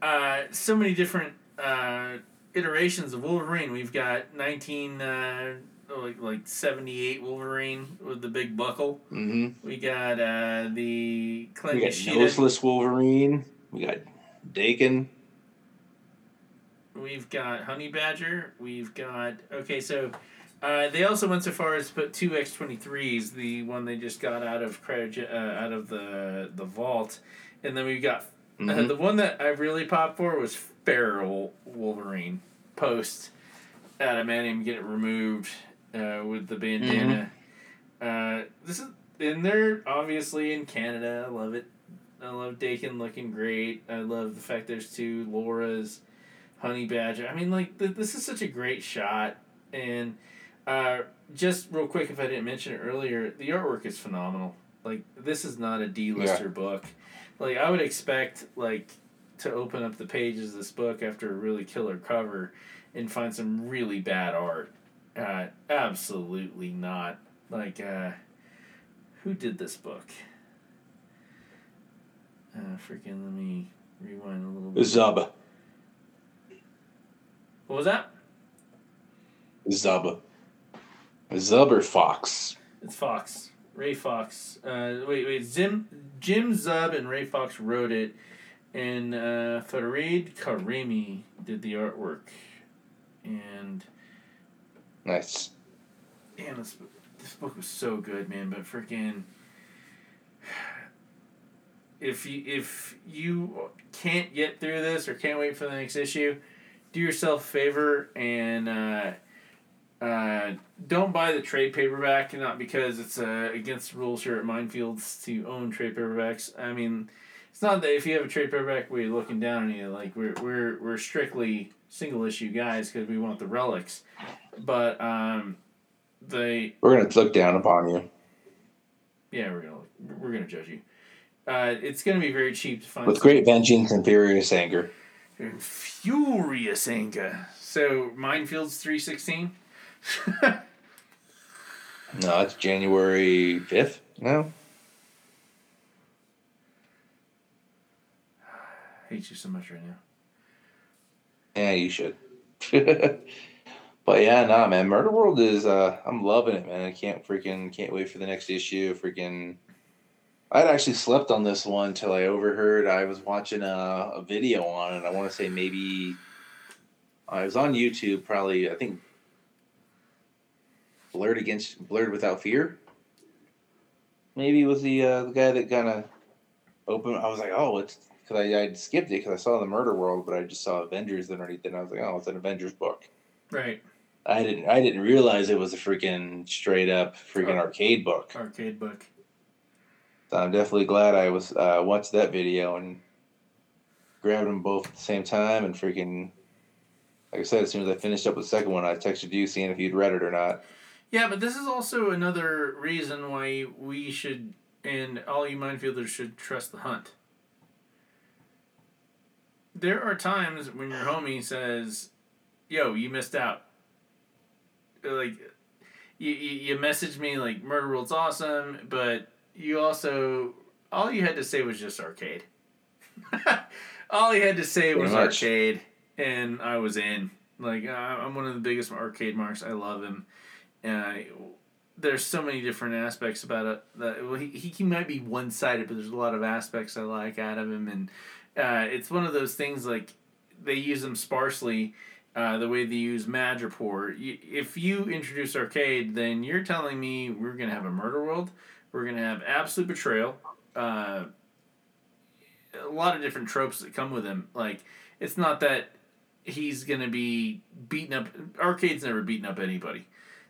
uh, so many different uh, iterations of Wolverine. We've got nineteen uh, like like seventy eight Wolverine with the big buckle. Mm-hmm. We got uh, the Clint We got Nishida. Noseless Wolverine. We got Daken. We've got Honey Badger. We've got okay. So uh, they also went so far as to put two X twenty threes, the one they just got out of cryo, uh, out of the the vault, and then we've got uh, Mhm. the one that I really popped for was Feral Wolverine post adamantium get it removed uh, with the bandana. Uh, this is and they're obviously in Canada. I love it. I love Daken looking great. I love the fact there's two Laura's, Honey Badger. I mean, like th- this is such a great shot. And uh, just real quick, if I didn't mention it earlier, the artwork is phenomenal. Like this is not a D-lister book. Like I would expect like to open up the pages of this book after a really killer cover and find some really bad art. Uh, absolutely not. Like uh, who did this book? Uh, freaking, let me rewind a little bit. Zub. What was that? Zub. Zub or Fawkes? It's Fawkes. Ray Fawkes. Uh, wait, wait. Jim, Jim Zub and Ray Fawkes wrote it, and uh, Farid Karami did the artwork. And Nice. damn, this this book was so good, man. But freaking, if you if you can't get through this or can't wait for the next issue, do yourself a favor and uh, uh, don't buy the trade paperback. Not because it's uh, against rules here at Mindfields to own trade paperbacks. I mean, it's not that if you have a trade paperback, we're looking down on you. Like we're we're we're strictly single issue guys because we want the relics, but um, they We're gonna look down upon you yeah we're gonna we're gonna judge you. Uh, it's gonna be very cheap to find with great vengeance and furious anger. and furious anger. So Mindfields three sixteen. No, it's January fifth. No, hate you so much right now. yeah, you should. but yeah, nah, man. Murder World is. uh I'm loving it, man. I can't freaking can't wait for the next issue. Freaking. I'd actually slept on this one till I overheard. I was watching a, a video on it. I want to say maybe. I was on YouTube, probably. I think. Blurred against blurred without fear. Maybe was the uh, the guy that kind of opened. I was like, oh, it's because I I skipped it because I saw the Murder World, but I just saw Avengers underneath it. And I was like, oh, it's an Avengers book. Right, I didn't I didn't realize it was a freaking straight up freaking Oh. arcade book. arcade book. So I'm definitely glad I was uh, watched that video and grabbed them both at the same time and freaking. Like I said, as soon as I finished up with the second one, I texted you seeing if you'd read it or not. Yeah, but this is also another reason why we should, and all you Mindfielders should trust the hunt. There are times when your homie says, "Yo, you missed out." Like, you you, you messaged me like Murder World's awesome, but you also all you had to say was just arcade. All he had to say was arcade, and I was in. Like I'm one of the biggest arcade marks. I love him. Uh, there's so many different aspects about it. That well, he, he he might be one sided, but there's a lot of aspects I like out of him, and uh, it's one of those things like they use them sparsely. Uh, the way they use Madripoor. Y- If you introduce arcade, then you're telling me we're gonna have a murder world. We're gonna have absolute betrayal. Uh, a lot of different tropes that come with him. Like it's not that he's gonna be beating up. Arcade's never beaten up anybody.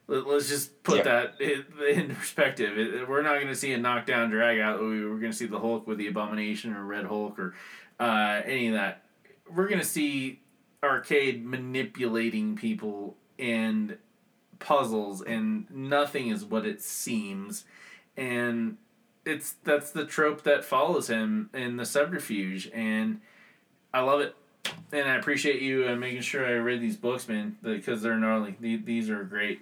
Let, us just put Yeah. that in, in perspective. It- we're not gonna see a knockdown drag out. We- We're gonna see the Hulk with the Abomination or Red Hulk or uh, any of that. We're gonna see Arcade manipulating people and puzzles, and nothing is what it seems. And it's that's the trope that follows him in the subterfuge, and I love it. And I appreciate you uh, making sure I read these books, man, because they're gnarly. The- These are great.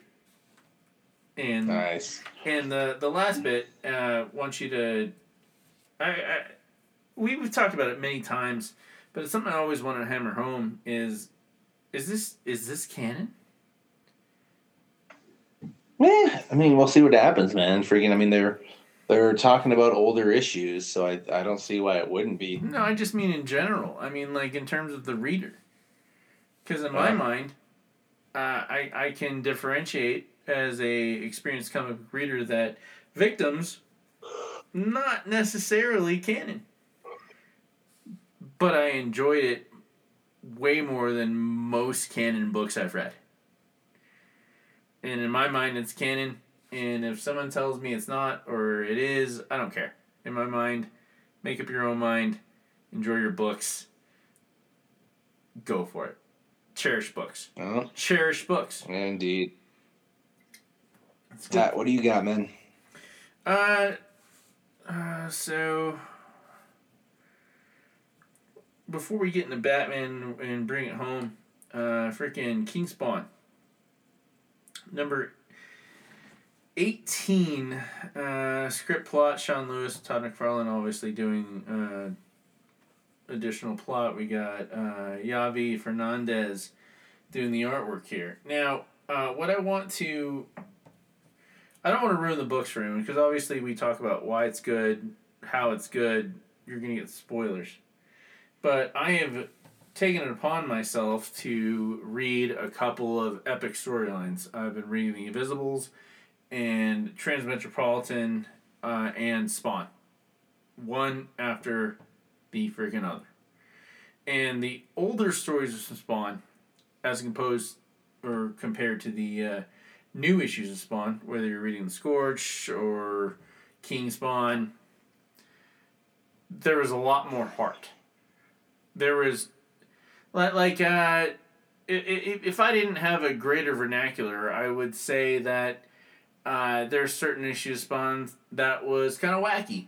And Nice. and the the last bit, uh, want you to, I, I, we we've talked about it many times, but it's something I always want to hammer home is, is this is this canon? Yeah, I mean, we'll see what happens, man. Freaking, I mean, they're they're talking about older issues, so I I don't see why it wouldn't be. No, I just mean in general. I mean like in terms of the reader, because in my Yeah. mind, uh, I I can differentiate as a experienced comic reader that victims, not necessarily canon, but I enjoyed it way more than most canon books I've read. And in my mind, it's canon. And if someone tells me it's not or it is, I don't care. In my mind, make up your own mind. Enjoy your books. Go for it. Cherish books. Oh, Cherish books. indeed. Pat, what do you got, man? Uh, uh, so before we get into Batman and bring it home, uh, freaking King Spawn, number eighteen, uh, script plot. Sean Lewis, Todd McFarlane, obviously doing uh, additional plot. We got uh, Javi Fernandez doing the artwork here. Now, uh, what I want to I don't want to ruin the books for anyone because obviously we talk about why it's good, how it's good. You're gonna get spoilers, but I have taken it upon myself to read a couple of epic storylines. I've been reading The Invisibles and Transmetropolitan uh, and Spawn, one after the freaking other. And the older stories of Spawn, as composed or compared to the uh, new issues of Spawn, whether you're reading The Scorch or King Spawn, there was a lot more heart. There was, li- like, uh, if I didn't have a greater vernacular, I would say that uh, there's certain issues Spawn that was kind of wacky.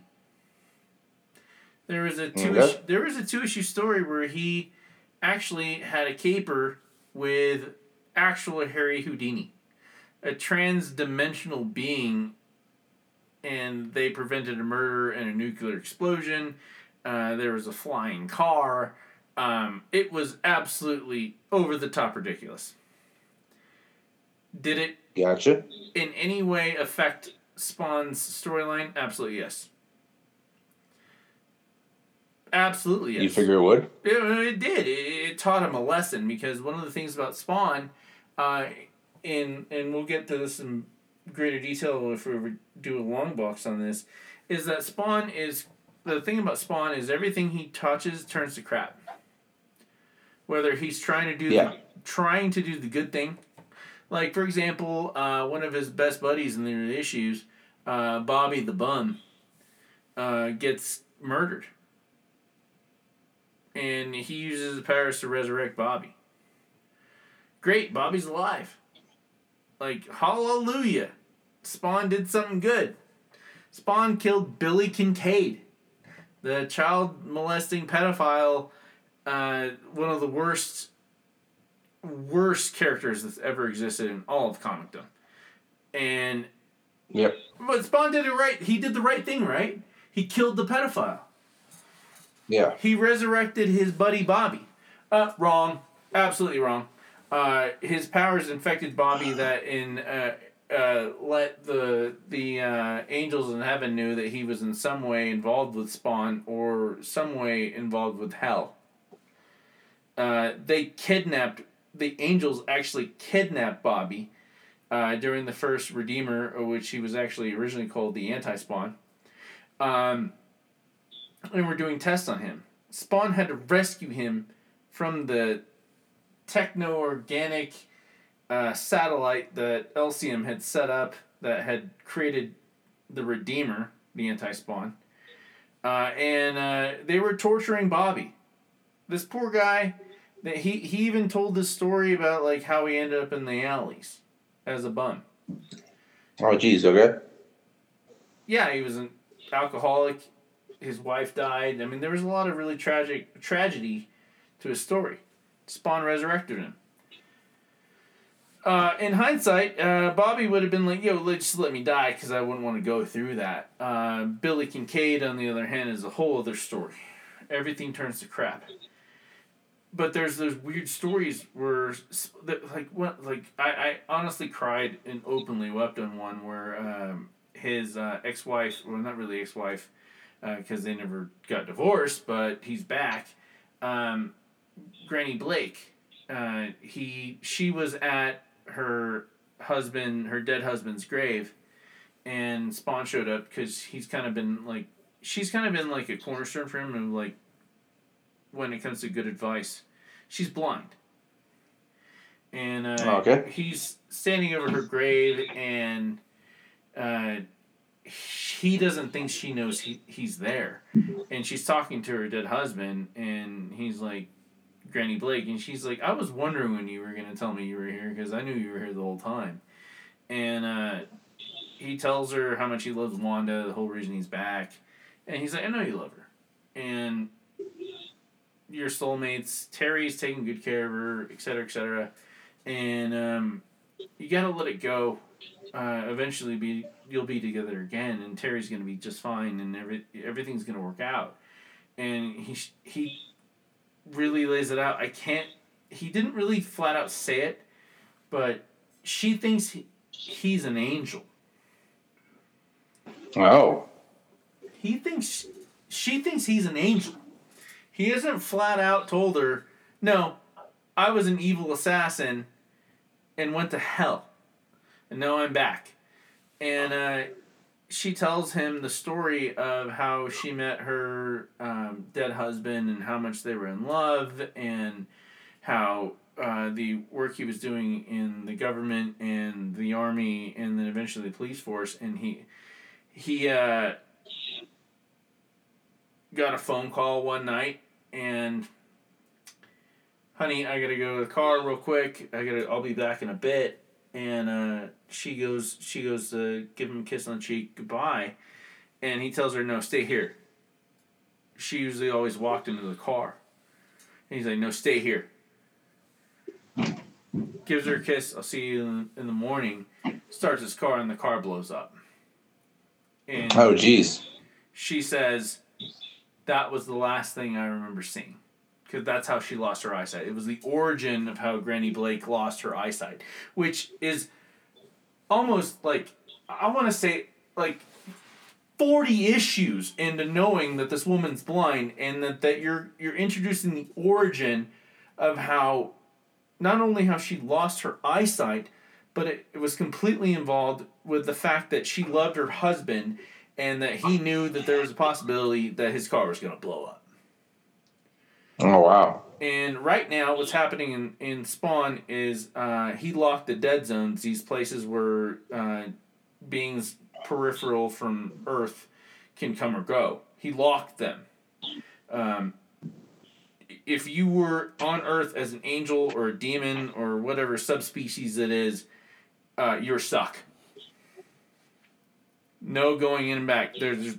There was a two Okay. issue, there was a two issue story where he actually had a caper with actual Harry Houdini a trans-dimensional being and they prevented a murder and a nuclear explosion uh, there was a flying car um, it was absolutely over the top ridiculous did it Gotcha. in any way affect spawn's storyline absolutely yes absolutely yes You figure it would? it, it did. It, it taught him a lesson because one of the things about Spawn, uh, in and we'll get to this in greater detail if we ever do a long box on this, is that Spawn is the thing about Spawn is everything he touches turns to crap. Whether he's trying to do Yeah. the, trying to do the good thing, like for example, uh, one of his best buddies in the issues, uh, Bobby the Bum, uh, gets murdered and he uses his powers to resurrect Bobby. Great, Bobby's alive. Like, hallelujah. Spawn did something good. Spawn killed Billy Kincaid, the child molesting pedophile, uh, one of the worst, worst characters that's ever existed in all of comicdom. And Yep. but Spawn did it right. He did the right thing, right? He killed the pedophile. Yeah. He resurrected his buddy Bobby. Uh, wrong. Absolutely wrong. Uh, his powers infected Bobby that in uh, uh, let the the uh, angels in heaven knew that he was in some way involved with Spawn or some way involved with hell. Uh, they kidnapped the angels actually kidnapped Bobby uh, during the first Redeemer, which he was actually originally called the Anti Spawn. Um, and we're doing tests on him. Spawn had to rescue him from the techno organic uh, satellite that Elysium had set up that had created the Redeemer, the anti spawn. Uh, and uh, they were torturing Bobby. This poor guy, that he, he even told this story about like how he ended up in the alleys as a bum. Oh, geez. Okay. Yeah, he was an alcoholic. His wife died. I mean, there was a lot of really tragic tragedy to his story. Spawn resurrected him. Uh, in hindsight, uh, Bobby would have been like, "Yo, let just let me die," because I wouldn't want to go through that. Uh, Billy Kincaid, on the other hand, is a whole other story. Everything turns to crap. But there's those weird stories where, that, like, what, like I, I honestly cried and openly wept on one where um, his uh, ex-wife, well, not really ex-wife, because they never got divorced, but he's back. Um, Granny Blake. Uh, he she was at her husband, her dead husband's grave, and Spawn showed up because he's kind of been like she's kind of been like a cornerstone for him and like when it comes to good advice. She's blind. And uh, okay. he's standing over her grave, and uh, he doesn't think she knows he, he's there. And she's talking to her dead husband, and he's like, Granny Blake, and she's like, I was wondering when you were to tell me you were here because I knew you were here the whole time. And uh, he tells her how much he loves Wanda, the whole reason he's back. And he's like, I know you love her. And your soulmates, Terry's taking good care of her, et cetera, et cetera. And um, you got to let it go. Uh, eventually, be you'll be together again, and Terry's gonna be just fine, and every everything's gonna work out. And he he really lays it out. I can't. He didn't really flat out say it, but she thinks he, he's an angel. Oh. He thinks she thinks he's an angel. He hasn't flat out told her, "No, I was an evil assassin and went to hell. And now I'm back." And uh, she tells him the story of how she met her um, dead husband and how much they were in love and how uh, the work he was doing in the government and the army and then eventually the police force. And he he uh, got a phone call one night and honey i gotta go to the car real quick. I gotta i'll be back in a bit and uh, she goes she goes to give him a kiss on the cheek goodbye and he tells her no stay here. She usually always walked into the car. And he's like no stay here. Gives her a kiss i'll see you in, in the morning. Starts his car and the car blows up. And Oh, jeez. she says that was the last thing I remember seeing. Because that's how she lost her eyesight. It was the origin of how Granny Blake lost her eyesight, which is almost like, I want to say, like 40 issues into knowing that this woman's blind and that, that you're, you're introducing the origin of how not only how she lost her eyesight, but it, it was completely involved with the fact that she loved her husband and that he knew that there was a possibility that his car was going to blow up. Oh, wow. And right now, what's happening in, in Spawn is uh, he locked the dead zones, these places where uh, beings peripheral from Earth can come or go. He locked them. Um, if you were on Earth as an angel or a demon or whatever subspecies it is, uh, you're stuck. No going in and back. There's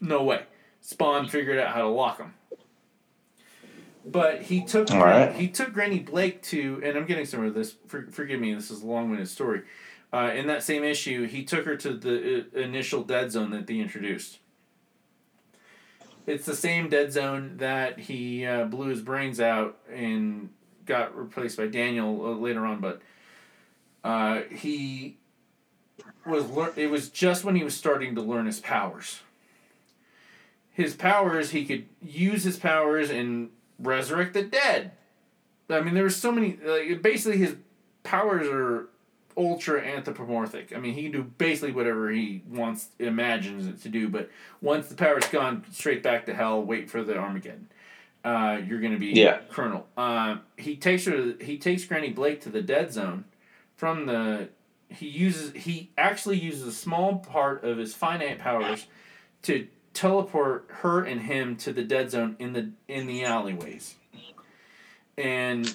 no way. Spawn figured out how to lock them. But he took All right. he took Granny Blake to, and I'm getting somewhere with this. For, forgive me, this is a long-winded story. Uh, in that same issue, he took her to the uh, initial dead zone that they introduced. It's the same dead zone that he uh, blew his brains out and got replaced by Daniel uh, later on, but uh, he was lear- it was just when he was starting to learn his powers. His powers, he could use his powers and resurrect the dead. I mean, there were so many. Like, basically, his powers are ultra anthropomorphic. I mean, he can do basically whatever he wants, imagines it to do. But once the power's gone, straight back to hell. Wait for the Armageddon. Uh, you're gonna be Yeah. Colonel. Uh, he takes her. He takes Granny Blake to the dead zone. From the, he uses. He actually uses a small part of his finite powers to teleport her and him to the dead zone in the in the alleyways. And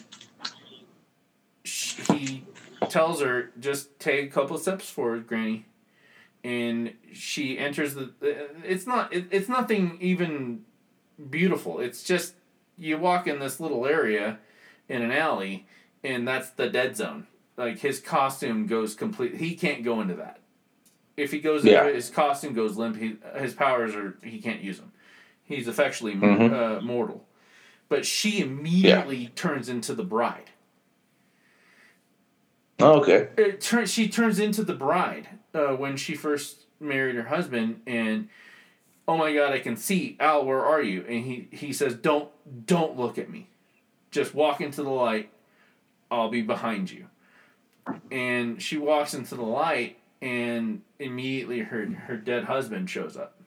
sh- he tells her just take a couple steps forward, Granny, and she enters the. Uh, it's not. It, it's nothing even beautiful. It's just you walk in this little area in an alley, and that's the dead zone. Like his costume goes complete. He can't go into that. If he goes Yeah. his costume goes limp. He, his powers are he can't use them. He's effectually Mhm. uh, mortal. But she immediately turns into the bride. Oh, okay. it turn, she turns into the bride uh, when she first married her husband and oh my god i can see al where are you and he, he says don't don't look at me just walk into the light i'll be behind you and she walks into the light and immediately her her dead husband shows up.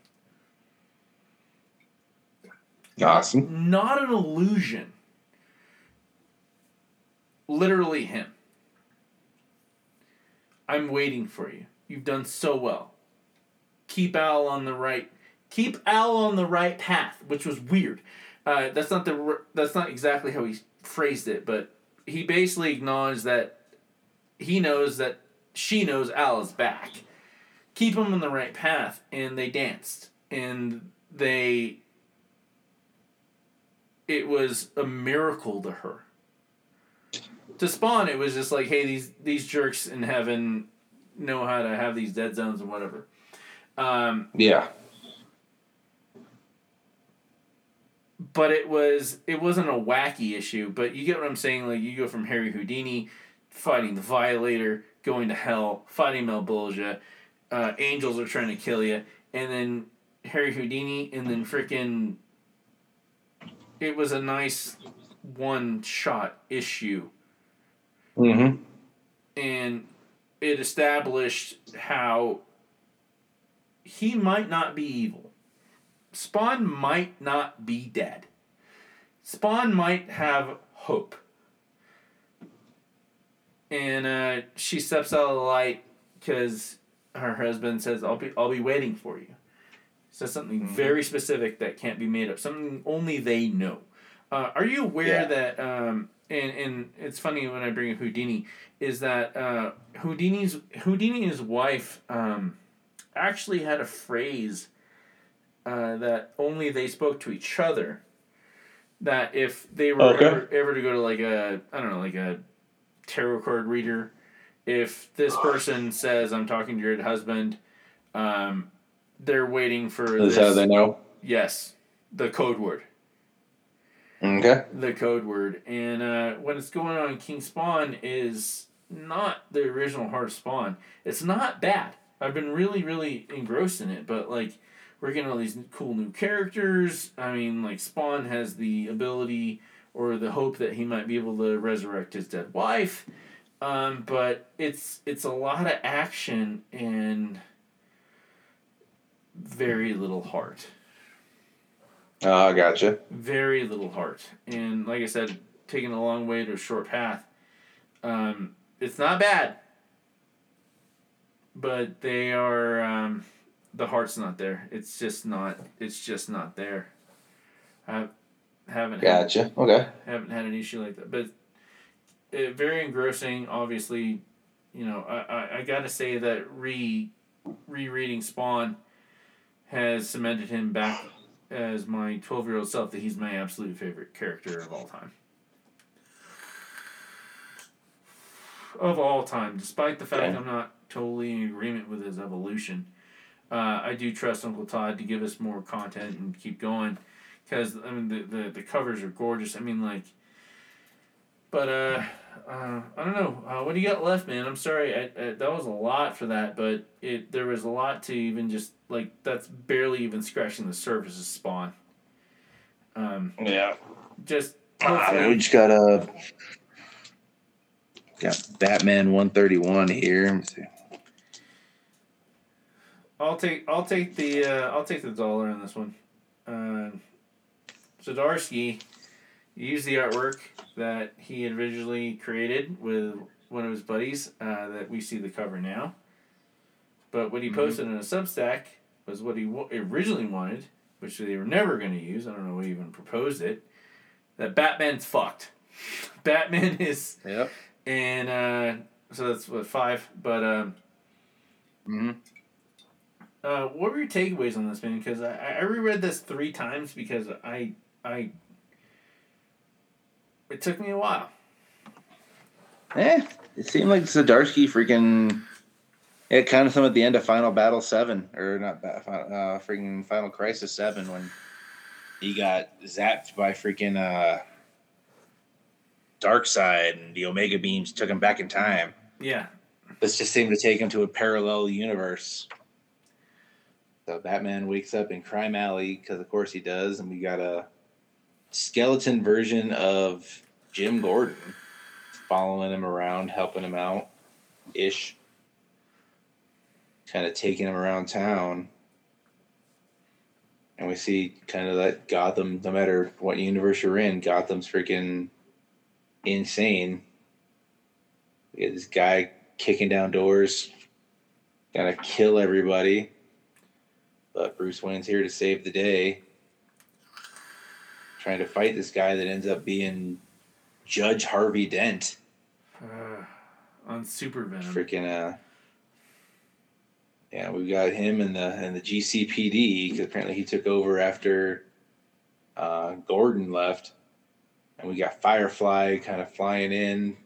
Awesome. not an illusion. Literally him. I'm waiting for you. You've done so well. Keep al on the right keep al on the right path which was weird. Uh, that's not the that's not exactly how he phrased it but he basically acknowledged that he knows that she knows al is back keep him on the right path and they danced and they it was a miracle to her. To Spawn, it was just like, hey, these these jerks in heaven know how to have these dead zones and whatever. Um, Yeah. but it was it wasn't a wacky issue. But you get what I'm saying. Like you go from Harry Houdini fighting the Violator, going to hell, fighting Malebolgia, uh, angels are trying to kill you, and then Harry Houdini, and then freaking. It was a nice one shot issue, Mm-hmm. and it established how he might not be evil. Spawn might not be dead. Spawn might have hope. And uh, she steps out of the light because her husband says, "I'll be, I'll be waiting for you." Says something Mhm. very specific that can't be made up. Something only they know. Uh, are you aware Yeah. that? Um, and and it's funny when I bring up Houdini, is that uh, Houdini's Houdini's wife um, actually had a phrase uh, that only they spoke to each other. That if they were Okay. ever, ever to go to like a I don't know like a tarot card reader, if this person says I'm talking to your husband, um, they're waiting for Is this. how they know? yes, the code word Okay. the code word. And uh, when it's going on, King Spawn is not the original Heart of Spawn. It's not bad. I've been really, really engrossed in it, but like we're getting all these cool new characters. I mean, like Spawn has the ability or the hope that he might be able to resurrect his dead wife. Um, but it's it's a lot of action and very little heart Oh, gotcha. very little heart. And like I said, taking a long way to a short path. Um, it's not bad, but they are um, the heart's not there. It's just not. It's just not there. I haven't had, Gotcha. Okay. haven't had an issue like that, but uh, very engrossing. Obviously, you know, I, I, I gotta say that re rereading Spawn has cemented him back as my 12 year old self that he's my absolute favorite character of all time. Of all time, despite the fact Okay. I'm not totally in agreement with his evolution, uh, I do trust Uncle Todd to give us more content and keep going, because I mean the, the the covers are gorgeous. I mean like, but uh, uh I don't know. Uh, what do you got left, man? I'm sorry, I, I, that was a lot for that, but it there was a lot to even just like that's barely even scratching the surface of Spawn. Um, Yeah. just hopefully- we just got a got Batman one thirty one here. Let me see. I'll take I'll take the uh, I'll take the dollar on this one. Uh, Zdarsky used the artwork that he had originally created with one of his buddies uh, that we see the cover now. But what he Mhm. posted in a Substack was what he wa- originally wanted, which they were never going to use. I don't know who even proposed it. That Batman's fucked. Batman is Yep. and uh, so that's what five. But um, Mm-hmm. Uh, what were your takeaways on this, man? Because I, I reread this three times because I I it took me a while. Eh, it seemed like Zdarsky freaking. It kind of some at the end of Final Battle Seven, or not, uh, freaking Final Crisis Seven, when he got zapped by freaking uh, Darkseid, and the Omega beams took him back in time. Yeah, This just seemed to take him to a parallel universe. So Batman wakes up in Crime Alley because, of course, he does, and we got a skeleton version of Jim Gordon following him around, helping him out, ish, kind of taking him around town. And we see kind of that Gotham, no matter what universe you're in, Gotham's freaking insane. We get this guy kicking down doors, gonna kill everybody. But Bruce Wayne's here to save the day. Trying to fight this guy that ends up being Judge Harvey Dent. uh, on Super Venom. Freaking uh Yeah, we've got him and the and the GCPD because apparently he took over after uh, Gordon left, and we got Firefly kind of flying in,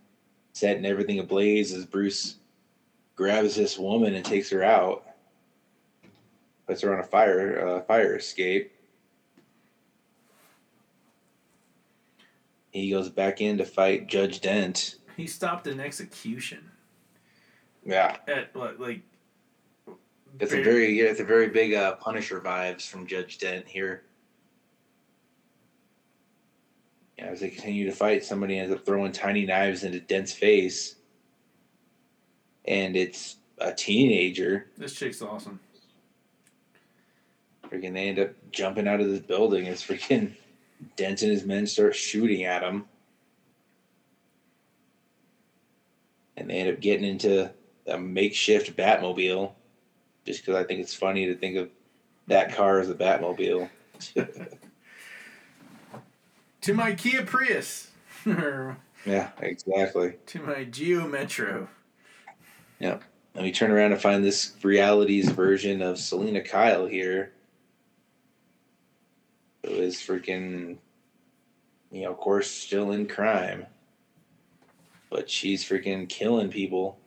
setting everything ablaze as Bruce grabs this woman and takes her out, puts her on a fire uh, fire escape. He goes back in to fight Judge Dent. He stopped an execution Yeah, at like, like It's a very yeah, it's a very big uh, Punisher vibes from Judge Dent here. Yeah, as they continue to fight, somebody ends up throwing tiny knives into Dent's face, and it's a teenager. this chick's awesome. Freaking, they end up jumping out of this building It's freaking Dent and his men start shooting at him, and they end up getting into a makeshift Batmobile, just because I think it's funny to think of that car as a Batmobile. To my Kia Prius, Yeah, exactly. to my Geo Metro. Yep. Let me turn around and find this realities version of Selina Kyle here. Who is freaking, you know, of course, still in crime. But she's freaking killing people.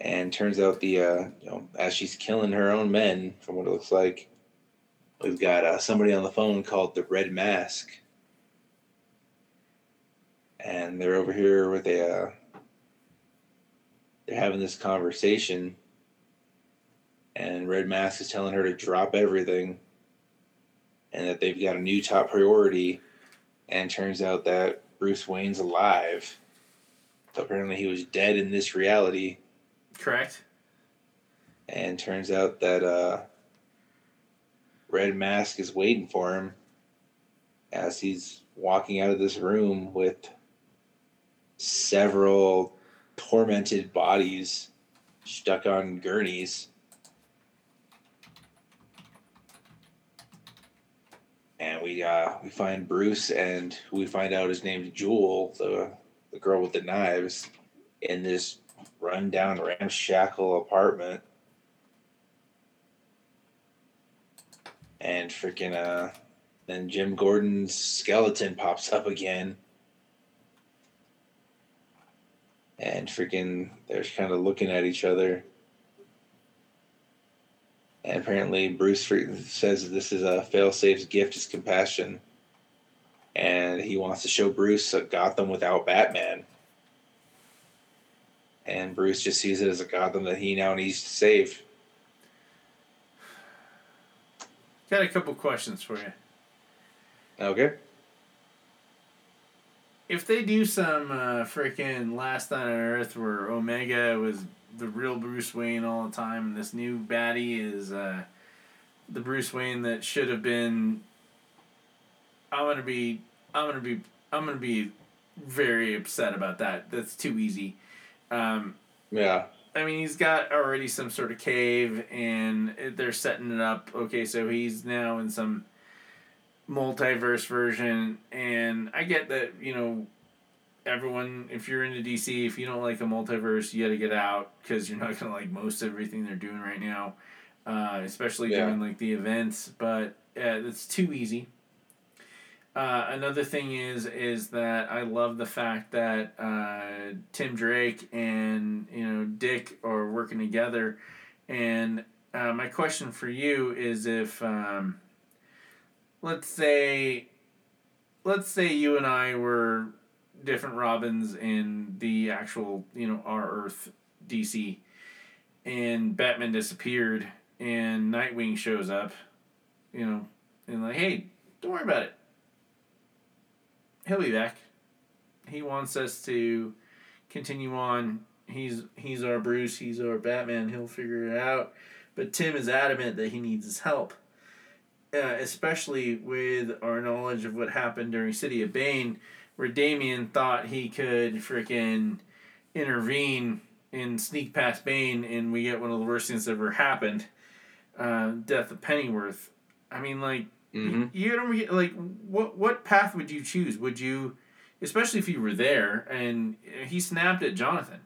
And turns out the, uh, you know, as she's killing her own men, from what it looks like, we've got uh, somebody on the phone called the Red Mask. And they're over here with a, uh, they're having this conversation and red mask is telling her to drop everything and that they've got a new top priority. And turns out that bruce wayne's alive. So apparently he was dead in this reality. Correct. and turns out that uh red mask is waiting for him as he's walking out of this room with several tormented bodies stuck on gurneys and we uh we find bruce and we find out his name's jewel the the girl with the knives in this rundown ramshackle apartment and freaking uh then Jim Gordon's skeleton pops up again. And freaking they're kind of looking at each other. And apparently, Bruce says this is a failsafe's gift is compassion, and he wants to show Bruce a Gotham without Batman. And Bruce just sees it as a Gotham that he now needs to save. Got a couple questions for you. Okay. If they do some uh, freaking Last Night on Earth where Omega was the real Bruce Wayne all the time, and this new baddie is uh, the Bruce Wayne that should have been. I'm gonna be. I'm gonna be. I'm gonna be very upset about that. That's too easy. Um, Yeah. I mean, he's got already some sort of cave, and they're setting it up. Okay, so he's now in some multiverse version, and I get that you know, everyone. If you're into DC, if you don't like a multiverse, you got to get out because you're not gonna like most everything they're doing right now, uh, especially Yeah. doing like the events. But uh, it's too easy. Uh, another thing is is that I love the fact that uh, Tim Drake and you know Dick are working together, and uh, my question for you is if um, let's say let's say you and I were different Robins in the actual you know our Earth DC, and Batman disappeared and Nightwing shows up, you know, and like hey don't worry about it he'll be back. He wants us to continue on. He's he's our Bruce. He's our Batman. He'll figure it out. But Tim is adamant that he needs his help, uh, especially with our knowledge of what happened during City of Bane, where Damian thought he could freaking intervene and sneak past Bane, and we get one of the worst things that ever happened. Uh, death of Pennyworth. I mean, like Mm-hmm. you don't get like what what path would you choose? Would you, especially if you were there and he snapped at Jonathan,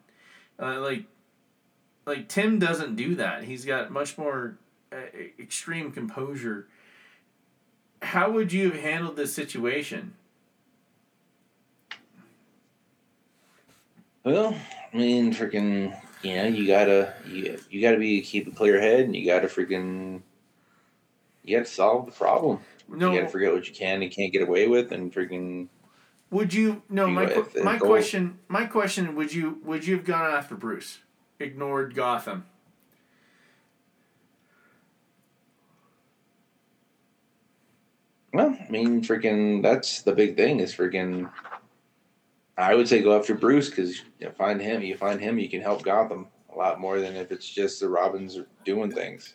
uh, like, like Tim doesn't do that. He's got much more uh, extreme composure. How would you have handled this situation? Well, I mean, freaking, you know, you gotta, you, you gotta be keep a clear head, and you gotta freaking, you gotta solve the problem. No, You gotta forget what you can and can't get away with, and freaking, would you? No, You my go my goal. question. My question. Would you? Would you have gone after Bruce? Ignored Gotham. Well, I mean, freaking, that's the big thing is freaking. I would say go after Bruce because you find him. You find him, you can help Gotham a lot more than if it's just the Robins doing things.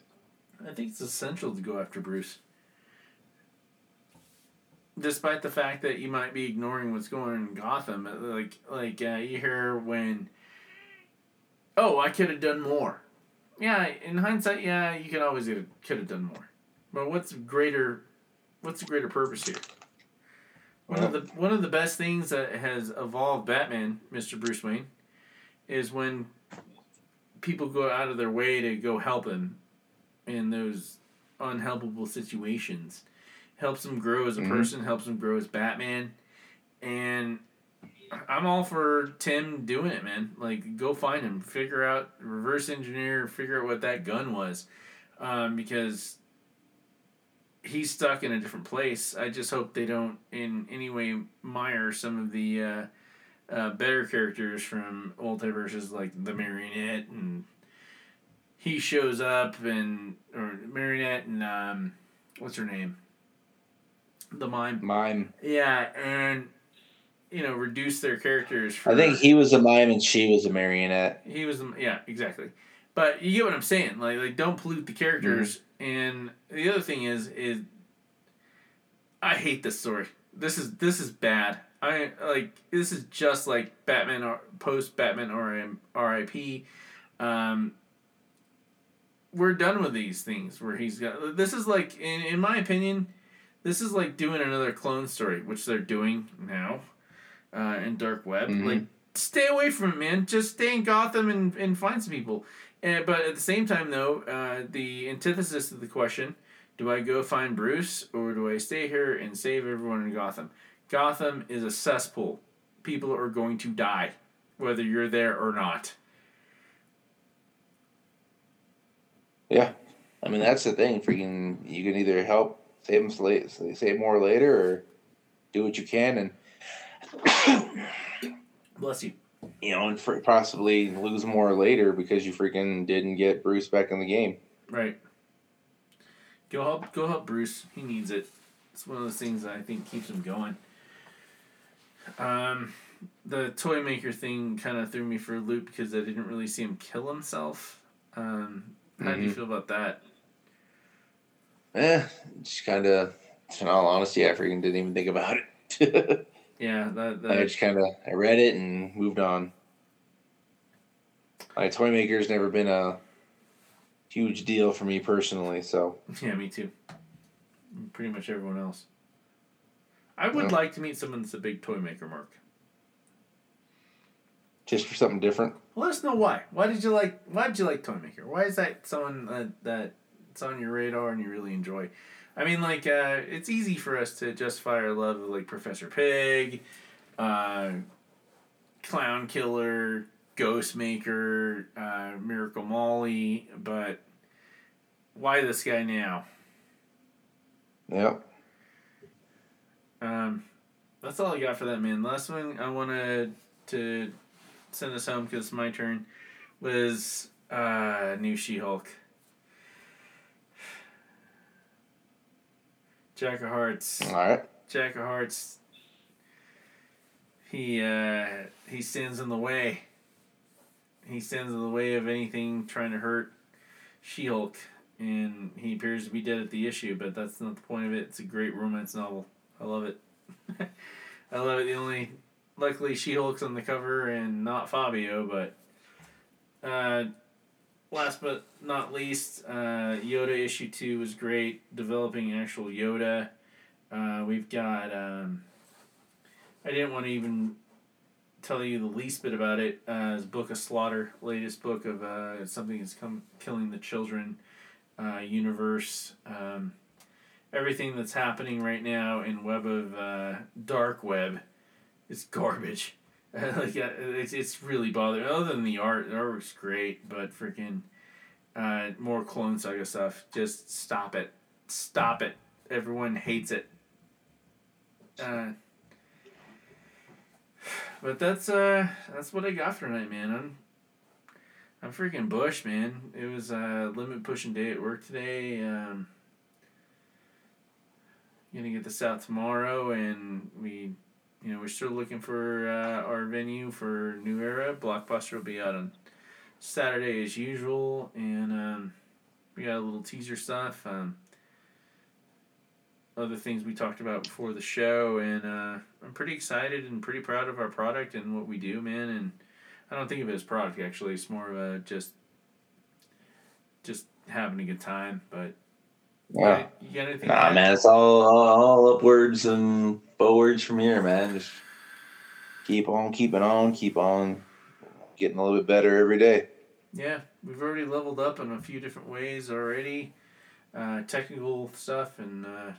I think it's essential to go after Bruce. Despite the fact that you might be ignoring what's going on in Gotham, uh, like like uh, you hear when, oh, I could have done more. Yeah, in hindsight, yeah, you can always could have done more. But what's greater? What's the greater purpose here? One of the one of the best things that has evolved Batman, Mister Bruce Wayne, is when people go out of their way to go help him in those unhelpable situations. Helps him grow as a Mhm. person, helps him grow as Batman. And I'm all for Tim doing it, man. Like, go find him, figure out, reverse engineer, figure out what that gun was. Um, because he's stuck in a different place. I just hope they don't in any way mire some of the uh, uh, better characters from multiverses like the Marionette and he shows up and or Marionette and um, what's her name? The mime. Mime. Yeah, and you know reduce their characters. For, I think he was a mime and she was a marionette. he was the yeah exactly, but you get what I'm saying. Like like don't pollute the characters. Mm-hmm. And the other thing is is I hate this story. This is this is bad. I like this is just like Batman or post Batman or R.I.P. Um, we're done with these things where he's got this is like in, in my opinion this is like doing another clone story which they're doing now uh, in dark web Mhm. like stay away from it man just stay in gotham and, and find some people and, but at the same time though uh, the antithesis of the question do i go find bruce or do i stay here and save everyone in gotham gotham is a cesspool people are going to die whether you're there or not Yeah, I mean, that's the thing. Freaking, you can either help save them late, save more later, or do what you can and Bless you. You know, and for possibly lose more later because you freaking didn't get Bruce back in the game. Right. Go help. Go help Bruce. He needs it. It's one of those things that I think keeps him going. Um, the toy maker thing kind of threw me for a loop because I didn't really see him kill himself. Um, how do you Mhm. feel about that? Eh, just kind of, in all honesty, I freaking didn't even think about it. Yeah, that, I just kind of, I read it and moved on. My toy maker's never been a huge deal for me personally, so yeah, me too. Pretty much everyone else. I would Yeah. like to meet someone that's a big toy maker, Mark. just for something different. Let us know why. Why did you like? Why did you like Toy Maker? Why is that someone that that it's on your radar and you really enjoy? I mean, like, uh, it's easy for us to justify our love of like Professor Pig, uh, Clown Killer, Ghost Maker, uh, Miracle Molly, but why this guy now? Yep. Um, that's all I got for that man. Last one I wanted to send us home because it's my turn was uh, new She Hulk. Jack of Hearts. All right. Jack of Hearts. He uh, he stands in the way. He stands in the way of anything trying to hurt She Hulk, and he appears to be dead at the issue. But that's not the point of it. It's a great romance novel. I love it. I love it. The only luckily She Hulk's on the cover and not Fabio, but uh, last but not least, uh, Yoda issue two was great. Developing actual Yoda. Uh, we've got. Um, I didn't want to even tell you the least bit about it. Uh, Book of Slaughter, latest book of uh, something that's come killing the children uh, universe. Um, everything that's happening right now in Web of uh, Dark Web is garbage. like uh, it's it's really bothering. Other than the art, the artwork's great, but freaking uh, more Clone Saga stuff. Just stop it. Stop it. Everyone hates it. Uh, but that's uh that's what I got for tonight, man. I'm I'm freaking Bush, man. It was a uh, limit pushing day at work today. Um, gonna get this out tomorrow, and we, you know, we're still looking for uh, our venue for New Era. Blockbuster will be out on Saturday as usual, and um, we got a little teaser stuff. Um, other things we talked about before the show, and uh, I'm pretty excited and pretty proud of our product and what we do, man. And I don't think of it as product actually; it's more of a just, just having a good time. But Yeah. you got anything? Nah, man, it's all all upwards and forwards from here, man. Just keep on keeping on, keep on getting a little bit better every day. Yeah, we've already leveled up in a few different ways already. Uh, technical stuff, and uh,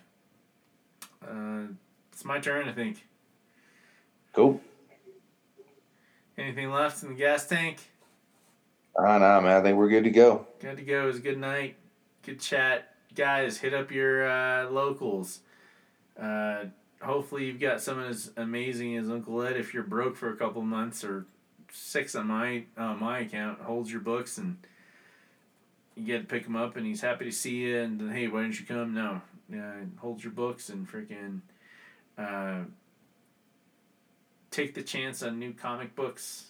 uh, it's my turn, I think. Cool. Anything left in the gas tank? Ah, nah, man. I think we're good to go. Good to go. It was a good night. Good chat. Guys, hit up your uh, locals. Hopefully, you've got someone as amazing as Uncle Ed. If you're broke for a couple months or six on my uh, my account, holds your books and you get to pick him up, and he's happy to see you. And then, hey, why don't you come? No, yeah, holds your books and freaking uh, take the chance on new comic books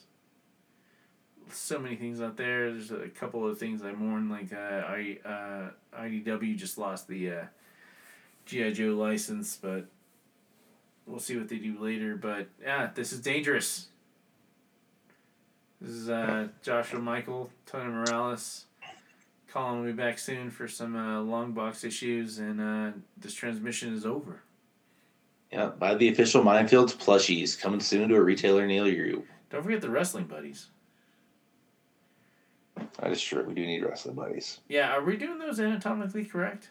so many things out there. There's a couple of things I mourn, like uh, I uh, IDW just lost the uh, GI Joe license, but we'll see what they do later. But yeah, this is dangerous. This is uh, Joshua Michael, Tony Morales. Colin will be back soon for some uh, long box issues, and uh, this transmission is over. Yeah, buy the official Mindfields plushies coming soon to a retailer near you. Don't forget the wrestling buddies. That is true. We do need wrestling buddies. Yeah, are we doing those anatomically correct?